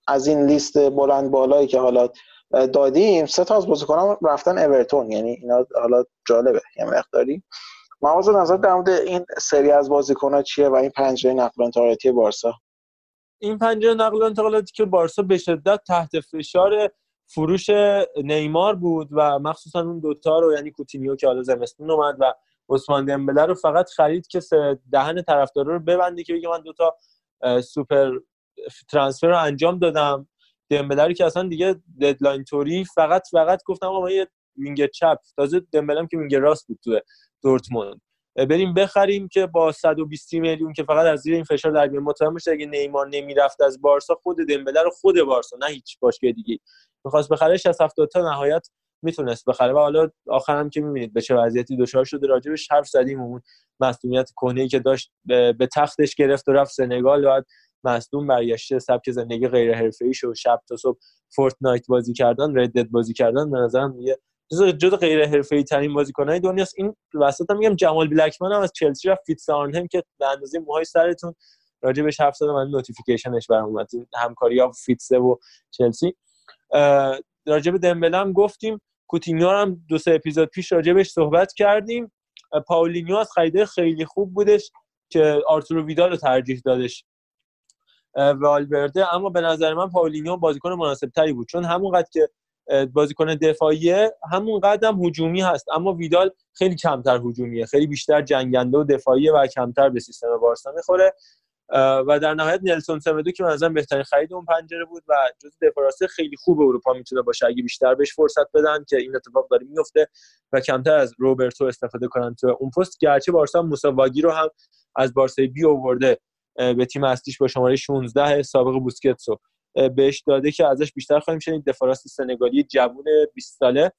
از این لیست بلند بالایی که حالا دادیم سه تا از بازیکنان رفتن اورتون. یعنی اینا حالا جالبه. یه مقداری. مواز نظر در مورد این سری از بازیکن‌ها چیه و این پنجره نقل انتقالاتی بارسا؟ این پنجره نقل و انتقالاتی که بارسا به شدت تحت فشار فروش نیمار بود و مخصوصا اون دوتا رو یعنی کوتینیو که حالا زمستون اومد و عثمان دمبله رو فقط خرید که دهن طرفدارا رو ببنده که بگه من دوتا super transfer رو انجام دادم. دمبله رو که اصلا دیگه deadline طوری فقط فقط گفتم آقا یه wing چپ. تازه دمبلم که wing راست بود تو دورتموند. بریم بخریم که با 120 میلیون که فقط از زیر این فشار در بیاد مطمئن باشه اگه نیمار نمی‌رفت از بارسا خود دمبله رو خود بارسا نه هیچ باشگاه دیگه. می‌خواست بخره 60 70 تا نهایت می‌تونست بخره. و حالا آخرم که می‌بینید به چه وضعیتی دچار شده راجبش حرف زدیم. اون مسئولیت کنه‌ای که داشت به تخمش گرفت و رفت سنگال. بعد مصدوم برگشته سبک زندگی غیر حرفه‌ای شو شب تا صبح فورتنایت بازی کردن Red Dead بازی کردن. به نظرم یه جز جز غیر حرفه‌ای ترین بازیکن‌های دنیاست. این وسط هم میگم جمال بلکمن هم از چلسی رفت ویتس آرنهم که به اندازه موهای سرتون راجع بهش حرف زدم من notification ش برام اومد. همکاری ها ویتسه و چلسی. راجع به دمبله هم گفتیم کوتینیو هم دو سه اپیزود پیش راجع بهش صحبت کردیم. پاولینیو از خریده خیلی خوب بودش که آرتورو ویدال رو ترجیح دادش. والورده اما به نظر من پاولینیو بازیکن مناسب تری بود. چون همونقدر که بازیکن دفاعیه همون‌قدر هم هجومی هست. اما ویدال خیلی کمتر هجومیه. خیلی بیشتر جنگنده و دفاعیه و کمتر به سیستم بارسا می‌خوره. و در نهایت نلسون سمدو که مثلا بهترین خرید اون پنجره بود و جز دفاع خیلی خوب اروپا می‌تونه باشه. اگه بیشتر بهش فرصت بدن که این اتفاق داره میفته و کمتر از روبرتو استفاده کنن تو اون پست. گرچه بارسا موساواگی رو هم از بارسای بی آورده به تیم اصلیش با شماره 16 سابق بوسکتسو بهش داده که ازش بیشتر خواهیم شنید. دفاراست سنگالی جوون 20 ساله.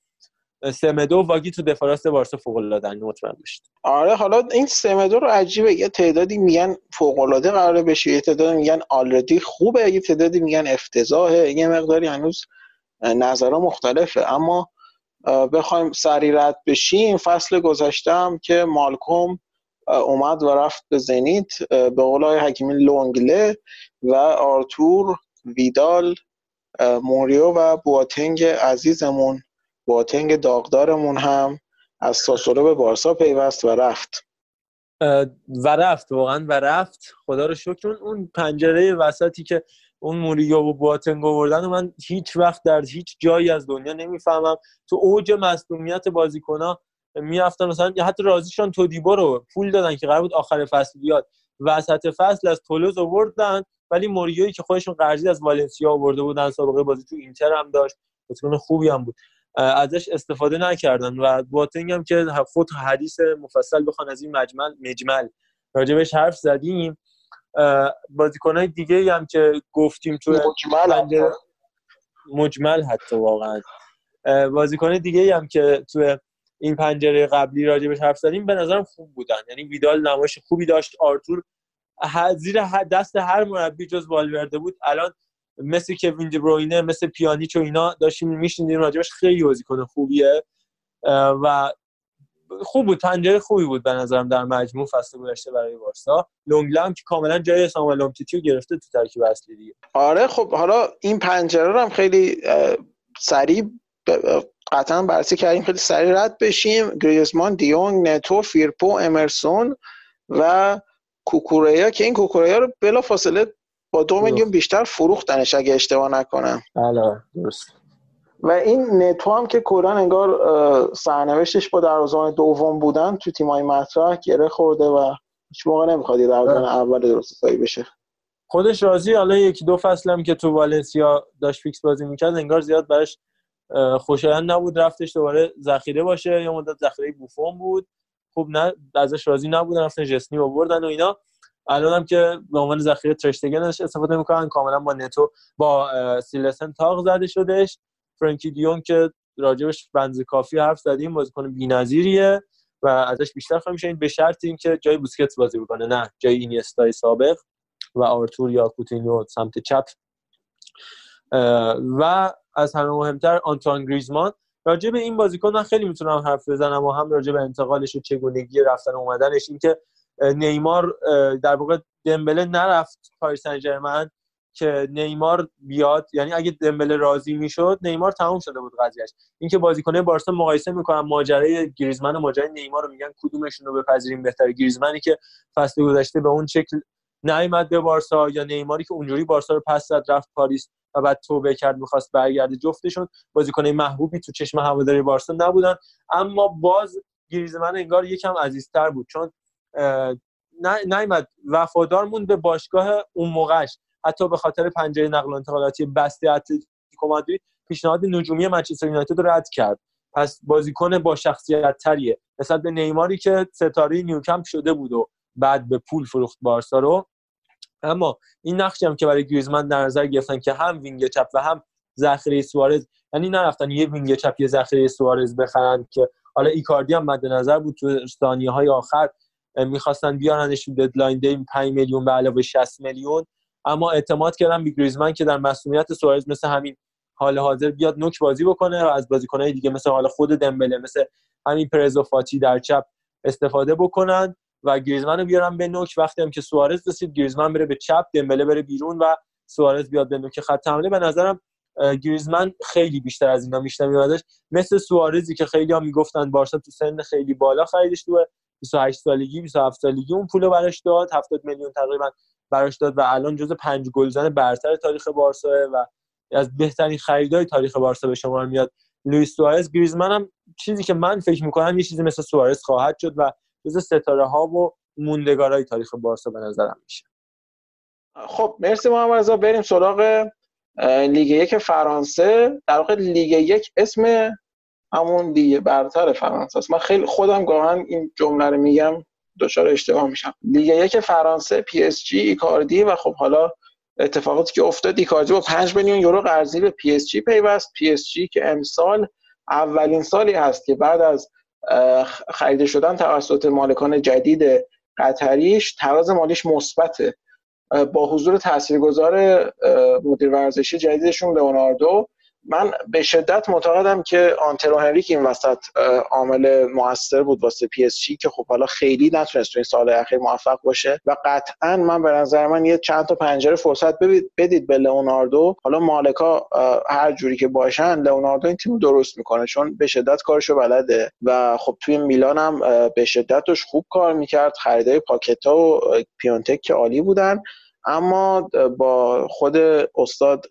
سمدو و واگی تو دفاراست بارسا فوق العاده مطمئن بشید آره حالا این سمدو رو عجیبه. یه تعدادی میگن فوق العاده قراره بشه. یه تعدادی میگن آلردی خوبه. یه تعدادی میگن افتضاحه. یه مقداری هنوز نظرها مختلفه. اما بخوایم سری رد بشیم. فصل گذشتم که مالکوم اومد و رفت به زنیت به قول حکیمی لونگله و آرتور ویدال موریو و بواتنگ عزیزمون بواتنگ داغدارمون هم از ساسولو به بارسا پیوست و رفت. و رفت واقعا و رفت. خدا رو شکر. اون پنجره وسطی که اون موریو و بواتنگ آوردن من هیچ وقت در هیچ جایی از دنیا نمی‌فهمم. تو اوج مصدومیت بازیکن‌ها می‌رفتن مثلا حتی رازیشان تودیبو رو پول دادن که قرار بود آخر فصل بیاد. وسط فصل از تولوز آوردن ولی موریوی که خودشون قرضی از والنسیا آورده بودن سابقه بازی تو اینتر هم داشت. بازیکن خوبی هم بود. ازش استفاده نکردن و باتنگ هم که خود حدیث مفصل بخوان از این مجمل مجمل. راجبش حرف زدیم. بازیکنهای دیگه هم که گفتیم تو مجمل مجمل حتی واقعا. بازیکن دیگه هم که تو این پنجره قبلی راجبش حرف زدیم به نظرم خوب بودن. یعنی ویدال نمایش خوبی داشت. آرتور زیر دست هر مربی جز والورده بود. الان مثل کوین بروینه مثل پیانیچ و اینا داشتیم میشنیدیم راجبش. خیلی بازیکن خوبیه. و خوب بود. پنجره خوبی بود به نظرم در مجموع فصل گذشته برای بارسا. لونگلام که کاملا جای ساموئل اومتیتی رو گرفته تو ترکیب اصلی دیگه. آره خب حالا این پنجره رو هم خیلی سریع قطعا بررسی کردیم. خیلی سریع رد بشیم. گریزمان دیونگ نتو فیرپو امرسون و کوکوریا که این کوکوریا رو بلا فاصله با دو میلیون بیشتر فروختنش اگه اشتباه نکنم. بله درست. و این نتو هم که کلا انگار سرنوشتش با دروازه‌بان دوم بودن تو تیمای مطرح گره خورده و هیچ موقع نمی‌خواد دروازه‌بان اول درست بشه. خودش راضی حالا یکی دو فصل هم که تو والنسیا داشت فیکس بازی می‌کرد انگار زیاد براش خوشایند نبود. رفتش دوباره ذخیره باشه. یا مدت ذخیره بوفون بود. خوب نه ازش راضی نبودن رفتن جسنی آوردن و اینا. الان هم که به عنوان ذخیره ترشتگنش استفاده می‌کنن کاملا با نتو با سیلسن تاق زده شدش فرانکی دیون که راجبش بنز کافی حرف زدیم بازیکن بی‌نظیریه و ازش بیشتر خواهیم شنید. به شرط اینکه جای بوسکتس بازی بکنه نه جای اینیستای سابق و آرتور یا کوتینیو سمت چپ. و از همه مهمتر آنتوان گریزمان. راجع به این بازیکن من خیلی می‌تونم حرف بزنم و هم راجع به انتقالش و چگونگی رفتن اومدنش اینکه نیمار در واقع دمبله نرفت پاریس سن که نیمار بیاد. یعنی اگه دمبله راضی می‌شد نیمار تموم شده بود قضیهش اینکه بازیکنه بارسا مقایسه می‌کنن ماجرای گریزمن و ماجرای نیمار رو میگن کدومشون رو بپذیریم بهتره؟ گریزمنی که فصل گذشته به اون شکل نیامد به بارسا یا نیماری که اونجوری بارسا رو پس زد رفت پاریس. و بعد توبه کرد می‌خواست برگرده. جفتشون بازیکن محبوبی تو چشم هواداری بارسا نبودن. اما باز گریزمن انگار یکم عزیزتر بود. چون نیامد وفادار موند به باشگاه اون موقعش. حتی به خاطر پنجره نقل و انتقالاتی بسته اتلتیکو مادرید پیشنهاد نجومی منچستر یونایتد رو رد کرد. پس بازیکن با شخصیت تریه نسبت به نیماری که ستاره نیوکمپ شده بود و بعد به پول فروخت بارسا رو اما این نقشی هم که برای گریزمن در نظر گرفتن که هم wing چپ و هم ذخیره سوارز یعنی نرفتن یه wing چپ یه ذخیره سوارز بخرن که حالا ایکاردی هم مد نظر بود تو ثانیه های آخر می‌خواستن بیارنش deadline day 5 میلیون به علاوه 60 میلیون. اما اعتماد کردن به گریزمن که در مسئولیت سوارز مثل همین حال حاضر بیاد نوک بازی بکنه و از بازیکنهای دیگه مثل حال خود دمبله مثل همین پرز و فاتی در چپ استفاده بکنن. و گریزمن رو بیارن به نوک. وقتی هم که سوارز رسید گریزمن بره به چپ دمبله بره بیرون و سوارز بیاد به نوک خط حمله. به نظرم گریزمن خیلی بیشتر از اینا میادش مثل سوارزی که خیلی هم می‌گفتن بارسا تو سن خیلی بالا خریدش تو 28 سالگی 27 سالگی اون پول براش داد. 70 میلیون تقریبا براش داد و الان جزو پنج گلزن برتر تاریخ بارسا و از بهترین خریدای تاریخ بارسا به شما میاد لوئیس سوارز. گریزمن هم چیزی که من فکر می‌کنم یه چیزی مثل سوارز خواهد شد و جز ستاره ها و موندگارای تاریخ بارسا به نظرم میشه. خب مرسی محمد رضا. بریم سراغ لیگ یک فرانسه. در واقع لیگ یک اسم همون لیگ برتر فرانسه است. من خیلی خودم گاهن این جمله رو میگم دچار اشتباه میشم. لیگ یک فرانسه پی اس جی ایکاردی و خب حالا اتفاقاتی که افتاد ایکاردی با 5 میلیون یورو قرضی به پی اس جی پیوست. پی اس جی که امسال اولین سالی هست که بعد از خریده شدن توسط مالکان جدید قطریش تراز مالیش مثبته با حضور تاثیرگذار مدیر ورزشی جدیدشون لئوناردو من به شدت معتقدم که آنترو هنریک این وسط عامل موثر بود واسه پی اس که خب حالا خیلی نتونست تو این سال اخیر موفق باشه و قطعا من به نظر من یه چند تا پنجره فرصت بدید به لئوناردو. حالا مالکا هر جوری که باشن لئوناردو این تیم درست می‌کنه چون به شدت کارشو بلده و خب توی میلان هم به شدتش خوب کار می‌کرد. خریدای پاکتا و پیونتک که عالی بودن. اما با خود استاد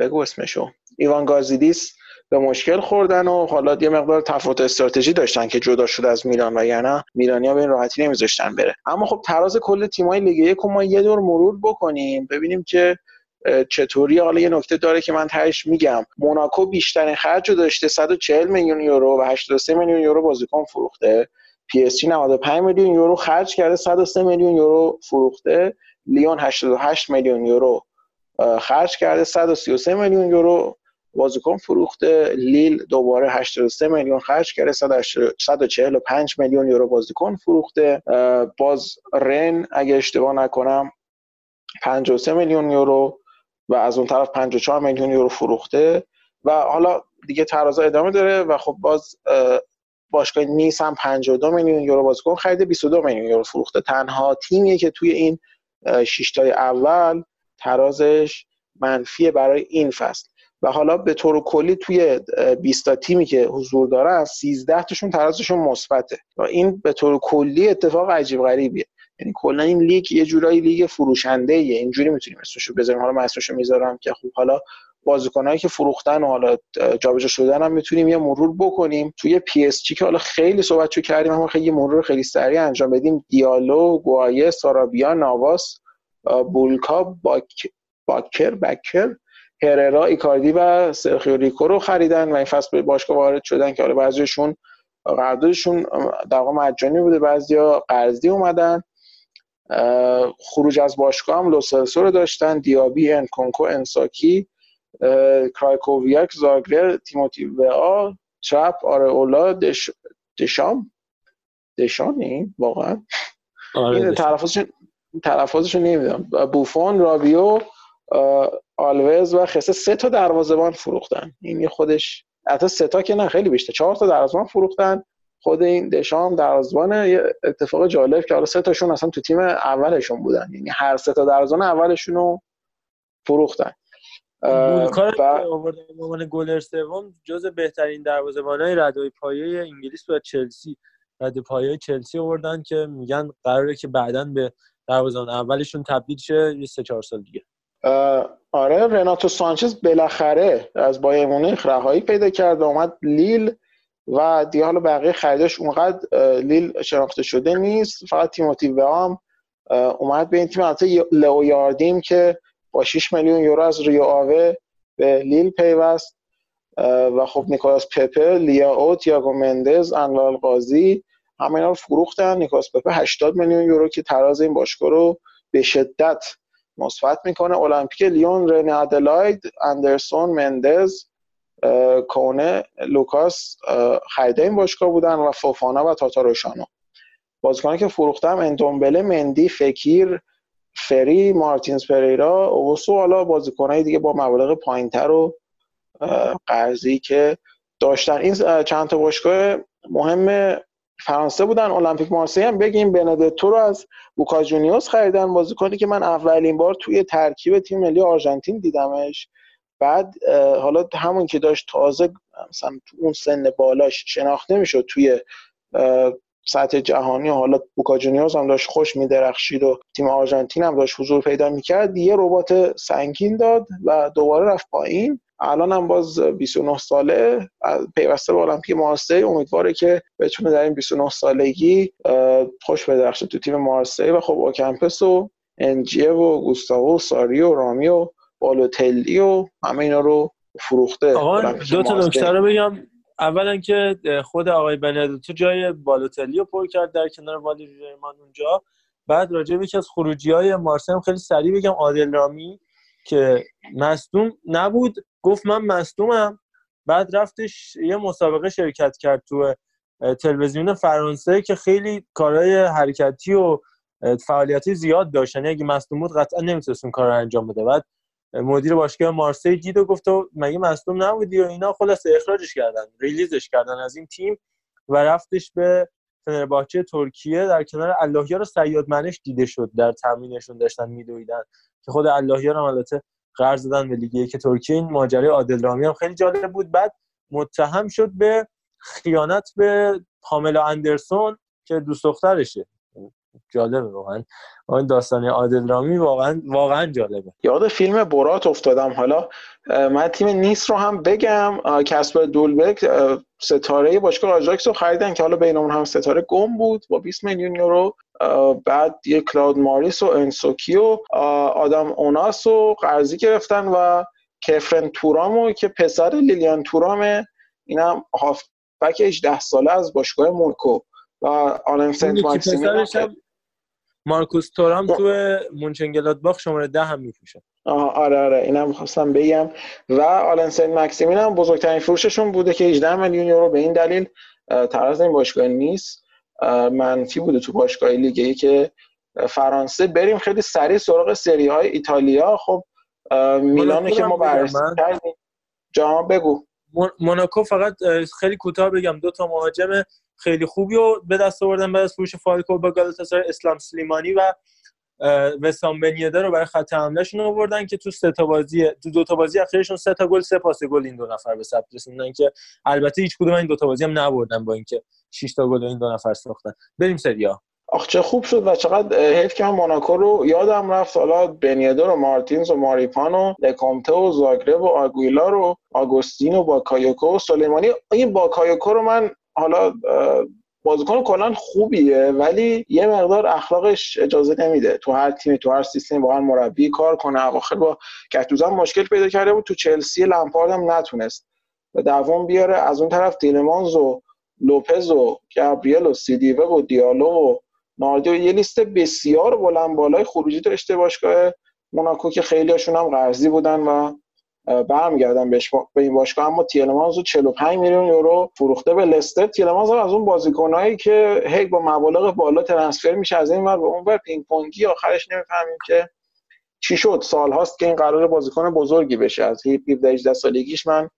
بگو اسمشو. ایوان گازیدیس به مشکل خوردن و حالا یه مقدار تفاوت استراتژی داشتن که جدا شده از میلان و یعنی میلانیا به این راحتی نمیذاشتن بره. اما خب تراز کل تیمای لیگ یک ما یه دور مرور بکنیم ببینیم که چطوری. حالا یه نکته داره که من تهش میگم. موناکو بیشترین خرج رو داشته 140 میلیون یورو و 83 میلیون یورو بازیکن فروخته. پی اس جی 95 میلیون یورو خرج کرده 103 میلیون یورو فروخته. لیون 88 میلیون یورو خرج کرده 133 میلیون یورو بازیکن فروخته لیل دوباره 83 میلیون خرج کرده 145 میلیون یورو بازیکن فروخته. باز رن اگه اشتباه نکنم 53 میلیون یورو و از اون طرف 54 میلیون یورو فروخته. و حالا دیگه ترازا ادامه داره و خب باز باشگاه نیس هم 52 میلیون یورو بازیکن خریده 22 میلیون یورو فروخته. تنها تیمیه که توی این شیشتای اول ترازش منفیه برای این فصل. و حالا به طور کلی توی 20 تا تیمی که حضور دارن 13 تاشون ترازشون مثبته. و این به طور کلی اتفاق عجیب غریبیه. یعنی کلا این لیگ یه جورایی لیگ فروشنده ایه اینجوری می‌تونیم اسمشو بذاریم. حالا من اسمشو می‌ذارم که خوب حالا بازیکنایی که فروختن و حالا جابجا شدن هم می‌تونیم یه مرور بکنیم. توی پی اس جی که حالا خیلی صحبت کردیم اما خیلی مرور خیلی سریع انجام بدیم. دیالو گوایه سارابیا ناواس بولکا باک... باکر بکر هررا ایکاردی و سرخیو ریکو رو خریدن و این فصل به باشگاه وارد شدن که حالا بعضیشون قراردادشون در واقع مجانی بوده بعضیا قرضی اومدن. خروج از باشگاه هم لوسلسو رو داشتن دیابی انکونکو انساکی کرایکوویاک زاگرر تیموتی و چپ اولا دش... دشام؟ دشان این واقعا. آره این تلفظش تلفظش نمی‌دونم. بوفون رابیو آلوز و خسته سه تا دروازه‌بان فروختن. این خودش حتی سه تا که نه خیلی بیشتر. چهار تا دروازه‌بان فروختن. خود این دشام دروازه‌بان یه اتفاق جالب که حالا سه تاشون اصلا تو تیم اولشون بودن. یعنی هر سه تا دروازه‌بان اولشون رو فروختن گولکار آوردن به عنوان گلر سوم جز بهترین دروازه‌بانای ردای پایه انگلیس و چلسی. رد پایه چلسی آوردن که میگن قراره که بعدا به دروازه‌بان. اولشون تبدیل شه یه سه چهار سال دیگه. آره رناتو سانچز بالاخره از بایر مونیخ رهایی پیدا کرد و اومد لیل و دیگه حالا بقیه خریداش اونقدر لیل شناخته شده نیست. فقط تیموتی وام اومد به این تیم. البته لئو یاردیم که با 6 میلیون یورو از ریو آوه به لیل پیوست. و خب نیکولاس پپه لیا او تیاگو مندز انوار قاضی همه اینا رو فروختن. نیکولاس پپه 80 میلیون یورو که تراز این باشگاه رو به شدت مثبت می‌کنه. المپیک لیون رن ادلاید اندرسون مندز کونه لوکاس خریده این باشگاه بودن و فوفانا و تاتاروشانو بازیکنان که فروختم اندومبله مندی فکیر فری مارتینز پریرا اوسو. حالا بازیکنهای دیگه با مبالغ پایینتر و قرضی که داشتن. این چند تا باشگاه مهم فرانسه بودن المپیک مارسی هم بگیم بندتو رو از بوکا جونیوس خریدن. بازیکنی که من اولین بار توی ترکیب تیم ملی آرژانتین دیدمش. بعد حالا همون که داشت تازه مثلا تو اون سن بالاش شناخته می‌شد توی سطح جهانی. حالا بوکا جونیورز هم داشت خوش میدرخشید و تیم آرژانتین هم داشت حضور پیدا می‌کرد. یه ربات سنگین داد و دوباره رفت پایین. الان هم باز 29 ساله پیوسته به المپیک مارسی. امیدواره که بتونه در این 29 سالگی خوش بدرخشه تو تیم مارسی و خب اوکمپس و انجیه و گوستاو و ساری و رامی و بالوتلی و همه اینا رو فروخته آقا دو تا نکته رو بگم. اولا که خود آقای بندتو جای بالوتلی رو پر کرد در کنار والی ریرمان اونجا. بعد راجع به یکی از خروجی های مارسی هم خیلی سریع بگم. عادل رامی که مصدوم نبود. گفت من مصدومم. بعد رفتش یه مسابقه شرکت کرد تو تلویزیون فرانسه که خیلی کارهای حرکتی و فعالیتی زیاد داشتن یعنی اگه مصدوم بود قطعا نمی‌تونست اون کار رو انجام بده. بعد مدیر باشگاه مارسی دید و گفت مگه مصدوم نبودی و اینا خلاص اخراجش کردن ریلیزش کردن از این تیم و رفتش به فنرباچه ترکیه. در کنار اللهیار سیاد منش دیده شد در تمرینشون داشتن میدویدن که خود اللهیار هم البته قرض دادن به لیگ که ترکیه. این ماجرای عادل رامی هم خیلی جالب بود. بعد متهم شد به خیانت به پاملا اندرسون که دوست دخترشه. جالبه واقعا. اون داستان عادل رامی واقعا واقعا جالبه. یاد فیلم برات افتادم حالا. من تیم نیس رو هم بگم. کسپر دولبک ستاره باشگاه آژاکس رو خریدن که حالا بین اون هم ستاره گم بود با 20 میلیون یورو. بعد یه کلاود ماریس و انسوکی و آدم اوناس و قرضی گرفتن و کفرن تورامو که پسر لیلیان تورامه اینم هافبک 18 ساله از باشگاه مونکو و آلن سنت ماکسیمین مارکوس تورام تو مونچنگلادباخ شماره ده هم میفروشه. آره آره اینم خواستم بگم. و آلن سنت مکسیمین هم بزرگترین فروششون بوده که 18 میلیون یورو به این دلیل تراز این باشگاه نیست. منفی بوده تو باشگاه لیگی که فرانسه. بریم خیلی سریع سراغ سری های ایتالیا. خب میلانه که ما بررسی کردیم. جا بگو. موناکو فقط خیلی کوتاه بگم. دو تا مهاجم خیلی خوبی رو به دست آوردن بعد از فروش فالکو با گالاتاسارای اسلام سلیمانی و وسام بنیده رو برای خط حملهشون آوردن که تو سه تا بازی تو دو تا بازی اخیرشون سه تا گل سه پاس گل این دو نفر به ثبت رسوندن که البته هیچ کدوم این دو تا بازی هم نبردن با اینکه 6 تا گل این دو نفر ساختن. بریم سریا آخ چه خوب شد و چقدر حیف که من موناکو رو یادم رفت. حالا بن یدر و مارتینز و ماریپان و لکومته و زاگرب و آگویلا رو آگوستین و باکایوکو و سلیمانی. این باکایوکو رو من حالا بازیکن کلا خوبیه ولی یه مقدار اخلاقش اجازه نمیده. تو هر تیمی تو هر سیستمی با هر مربی کار کنه. اواخر با گتوزو مشکل پیدا کرده بود. تو چلسی لمپارد هم نتونست. و دوام بیاره. از اون طرف تیلمانز و لوپز و گابریل و سیدیوه و دیالو و ناردیو یه لیست بسیار بلند بالای خروجی داشته باشگاه موناکو که خیلی هاشون هم قرضی بودن و برمیگردن به این باشگاه. اما تیلمانز رو 45 میلیون یورو فروخته به لستر. تیلمانز از اون بازیکنایی که هی با مبالغ بالا transfer میشه از این ور به اون ور پینگ پونگی آخرش نمی‌فهمیم که چی شد. سال هاست که این قرار بازیکن بزرگی بشه. از 17 18 سالگیش من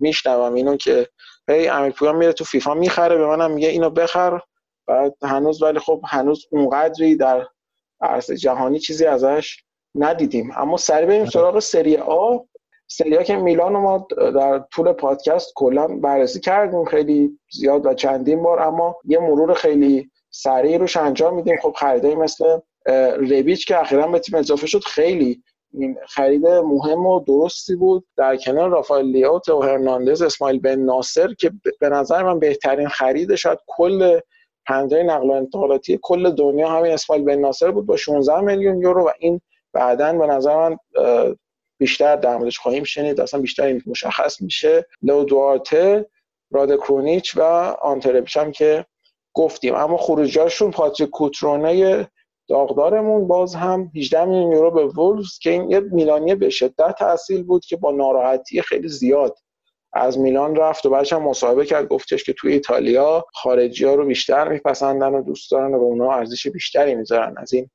میشنوم. اینو که هی امیر پویان میره تو فیفا می‌خره به منم میگه اینو بخر. بعد هنوز ولی خب هنوز اونقدری در عرصه جهانی چیزی ازش ندیدیم. اما سری بریم سراغ سری آ. سری آ که میلان ما در طول پادکست کلا بررسی کردیم خیلی زیاد و چندین بار اما یه مرور خیلی سریع روش انجام میدیم. خب خریدایی مثل ربیچ که اخیرا به تیم اضافه شد خیلی خرید مهم و درستی بود. در کنار رافائل لیاوت و هرناندز اسماعیل بن ناصر که به نظر من بهترین خرید شاید کل پنجره نقل و انتقالاتی کل دنیا همین اسماعیل بن ناصر بود با 16 میلیون یورو و این بعدا به نظر من بیشتر در موردش خواهیم شنید. اصلا بیشتر این مشخص میشه. لو دوارته راد کرونیچ و آنترپیچ هم که گفتیم. اما خروجیاشون پاتریک کوترونه داغدارمون باز هم 18 میلیون یورو به وولفز که این یه میلانی به شدت تحصیل بود که با ناراحتی خیلی زیاد از میلان رفت و بعدش هم مصاحبه کرد. گفتش که توی ایتالیا خارجی ها رو بیشتر میپسندن و دوست دارن و به اونا ارزش بیشتری می‌ذارن. از این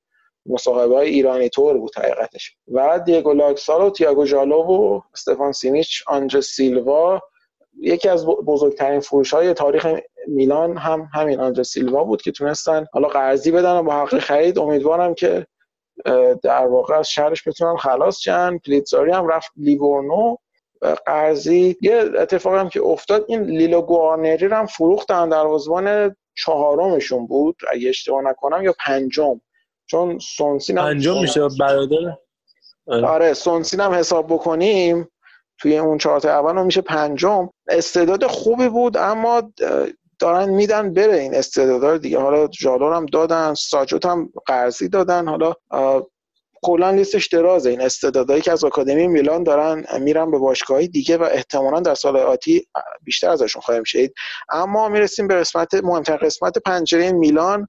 مصاحبه های ایرانی طور بود حقیقتش. و دیگو لاکسال و تیاگو جالو و استفان سیمیچ آنجا سیلوا یکی از بزرگترین فروش های تاریخ میلان هم همین آنجا سیلوا بود که تونستن حالا قرضی بدن و با حق خرید. امیدوارم که در واقع از شهرش بتونن خلاص شن پلیتزاری هم رفت لیورنو. قرضی یه اتفاقی هم که افتاد این لیلو گوارنری هم فروختن. دروازه‌بان چهارمشون بود. اگه اشتباه نکنم یا پنجم. چون سونسین هم پنجم میشه برادر؟ آره. سونسین هم حساب بکنیم. توی اون چهار اول میشه پنجم. استعداد خوبی بود اما دارن میدن بره این استعدادا دیگه. حالا جالور هم دادن ساجوت هم قرضی دادن. حالا کلا لیستش درازه. این استعدادایی که از آکادمی میلان دارن میرن به باشگاهی دیگه و احتمالا در سال آتی بیشتر ازشون خواهیم شید اما می‌رسیم به قسمت مهمتر قسمت پنجره میلان.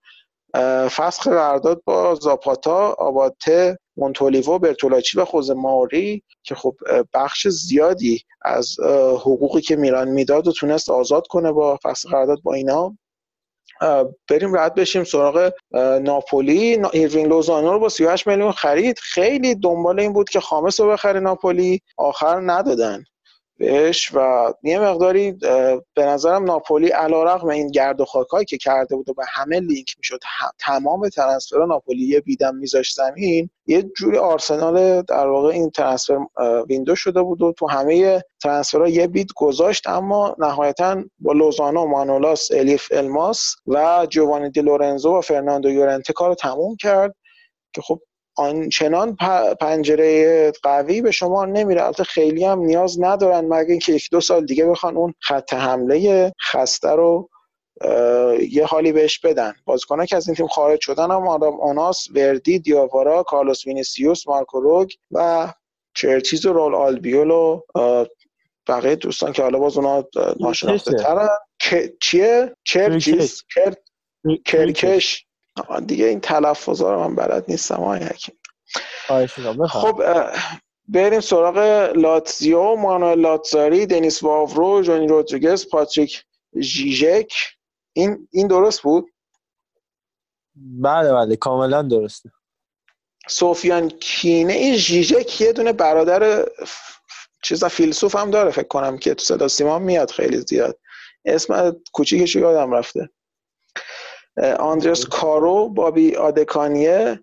فسخ قرارداد با زاپاتا آباته مونتولیوو برتولاچی و خوز ماری که خب بخش زیادی از حقوقی که میلان می‌داد و تونست آزاد کنه با فصل قرارداد با اینا. بریم رد بشیم سراغ ناپولی. ایروین لوزانو رو با 38 میلیون خرید. خیلی دنبال این بود که خامس رو بخره ناپولی. آخر ندادن. بهش و یه مقداری به نظرم ناپولی علا رقم این گرد و خاکایی که کرده بود و به همه لینک می‌شد تمام ترنسفر ناپولی یه بیدم میذاشت زمین یه جوری آرسنال در واقع این ترنسفر window شده بود و تو همه transfer ها یه bid گذاشت اما نهایتا با لوزانو مانولاس الیف الماس و جوانی دی لورنزو و فرناندو یورنته کار تموم کرد که خب آنچنان پنجره قوی به شما نمیره. البته خیلی هم نیاز ندارن مگه اینکه یک دو سال دیگه بخوان اون خط حمله خسته رو یه حالی بهش بدن. بازیکنان که از این تیم خارج شدن هم آدم اوناس وردی دیاوارا کارلوس وینیسیوس مارکو روگ و چرچیز و رول آلبیول و بقیه دوستان که حالا باز اونا ناشناخته ترن چیه؟ چرچیز؟ کرکش دیگه این تلفظ رو من بلد نیستم آقای حکیم. خب بریم سراغ لاتزیو مانوئل لاتزاری دنیس واورو جونی رودریگز پاتریک ژیژک. این این درست بود؟ بله بله کاملا درسته. سوفیان کینه این ژیژک یه دونه برادر چیزا فیلسوف هم داره فکر کنم که تو صدا سیما میاد خیلی زیاد. اسم کوچیکش یادم رفته. آندرس کارو بابی آدکانیه.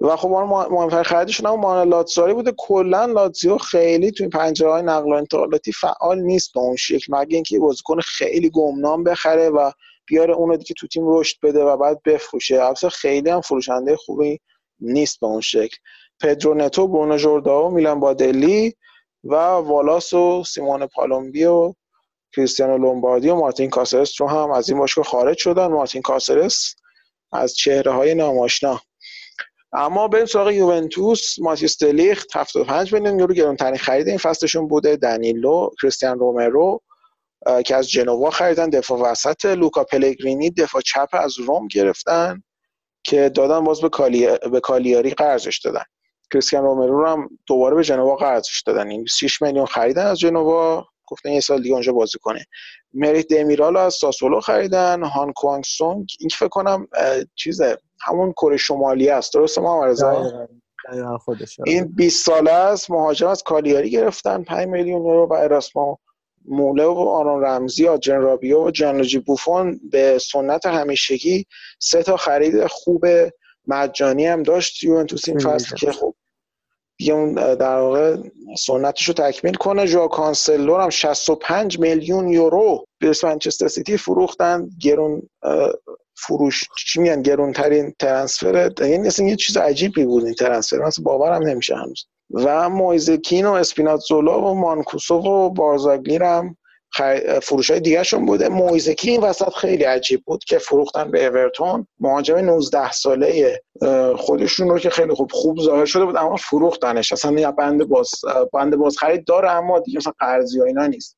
و خب مهمترین خریدشون هم مان لاتزاری بوده. کلا لاتزیو خیلی توی پنجره های نقل و انتقالاتی فعال نیست به اون شکل مگه اینکه بازیکن خیلی گمنام بخره و بیاره اونو دیگه تو تیم رشد بده و بعد بفروشه. البته خیلی هم فروشنده خوبی نیست به اون شکل. پدرو نتو برونو جورداو میلان بادلی و والاس و سیمون پالومبی و کریستیانو لومباردی و مارتین کاسرس رو هم از این باشگاه خارج شدن. مارتین کاسرس از چهره های نام آشنا. اما بریم سراغ یوونتوس. ماتیس دلیخت 75 میلیون یورو گرونترین خرید این فصلشون بوده. دنیلو کریستیان رومرو که از جنوا خریدن. دفاع وسط لوکا پلگرینی دفاع چپ از روم گرفتن که دادن باز به, کالی... به کالیاری قرضش دادن. کریستیان رومرو رو هم دوباره به جنوا قرضش دادن. این 6 میلیون خریدن از جنوا. گفتن یه سال دیگه اونجا بازی کنه. مریت دمیرال از ساسولو خریدن هان کوانگ سونگ. این فکر کنم چیزه همون کره شمالی است. درسته ما رضا؟ این 20 ساله است. مهاجم از کالیاری گرفتن. 5 میلیون یورو و اراسمو موله و آرون رمزی و جن رابیو و جانلوجی بوفون به سنت همیشگی سه تا خرید خوب مجانی هم داشت. یوونتوس این فصل که خب دیگه اون در واقع سنتش رو تکمیل کنه. ژائو کانسلو هم 65 میلیون یورو به منچستر سیتی فروختن. گرون فروش چی میگن؟ گرون ترین transfer یعنی اصلا یه چیز عجیبی بود این transfer مثلا باورم نمیشه هنوز. و مویس کین و اسپیناتزولا و مانکوسو و بارزاگلی هم فروش های دیگه شون بوده. مویزکی این وسط خیلی عجیب بود که فروختن به اورتون. مهاجم 19 ساله خودشون رو که خیلی خوب خوب ظاهر شده بود اما فروختنش. اصلا یه بند باز بند باز خرید داره اما دیگه مثلا قرضی و اینا نیست.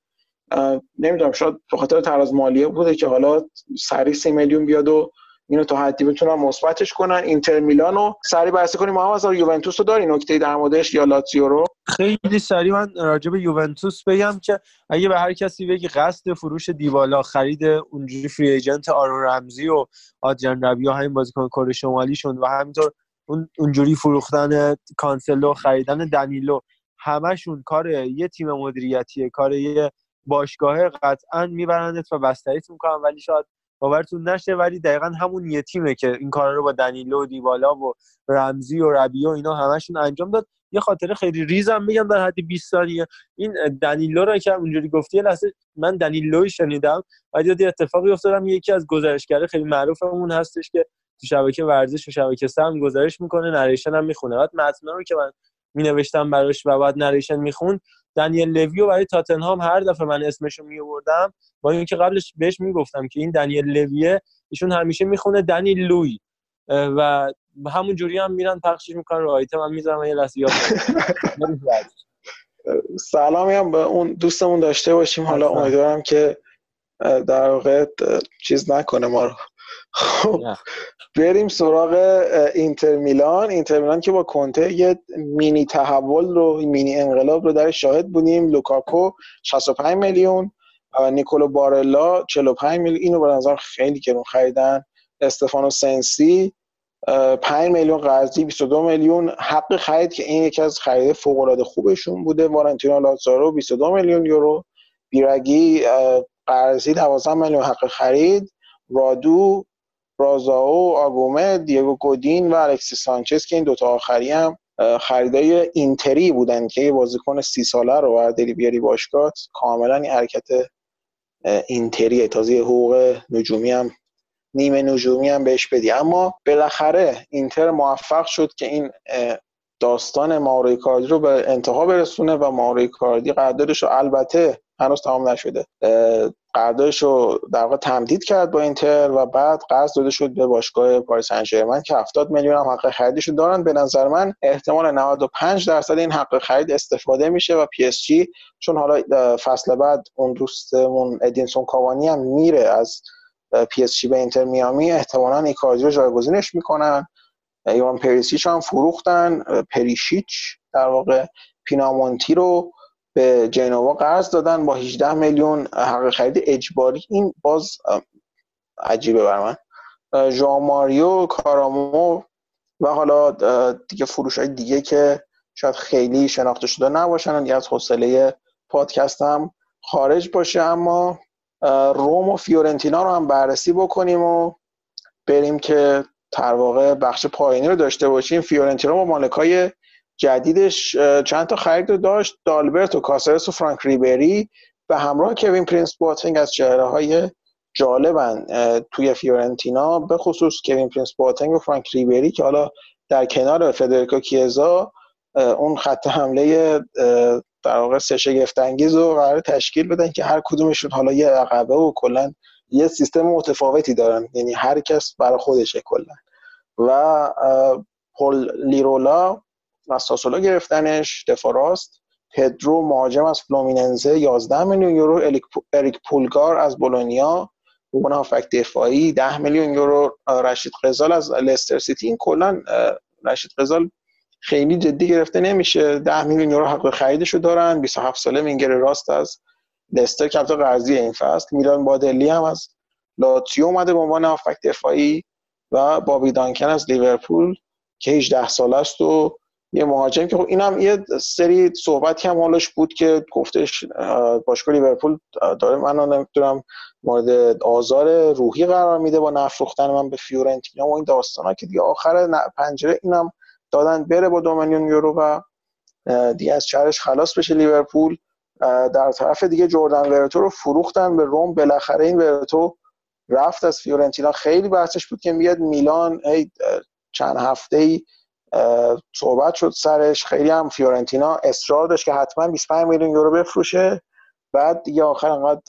نمی‌دونم شاید به خاطر تراز مالیه بوده که حالا سریع 3 میلیون بیاد و اینو تا حدی بتونن مثبتش کنن. اینتر میلانو سری بررسی کنیم. از یوونتوس رو داری؟ نکته در موردش یا لاتزیو رو؟ خیلی سری من راجع به یوونتوس بگم که اگه به هر کسی بگی قصد فروش دیبالا خرید اونجوری فری ایجنت آرون رمزی و آدریان ربیو همین بازیکن کره شمالی شون و همینطور اون اونجوری فروختن کانسلو خریدن دنیلو همشون کار یه تیم مدیریتیه کار یه باشگاه قطعا میبرندت و بستریت می‌کنن ولی شاید باورتون نشه ولی دقیقا همون یه تیمه که این کارا رو با دنیلو و دیبالا و رمزی و ربیو اینا همشون انجام داد. یه خاطره خیلی ریزم میگم در حد 20 ثانیه. این دنیلو رو که اونجوری گفتی لحظه من دنیلو شنیدم. بعد یاد اتفاقی افتادم یکی از گزارشگره خیلی معروفمون هستش که تو شبکه ورزش و شبکه سم گزارش می‌کنه نریشن هم می‌خونه. بعد متنا رو که من می نوشتم براش و بعد نریشن می‌خوند دنیل لویو برای تاتنهام هر دفعه من اسمش رو می آوردم با اینکه قبلش بهش می‌گفتم که این دنیل لویه ایشون همیشه می‌خونه دنیل لوی. و همون جوری هم میرن پخشش می‌کنن رو آیتم هم می‌ذارم یه لحظه یاد سلامی هم به اون دوستمون داشته باشیم. حالا امیدوارم که در واقع چیز نکنه ما رو. خب بریم سراغ اینتر میلان. اینتر میلان که با کنته یه مینی تحول رو مینی انقلاب رو در شاهد بودیم. لوکاکو 65 میلیون نیکولو بارلا 45 میلیون. اینو به نظر خیلی گرون خریدن. استفانو سنسی 5 میلیون قرضی 22 میلیون. حق خرید که این یکی از خرید فوق العاده خوبشون بوده. وارنتینو لازارو 22 میلیون یورو. بیرگی قرضی 12 میلیون حق خرید. رادو رازاو آگومه دیگو گودین و الکسی سانچز که این دوتا آخری هم خریدای اینتری بودن که بازیکن سی ساله رو برداری بیاری باشگاه کاملا این حرکت اینتری تازه حقوق نجومی هم نیمه نجومی هم بهش بدی. اما بالاخره اینتر موفق شد که این داستان مائورو ایکاردی رو به انتها برسونه و مائورو ایکاردی قراردادش رو البته هنوز تمام نشده قراردادش رو در واقع تمدید کرد با اینتر و بعد قرض داده شد به باشگاه پاریس سن که 70 میلیون هم حق خریدش دارن. به نظر من احتمال 95 درصد این حق خرید استفاده میشه و پی اس جی چون حالا فصل بعد اون دوستمون ادینسون کاوانی هم میره از پی اس جی به اینتر میامی احتمالاً ایکاردی رو جایگزینش می‌کنن. ایوان پریسیچ هم فروختن. پریشیچ در واقع پینامونتی رو به جنوا قرض دادن با 18 میلیون حق خرید اجباری. این باز عجیبه بر من. ژان ماریو کارامو و حالا دیگه فروش های دیگه که شاید خیلی شناخته شده نباشن یا از حوصله پادکست هم خارج باشه اما روم و فیورنتینا رو هم بررسی بکنیم و بریم که در واقع بخش پایینی رو داشته باشیم. فیورنتینا با مالکای جدیدش چند تا خرید رو داشت. دالبرت و کاسرس و فرانک ریبری به همراه کوین پرینس بواتنگ از چهره های جالبن توی فیورنتینا. به خصوص کوین پرینس بواتنگ و فرانک ریبری که حالا در کنار فدریکو کیزا اون خط حمله در واقع سه شگفت انگیز رو قرار تشکیل بدن که هر کدومشون حالا یه عقبه و کلا یه سیستم متفاوتی دارن. یعنی هر کس برای خودشه کلا و پول لیرولا از ساسولا گرفتنش دفاراست پدرو مهاجم از فلومیننزه 11 میلیون یورو. اریک پولگار از بولونیا. عنوان هافبک دفاعی 10 میلیون یورو. رشید قزال از لستر سیتی. این کلا رشید قزال خیلی جدی گرفته نمیشه. 10 میلیون یورو حق خریدشو دارن. 27 ساله وینگر راست از لستر که قرضی این فصل. میلان بادلی هم از لاتیو اومده به عنوان هافبک دفاعی و بابی دانکن از لیورپول که 18 ساله است و یه مهاجم که خب اینم یه سری صحبتی هم حولش بود که گفتش باشگاه لیورپول داره من نمی‌دونم مورد آزار روحی قرار میده با نفروختن من به فیورنتینا و این داستانا که دیگه آخر پنجره اینم دادن بره با دو میلیون یورو و دیگه از شرش خلاص بشه لیورپول. در طرف دیگه جردن ورتو رو فروختن به روم. بالاخره این ورتو رفت از فیورنتینا. خیلی بحثش بود که میاد میلان چند هفته ای صحبت شد سرش. خیلی هم فیورنتینا اصرار داشت که حتما 25 میلیون یورو بفروشه. بعد دیگه آخر انقدر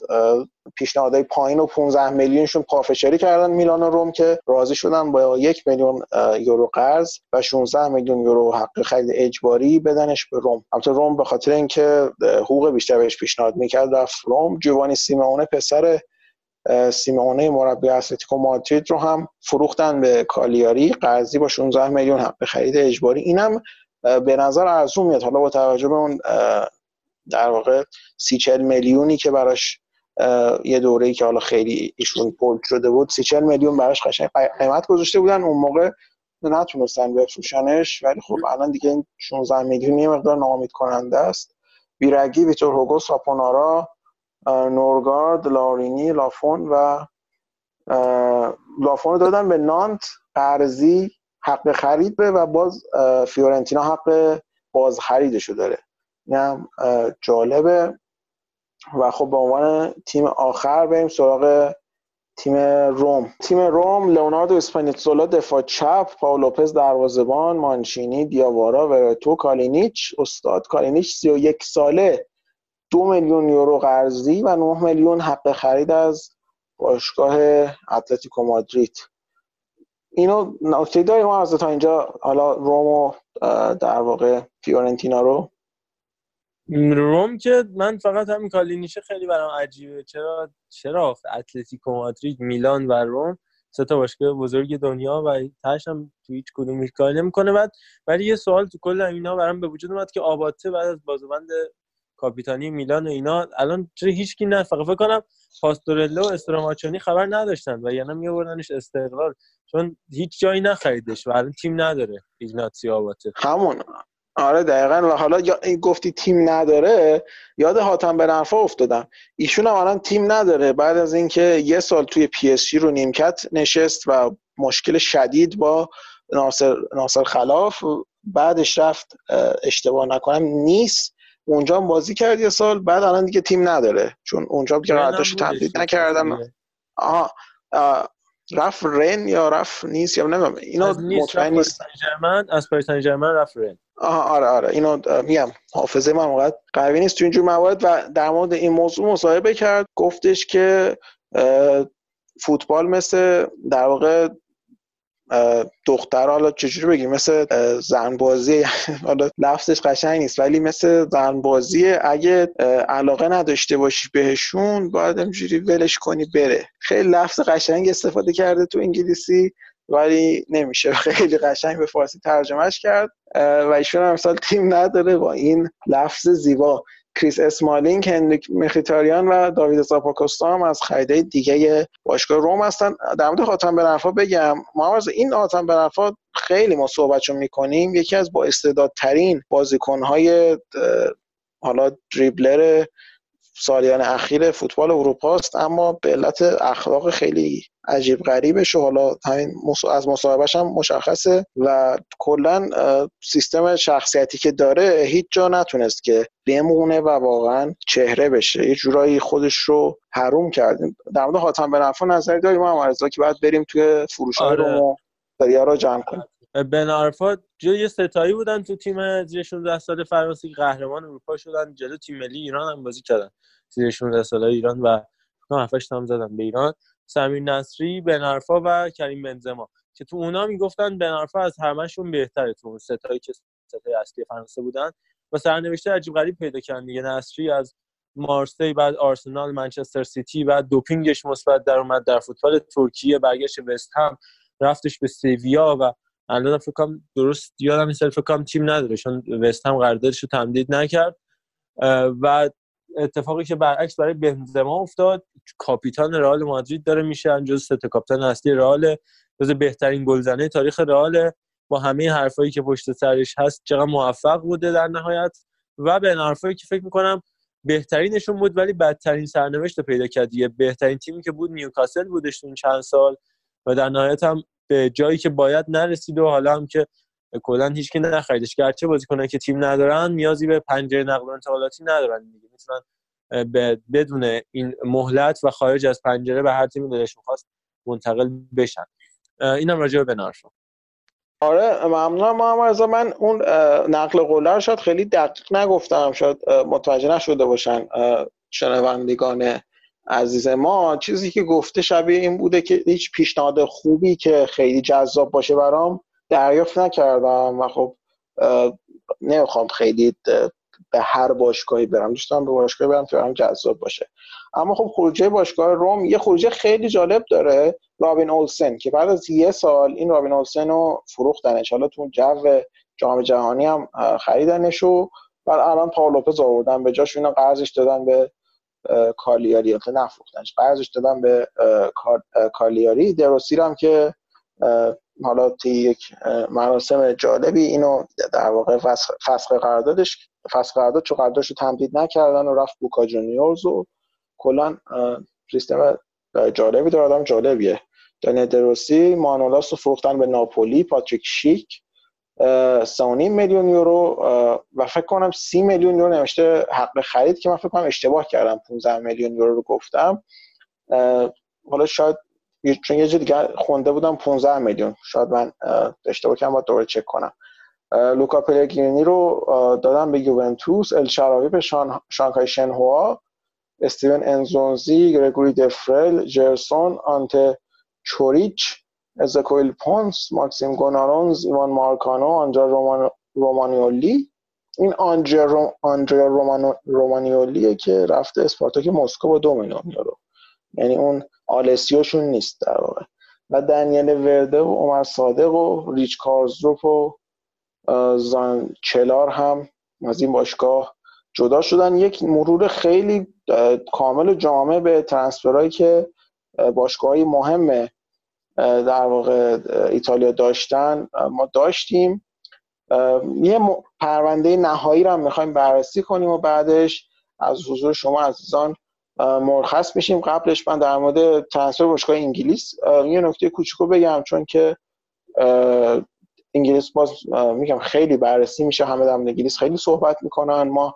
پیشنهادهای پایین و 15 میلیونشون پافشاری کردن میلان و روم که راضی شدن با یک میلیون یورو قرض و 16 میلیون یورو حق خرید اجباری بدنش به روم. البته روم به خاطر اینکه حقوق بیشتر بهش پیشنهاد می‌کرد رفت روم. جوانی سیمونه پسر سیمونه مربی اتلتیکو مادرید رو هم فروختن به کالیاری. قرضی با 16 میلیون حق خرید اجباری. اینم به نظر ارزون میاد. حالا با توجه به اون در واقع سی چل میلیونی که براش یه دوره‌ای که حالا خیلی ایشون پول شده بود سی چل میلیون براش قشنگ قیمت گذاشته بودن. اون موقع نتونستن بفروشنش. ولی خب الان دیگه این 16 میلیون یه مقدار ناامید کننده است. بیرگی ویتور هوگو ساپونارا نورگارد لارینی لافون و لافون رو دادن به نانت. قرضی حق خرید به و باز فیورنتینا حق باز خریدشو داره. اینم جالبه. و خب به عنوان تیم آخر بریم سراغ تیم روم. تیم روم لئوناردو اسپیناتزولا دفاع چپ پاول لوپز دروازه‌بان مانچینی دیاوارا ورتو کالینیچ. استاد کالینیچ 31 ساله. دو میلیون یورو قرضی و 9 میلیون حق خرید از باشگاه اتلتیکو مادرید. اینو نکته داریم از تا اینجا. حالا روم در واقع فیورنتینا رو روم که من فقط همین کالینیشه خیلی برام عجیبه. چرا؟ چرا اتلتیکو مادرید میلان و روم سه تا باشگاه بزرگ دنیا و تاش هم تو هیچ کدوم کار نمی‌کنه. بعد ولی یه سوال تو کل اینا برام به وجود اومد که آباته بعد از بازوبند کاپیتانی میلان و اینا الان چرا هیچکی نه؟ فقط فکر کنم پاستورلو و استراماچونی خبر نداشتن و یعنی میآوردنش استقلال. چون هیچ جایی نخریدش و الان تیم نداره ایگناتسیو آباته. همون. آره دقیقا. و حالا یا گفتی تیم نداره یاد حاتم بن عرفا افتادم. ایشون هم الان تیم نداره. بعد از اینکه یه سال توی پی اس رو نیمکت نشست و مشکل شدید با ناصر, ناصر خلاف بعدش رفت اشتباه نکنم نیست اونجا هم بازی کرد یه سال بعد الان دیگه تیم نداره. چون اونجا دیگه قراردادش تمدید نکردم. آها. رفت رن یا رفت نیست یا نمی‌دونم. اینا مطمئن نیست از پاریس سن رفت رن. آها آره آره. اینو میگم. حافظه من موقع قوی نیست تو اینجور موارد و در مورد این موضوع مصاحبه کرد. گفتش که فوتبال مثل در واقع دختر حالا چجوری بگیم مثل زن بازی حالا لفظش قشنگ نیست ولی مثل زن بازی اگه علاقه نداشته باشی بهشون باید اینجوری ولش کنی بره. خیلی لفظ قشنگ استفاده کرده تو انگلیسی ولی نمیشه. خیلی قشنگ به فارسی ترجمهش کرد و ایشون هم تیم نداره با این لفظ زیبا. کریس اسمالینگ هنریک مخیتاریان و داوید زاپاکوستا هم از خریده دیگه باشگاه روم هستن. در مورد خاتم برنفا بگم ما این خاتم برنفا خیلی ما صحبتشو می‌کنیم. یکی از با استعدادترین بازیکنهای حالا دریبلر سالیان اخیر فوتبال اروپا است اما به علت اخلاق خیلی عجیب غریبش و حالا همین از مصاحبهش هم مشخصه و کلا سیستم شخصیتی که داره هیچ جا نتونست که بمونه و واقعا چهره بشه. یه جورایی خودش رو حروم کردیم در مورد حاتم به نفع نظری داریم؟ هم که بعد بریم توی فروش آره. رو رو جمع کنیم. بن آرفا یه ستایی بودن تو تیم زیر 16 سال فرانسه قهرمان اروپا شدن جلو تیم ملی ایران هم بازی کردن. زیر 16 سال ایران و هفتش هم زدن به ایران. سمیر نصری بنارفا و کریم بنزما که تو اونا می‌گفتن بنارفا از همشون بهتره تو اون ستایی که ستای اصلی فرانسه بودن. و سرنوشته عجیب غریب پیدا کردن دیگه. نصری از مارسی بعد آرسنال منچستر سیتی بعد دوپینگش مثبت در اومد در فوتبال ترکیه. برگشت وست هم رفتش به سیویا و الان فکر کنم درست یادم نیست فکر کنم تیم نداره چون وست هم قراردادش رو تمدید نکرد. و اتفاقی که برعکس برای بنزما افتاد کاپیتان رئال مادرید داره میشه جز سه کاپیتان اصلی رئال جز بهترین گلزنه تاریخ رئال. با همه حرفایی که پشت سرش هست چقدر موفق بوده در نهایت. و به حرفایی که فکر می‌کنم بهترینشون بود ولی بدترین سرنوشت پیدا کرد. بهترین تیمی که بود نیوکاسل بودش اون چند سال و در نهایت هم به جایی که باید نرسید و حالا هم که کلا هیچ کی نخریدش. گرچه بازیکنان که تیم ندارن نیازی به پنجره نقل و انتقالاتی ندارن دیگه. می‌تونن بدون این مهلت و خارج از پنجره به هر تیمی دلشون خواست منتقل بشن. اینم راجع به بنارفا آره ممنونم محمد من اون نقل قوله رو شاید خیلی دقیق نگفتم. شاید متوجه نشده باشن شنوندگان عزیز ما چیزی که گفته شبیه این بوده که هیچ پیشنهاد خوبی که خیلی جذاب باشه برام دریافت نکردم و خب نمی‌خوام خیلی به هر باشگاهی برم. دوستان به باشگاهی برم که جذاب باشه. اما خب خروجه باشگاه روم یه خروجه خیلی جالب داره رابین اولسن که بعد از یه سال این رابین اولسن رو فروختنش. حالا تو جو جام جهانی هم خریدنش و بعد الان پاولوپز آوردن. به جاش اینا قرضش دادن به کالیاری یا نفروختنش. قرضش دادن به کالیاری دروسی هم که حالا طی یک مراسم جالبی اینو در واقع فسخ قراردادش فسخ قرارداد چون قراردادش تمدید نکردن و رفت بوکا جونیورز و کلا سیستم جالبی داره. آدم جالبیه. دانیل دروسی مانولاس رو فروختن به ناپولی پاتریک شیک. سونی میلیون یورو و فکر کنم سی میلیون یورو نوشته حق خرید که من فکر کنم اشتباه کردم 15 میلیون یورو رو گفتم. حالا شاید چون یه دیگه خونده بودم 15 میلیون. شاید من اشتباه کردم باید دوباره چک کنم. لوکا پلگرینی رو دادم به یوونتوس الشراوی به شان... شانگهای شنهوا استیون انزونزی گرگوری دفرل جرسون آنت چوریچ ازکویل پونس ماکسیم گونارونز ایوان مارکانو آنجا رومان... رومانیولی این آنجا, آنجا رومانو... رومانیولیه که رفته اسپارتاک مسکو با دو میلیون یورو یعنی اون آلسیوشون نیست در واقع. و دنیل ورده و عمر صادق و ریچ کارزروف و زان چلار هم از این باشگاه جدا شدن. یک مرور خیلی کامل و جامع به ترانسفرهایی که باشگاه های مهم در واقع ایتالیا داشتن ما داشتیم. یه پرونده نهایی رو هم می‌خوایم بررسی کنیم و بعدش از حضور شما عزیزان مرخص میشیم قبلش من در مورد ترانسفر باشگاه انگلیس یه نکته کوچیکو بگم چون که انگلیس باز میگم خیلی بررسی میشه. همه در انگلیس خیلی صحبت می‌کنن. ما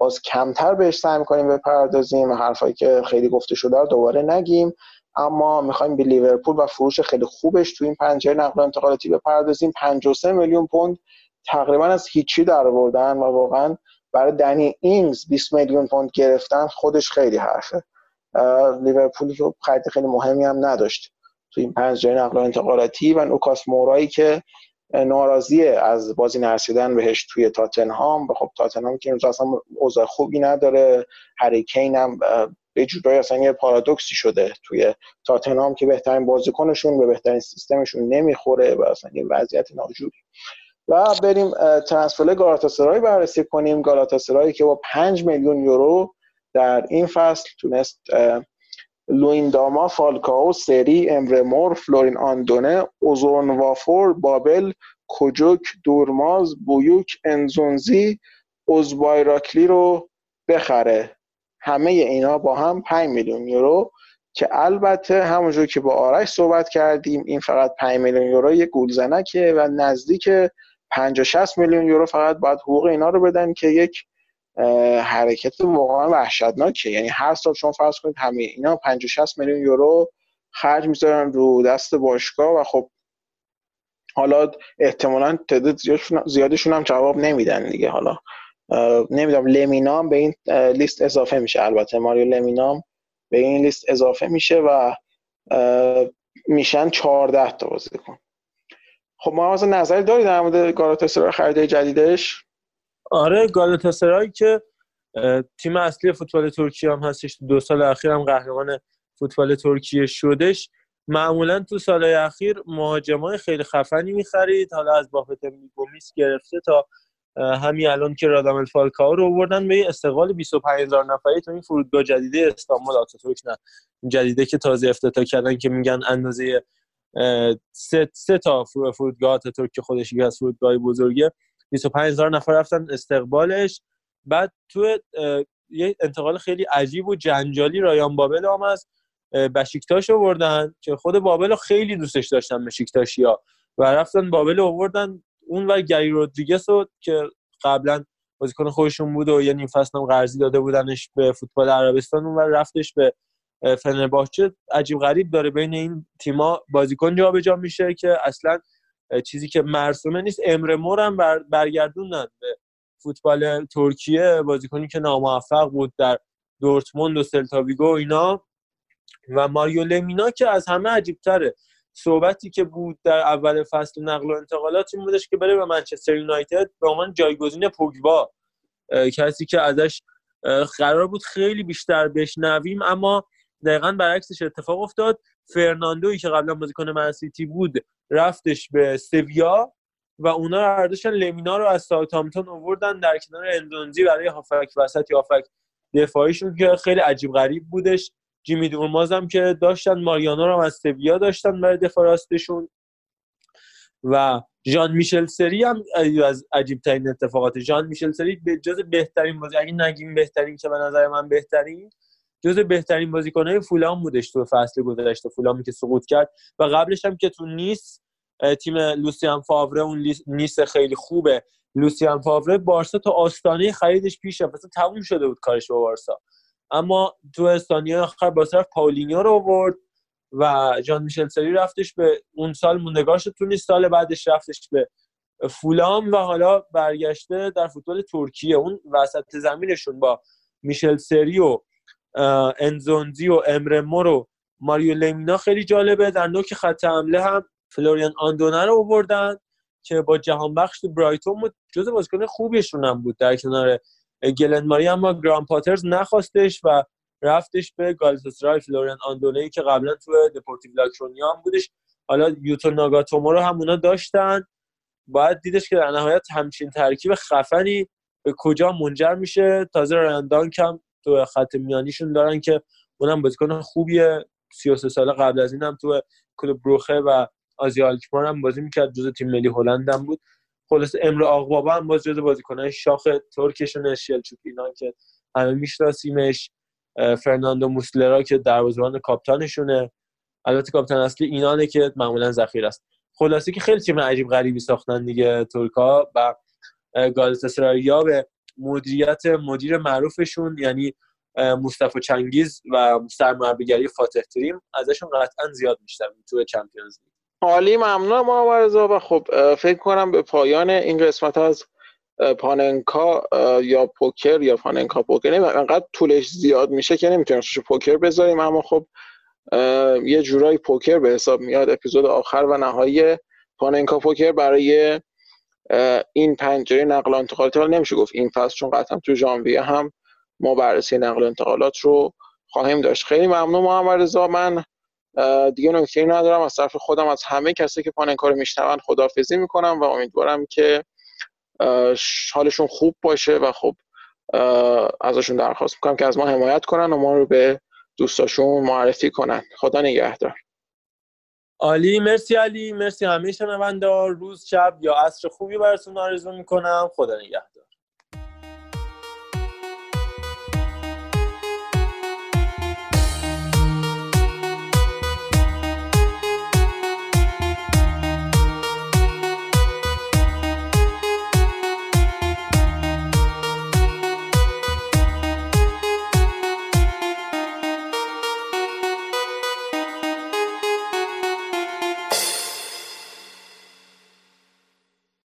باز کمتر بهش سعی می‌کنیم بپردازیم. حرفایی که خیلی گفته شده رو دوباره نگیم. اما می‌خوایم به لیورپول و فروش خیلی خوبش تو این پنجره نقل و انتقالاتی بپردازیم. 53 میلیون پوند تقریبا از هیچی در آوردن و واقعا برای دنی اینگز 20 میلیون پوند گرفتن خودش خیلی حرفه. لیورپول رو خرید خیلی مهمی هم نداشت تو این پنجره نقل و انتقالاتی و نوکاس مورایی که ناراضیه از بازی نرسیدن بهش توی تاتنهام. و خب تاتنهام که اصلا اوضاع خوبی نداره. هری کین هم به جورایی اصلا یه پارادوکسی شده توی تاتنهام که بهترین بازیکنشون به بهترین سیستمشون نمی‌خوره و اصلا یه وضعیت ناجوری. و بریم ترانسفر گالاتاسرای بررسی کنیم. گالاتاسرایی که با 5 میلیون یورو در این فصل تونست لوینداما فالکاو سری امرمور فلورین آندونه اوزون وافور بابل کوجوک دورماز بویوک انزونزی اوزبایراکلی رو بخره. همه اینا با هم 5 میلیون یورو که البته همونجور که با آرش صحبت کردیم این فقط 5 میلیون یورو یه گولزنکه و نزدیک 50 60 میلیون یورو فقط باید حقوق اینا رو بدن که یک حرکت واقعا وحشتناکه. یعنی هر سال شما فرض کنید همه اینا 50 60 میلیون یورو خرج می‌ذارن رو دست باشگاه و خب حالا احتمالا تعداد زیادشون هم جواب نمیدن دیگه. حالا نمی‌دونم لمینام به این لیست اضافه میشه. البته ماریو لمینام به این لیست اضافه میشه و میشن 14 تا بازیکن. خب ما از نظری داری در مورد گالاتاسرای خریده جدیدش؟ آره گالاتاسرای که تیم اصلی فوتبال ترکیه هم هستش. دو سال اخیر هم قهرمان فوتبال ترکیه شدش. معمولا تو سالهای اخیر مهاجمای خیلی خفنی می‌خرید. حالا از بافت گومیس گرفته تا همین الان که رادامل فالکاو رو آوردن به استقبال 25 هزار نفری تو این فرودگاه جدیده استانبول آتاتورک نه. جدیده که تازه افتتاح کردن که میگن اندازه سه, سه تا فرودگاه آتاتورک که خودش یکی از فرودگاه بزرگه. 25 هزار نفر رفتن استقبالش. بعد تو یه انتقال خیلی عجیب و جنجالی رایان بابل هم از بشیکتاش آوردن که خود بابل خیلی دوستش داشتن بشیکتاشی ها و رفتن بابل آوردن اون و گری رودریگس رو که قبلا بازیکن خودشون بود و یه نیم فصل هم قرضی داده بودنش به فوتبال عربستان اون و رفتش به فنرباچه عجیب غریب داره بین این تیما بازیکن جابجا میشه که اصلا چیزی که مرسومه نیست. امر مور هم بر برگردوندن به فوتبال ترکیه. بازیکنی که ناموفق بود در دورتموند و سلتاویگو و اینا. و ماریو لمینا که از همه عجیبتره. صحبتی که بود در اول فصل نقل و انتقالات این بودش که بره به منچستر یونایتد به عنوان جایگزین پوگبا. کسی که ازش قرار بود خیلی بیشتر بشنویم اما دقیقا برعکسش اتفاق افتاد. فرناندوی که قبلا بازیکن منسیتی بود رفتش به سویا و اونا اردشن لمینا رو از ساوثهامپتون آوردن در کنار اندونزی برای هافک وسط یا هافک دفاعیشون که خیلی عجیب غریب بودش. جیمی دورماز هم که داشتن ماریانو رو هم از سویا داشتن برای دفاع راستشون. و ژان میشل سری هم از عجیب ترین اتفاقات. ژان میشل سری به جز بهترین بازی اگه نگیم بهترین که به نظر من بهترین جز بهترین بازیکنهای فولام بودش تو فصل گذشته فولامی که سقوط کرد. و قبلش هم که تو نیس تیم لوسیان فاوره اون نیس خیلی خوبه. لوسیان فاوره بارسا تا آستانه خریدش پیش مثلا تموم شده بود کارش با بارسا. اما تو استانیا آخر با طرف پاولینیو رو آورد و جان میشل سری رفتش به اون سال موندگارش تو نیست سال بعدش رفتش به فولام و حالا برگشته در فوتبال ترکیه. اون وسط زمینشون با میشل سری و انزونزی و امرمو رو ماریو لمینا خیلی جالبه. در نوک خط حمله هم فلوریان آندونا رو آوردن که با جهان بخش تو برایتون بود. جز بازیکن خوبیشون هم بود در کنار گلن ماری اما گرام پاترز نخواستش و رفتش به گالتاسرای فلوریان آندونی که قبلا تو دپورتیو لاکرونیا هم بودش. حالا یوتو ناگاتومو رو هم اونا داشتن. باید دیدش که در نهایت همچین ترکیب خفنی به کجا منجر میشه. تازه رایان هم تو خط میانیشون دارن که اونم بازیکن خوبیه. 33 ساله قبل از این هم تو کلوب بروخه و آزیا آلکمار هم بازی می‌کرد. جز تیم ملی هلند هم بود. خلاص امر آقبابا هم باز جز بازیکنان شاخ ترکشون شلچوک اینا که همه میشناسیمش فرناندو موسلرا که دروازه‌بان کاپتانشونه. البته کاپتان اصلی اینانه که معمولا ذخیره است. خلاصه که خیلی تیم عجیب غریبی ساختن دیگه ترکا و گالاتاسراییا به مدیریت مدیر معروفشون یعنی مصطفی چنگیز و سرمربیگری فاتح تریم ازشون قطعا زیاد میشتم تو چمپیونز لیگ. عالی ممنون ما و خب فکر کنم به پایان این قسمت از پاننکا یا پوکر یا پاننکا پوکر انقدر طولش زیاد میشه که نمی‌تونیم پوکر بذاریم. اما خب یه جورایی پوکر به حساب میاد اپیزود آخر و نهایی پاننکا پوکر برای این پنجره نقل و انتقالات. نمیشه گفت این فصل چون قطعا تو ژانویه هم ما بررسی نقل انتقالات رو خواهیم داشت. خیلی ممنون محمد رضا من دیگه نکته ندارم. از طرف خودم از همه کسی که پاننکا رو میشنون خدافزی می‌کنم و امیدوارم که حالشون خوب باشه و خب ازشون درخواست می‌کنم که از ما حمایت کنن و ما رو به دوستاشون معرفی کنن. خدا نگهدار. عالی. مرسی علی. مرسی همه شنوندار روز شب یا عصر خوبی براتون آرزو می‌کنم. خدا نگهدار.